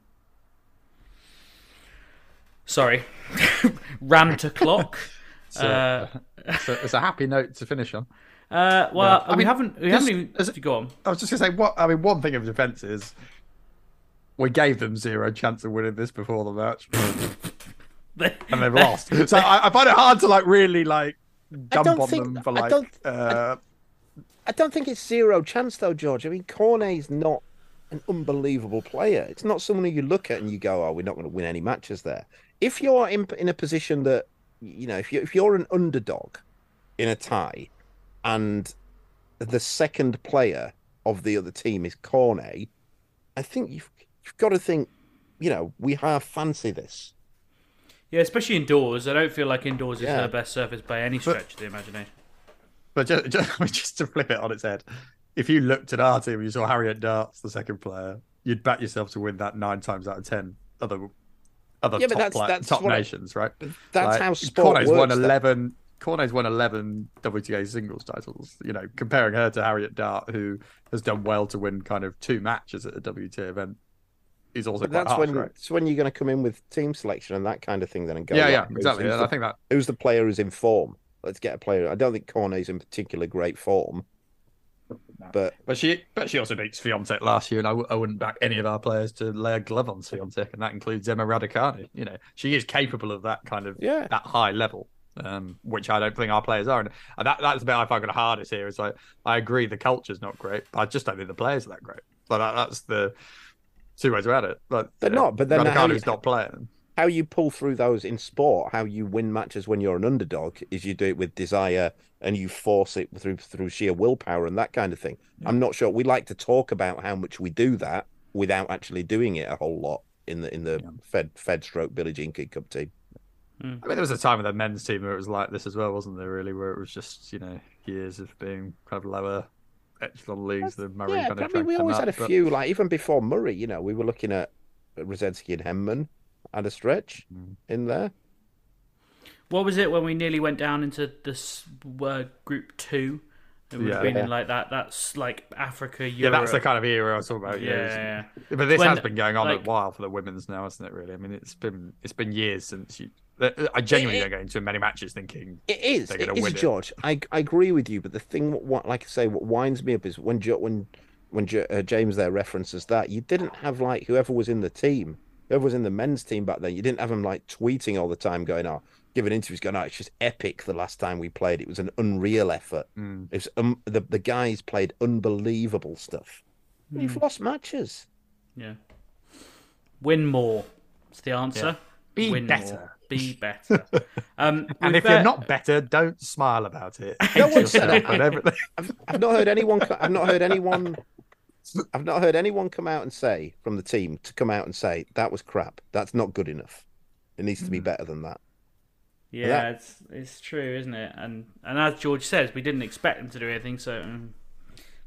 Speaker 1: Sorry. Rant o'clock.
Speaker 4: So,
Speaker 1: uh,
Speaker 4: so it's a happy note to finish on.
Speaker 1: Uh, well,
Speaker 4: Yeah. I
Speaker 1: we
Speaker 4: mean,
Speaker 1: haven't. We
Speaker 4: just
Speaker 1: haven't even.
Speaker 4: as-
Speaker 1: go on.
Speaker 4: I was just gonna say what I mean. One thing of defence is we gave them zero chance of winning this before the match, and they've lost. So I, I find it hard to like really like dump on
Speaker 3: think-
Speaker 4: them for
Speaker 3: I
Speaker 4: like.
Speaker 3: don't-
Speaker 4: uh,
Speaker 3: I don't think it's zero chance though, George. I mean, Cornet's not an unbelievable player. It's not someone who you look at and you go, "Oh, we're not going to win any matches there." If you're in in a position that you know, if you if you're an underdog in a tie, and the second player of the other team is Cornet, I think you've you've got to think, you know, we have fancy this.
Speaker 1: Yeah, especially indoors. I don't feel like indoors is
Speaker 3: Yeah.
Speaker 1: her best surface by any stretch of the imagination.
Speaker 4: But just, just, just to flip it on its head, if you looked at our team and you saw Harriet Darts, the second player, you'd back yourself to win that nine times out of ten. Other other
Speaker 3: Yeah, but
Speaker 4: top,
Speaker 3: that's-
Speaker 4: pla-
Speaker 3: that's
Speaker 4: top
Speaker 3: what I-
Speaker 4: nations, right?
Speaker 3: that's how sport
Speaker 4: Cornet's won
Speaker 3: works, that-
Speaker 4: eleven. Cornet's won eleven WTA singles titles. You know, comparing her to Harriet Dart, who has done well to win kind of two matches at a WTA event, is also
Speaker 3: But
Speaker 4: quite
Speaker 3: that's
Speaker 4: harsh,
Speaker 3: when
Speaker 4: right?
Speaker 3: it's when you're going to come in with team selection and that kind of thing then and go.
Speaker 4: Yeah,
Speaker 3: right,
Speaker 4: yeah, exactly.
Speaker 3: who's the-
Speaker 4: I think that-
Speaker 3: who's the player who's in form? Let's get a player. I don't think Cornet's in particular great form, but
Speaker 4: But she, but she also beats Swiatek last year, and I, w- I wouldn't back any of our players to lay a glove on Swiatek, and that includes Emma Raducanu. You know, she is capable of that kind of
Speaker 3: Yeah.
Speaker 4: that high level, um, which I don't think our players are. And and that that's the bit I find the hardest here. Is like I agree the culture's not great, but I just don't think the players are that great. But that, that's the two ways around it. But
Speaker 3: They're
Speaker 4: you know,
Speaker 3: not, but then how
Speaker 4: Raducanu's
Speaker 3: you-
Speaker 4: not playing.
Speaker 3: how you pull through those in sport, how you win matches when you're an underdog, is you do it with desire and you force it through through sheer willpower and that kind of thing. I'm not sure. We like to talk about how much we do that without actually doing it a whole lot in the in the Fed Fed Stroke Billie Jean King Cup team. Hmm.
Speaker 4: I mean, there was a time with the men's team where it was like this as well, wasn't there? Really, where it was just you know years of being kind of lower echelon leagues. The Murray
Speaker 3: Yeah,
Speaker 4: kind
Speaker 3: but I mean, we always
Speaker 4: up,
Speaker 3: had a
Speaker 4: but-
Speaker 3: few. Like even before Murray, you know, we were looking at Rusedski and Henman had a stretch
Speaker 4: Mm.
Speaker 3: in there.
Speaker 1: What was it when we nearly went down into this uh, group two? It would have been in like that. That's like Africa, Europe.
Speaker 4: Yeah, that's the kind of era I was talking about.
Speaker 1: Yeah,
Speaker 4: Yeah,
Speaker 1: yeah, yeah.
Speaker 4: but this
Speaker 1: When,
Speaker 4: has been going on
Speaker 1: like-
Speaker 4: a while for the women's now, hasn't it? Really, I mean, it's been it's been years since you. I genuinely don't go into many matches thinking
Speaker 3: It is.
Speaker 4: they're
Speaker 3: It
Speaker 4: going to
Speaker 3: is,
Speaker 4: win it.
Speaker 3: George. I, I agree with you, but the thing, what like I say, what winds me up is when when when uh, James there references that you didn't have like whoever was in the team, whoever was in the men's team back then, you didn't have them like tweeting all the time, going, "Oh, giving interviews, going, oh, it's just epic." The last time we played, it was an unreal effort.
Speaker 4: Mm.
Speaker 3: It was um, the the guys played unbelievable stuff. You've
Speaker 1: Mm.
Speaker 3: lost matches.
Speaker 1: Yeah. Win more. It's the answer.
Speaker 4: Be
Speaker 1: Win
Speaker 4: better.
Speaker 1: More. Be better. Um,
Speaker 4: And
Speaker 1: we've,
Speaker 4: if you're not better, don't smile about it.
Speaker 3: No
Speaker 4: Hate
Speaker 3: one said
Speaker 4: yourself
Speaker 3: that.
Speaker 4: everything.
Speaker 3: I've, I've not heard anyone. I've not heard anyone. I've not heard anyone come out and say from the team to come out and say that was crap. That's not good enough. It needs to be better than that.
Speaker 1: Yeah,
Speaker 3: that-
Speaker 1: it's it's true, isn't it? And and as George says, we didn't expect them to do anything. So um,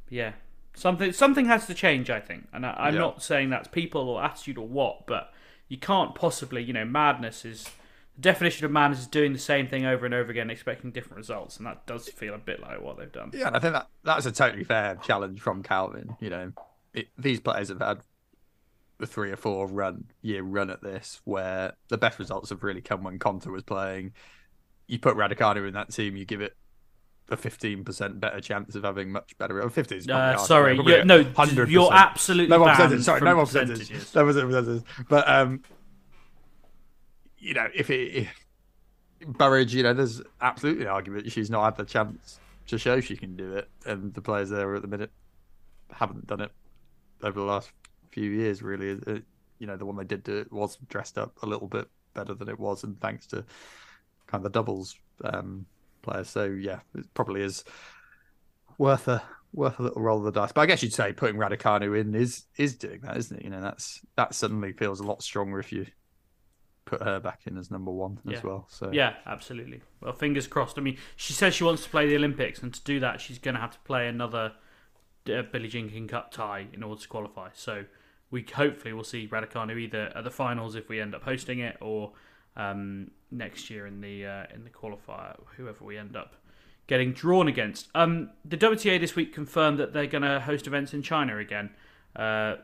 Speaker 1: yeah, something something has to change, I think. And I, I'm
Speaker 4: Yeah.
Speaker 1: not saying that's people or attitude or what, but you can't possibly, you know, madness is the definition of madness is doing the same thing over and over again, expecting different results, and that does feel a bit like what they've done.
Speaker 4: Yeah, and I think that that's a totally fair challenge from Calvin. You know, it, these players have had the three or four run year run at this, where the best results have really come when Konta was playing. You put Raducanu in that team, you give it a fifteen percent better chance of having much better. Fifty is
Speaker 1: Uh, sorry, you're- no,
Speaker 4: hundred
Speaker 1: you're absolutely
Speaker 4: no more
Speaker 1: banned
Speaker 4: percentage. Sorry, no percentage.
Speaker 1: percentages.
Speaker 4: No more percentages. But um, you know, if it if Burrage, you know, there's absolutely an argument she's not had the chance to show she can do it, and the players there at the minute haven't done it over the last few years. Really, Uh, you know, the one they did do it was dressed up a little bit better than it was, and thanks to kind of the doubles um, players. So yeah, it probably is worth a worth a little roll of the dice. But I guess you'd say putting Raducanu in is is doing that, isn't it? You know, that's that suddenly feels a lot stronger if you put her back in as number one
Speaker 1: Yeah.
Speaker 4: as well. So
Speaker 1: yeah, absolutely. Well, fingers crossed. I mean, she says she wants to play the Olympics, and to do that, she's going to have to play another uh, Billie Jean King Cup tie in order to qualify. So we hopefully will see Raducanu either at the finals if we end up hosting it, or um, next year in the uh, in the qualifier, whoever we end up getting drawn against. Um, the WTA this week confirmed that they're going to host events in China again, uh,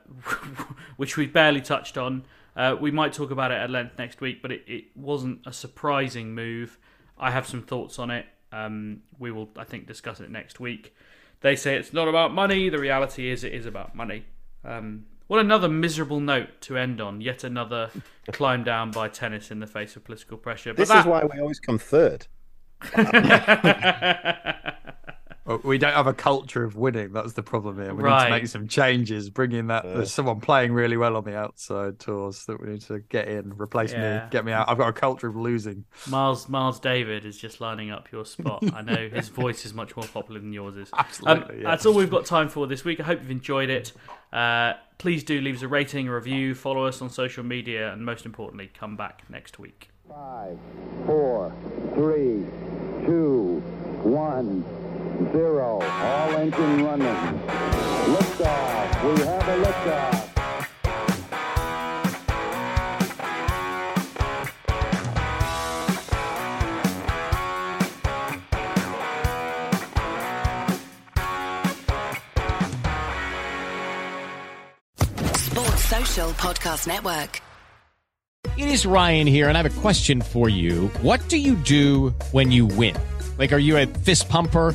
Speaker 1: which we've barely touched on. Uh, we might talk about it at length next week, but it, it wasn't a surprising move. I have some thoughts on it. Um, we will, I think, discuss it next week. They say it's not about money. The reality is, it is about money. Um, what another miserable note to end on. Yet another climb down by tennis in the face of political pressure. But
Speaker 3: This
Speaker 1: that-
Speaker 3: is why we always come third.
Speaker 4: Well, We don't have a culture of winning. That's the problem here. We need to make some changes. Bring in that. There's someone playing really well on the outside tours that we need to get in, replace
Speaker 1: Yeah.
Speaker 4: me, get me out. I've got a culture of losing.
Speaker 1: Miles Miles David is just lining up your spot. I know his voice is much more popular than yours is.
Speaker 4: Absolutely,
Speaker 1: Um,
Speaker 4: yeah.
Speaker 1: That's all we've got time for this week. I hope you've enjoyed it. Uh, please do leave us a rating, a review, follow us on social media, and most importantly, come back next week.
Speaker 2: Five, four, three, two, one, zero. All engine running. Liftoff. We have a liftoff.
Speaker 8: Sports Social Podcast Network.
Speaker 6: It is Ryan here, and I have a question for you. What do you do when you win? Like, are you a fist pumper?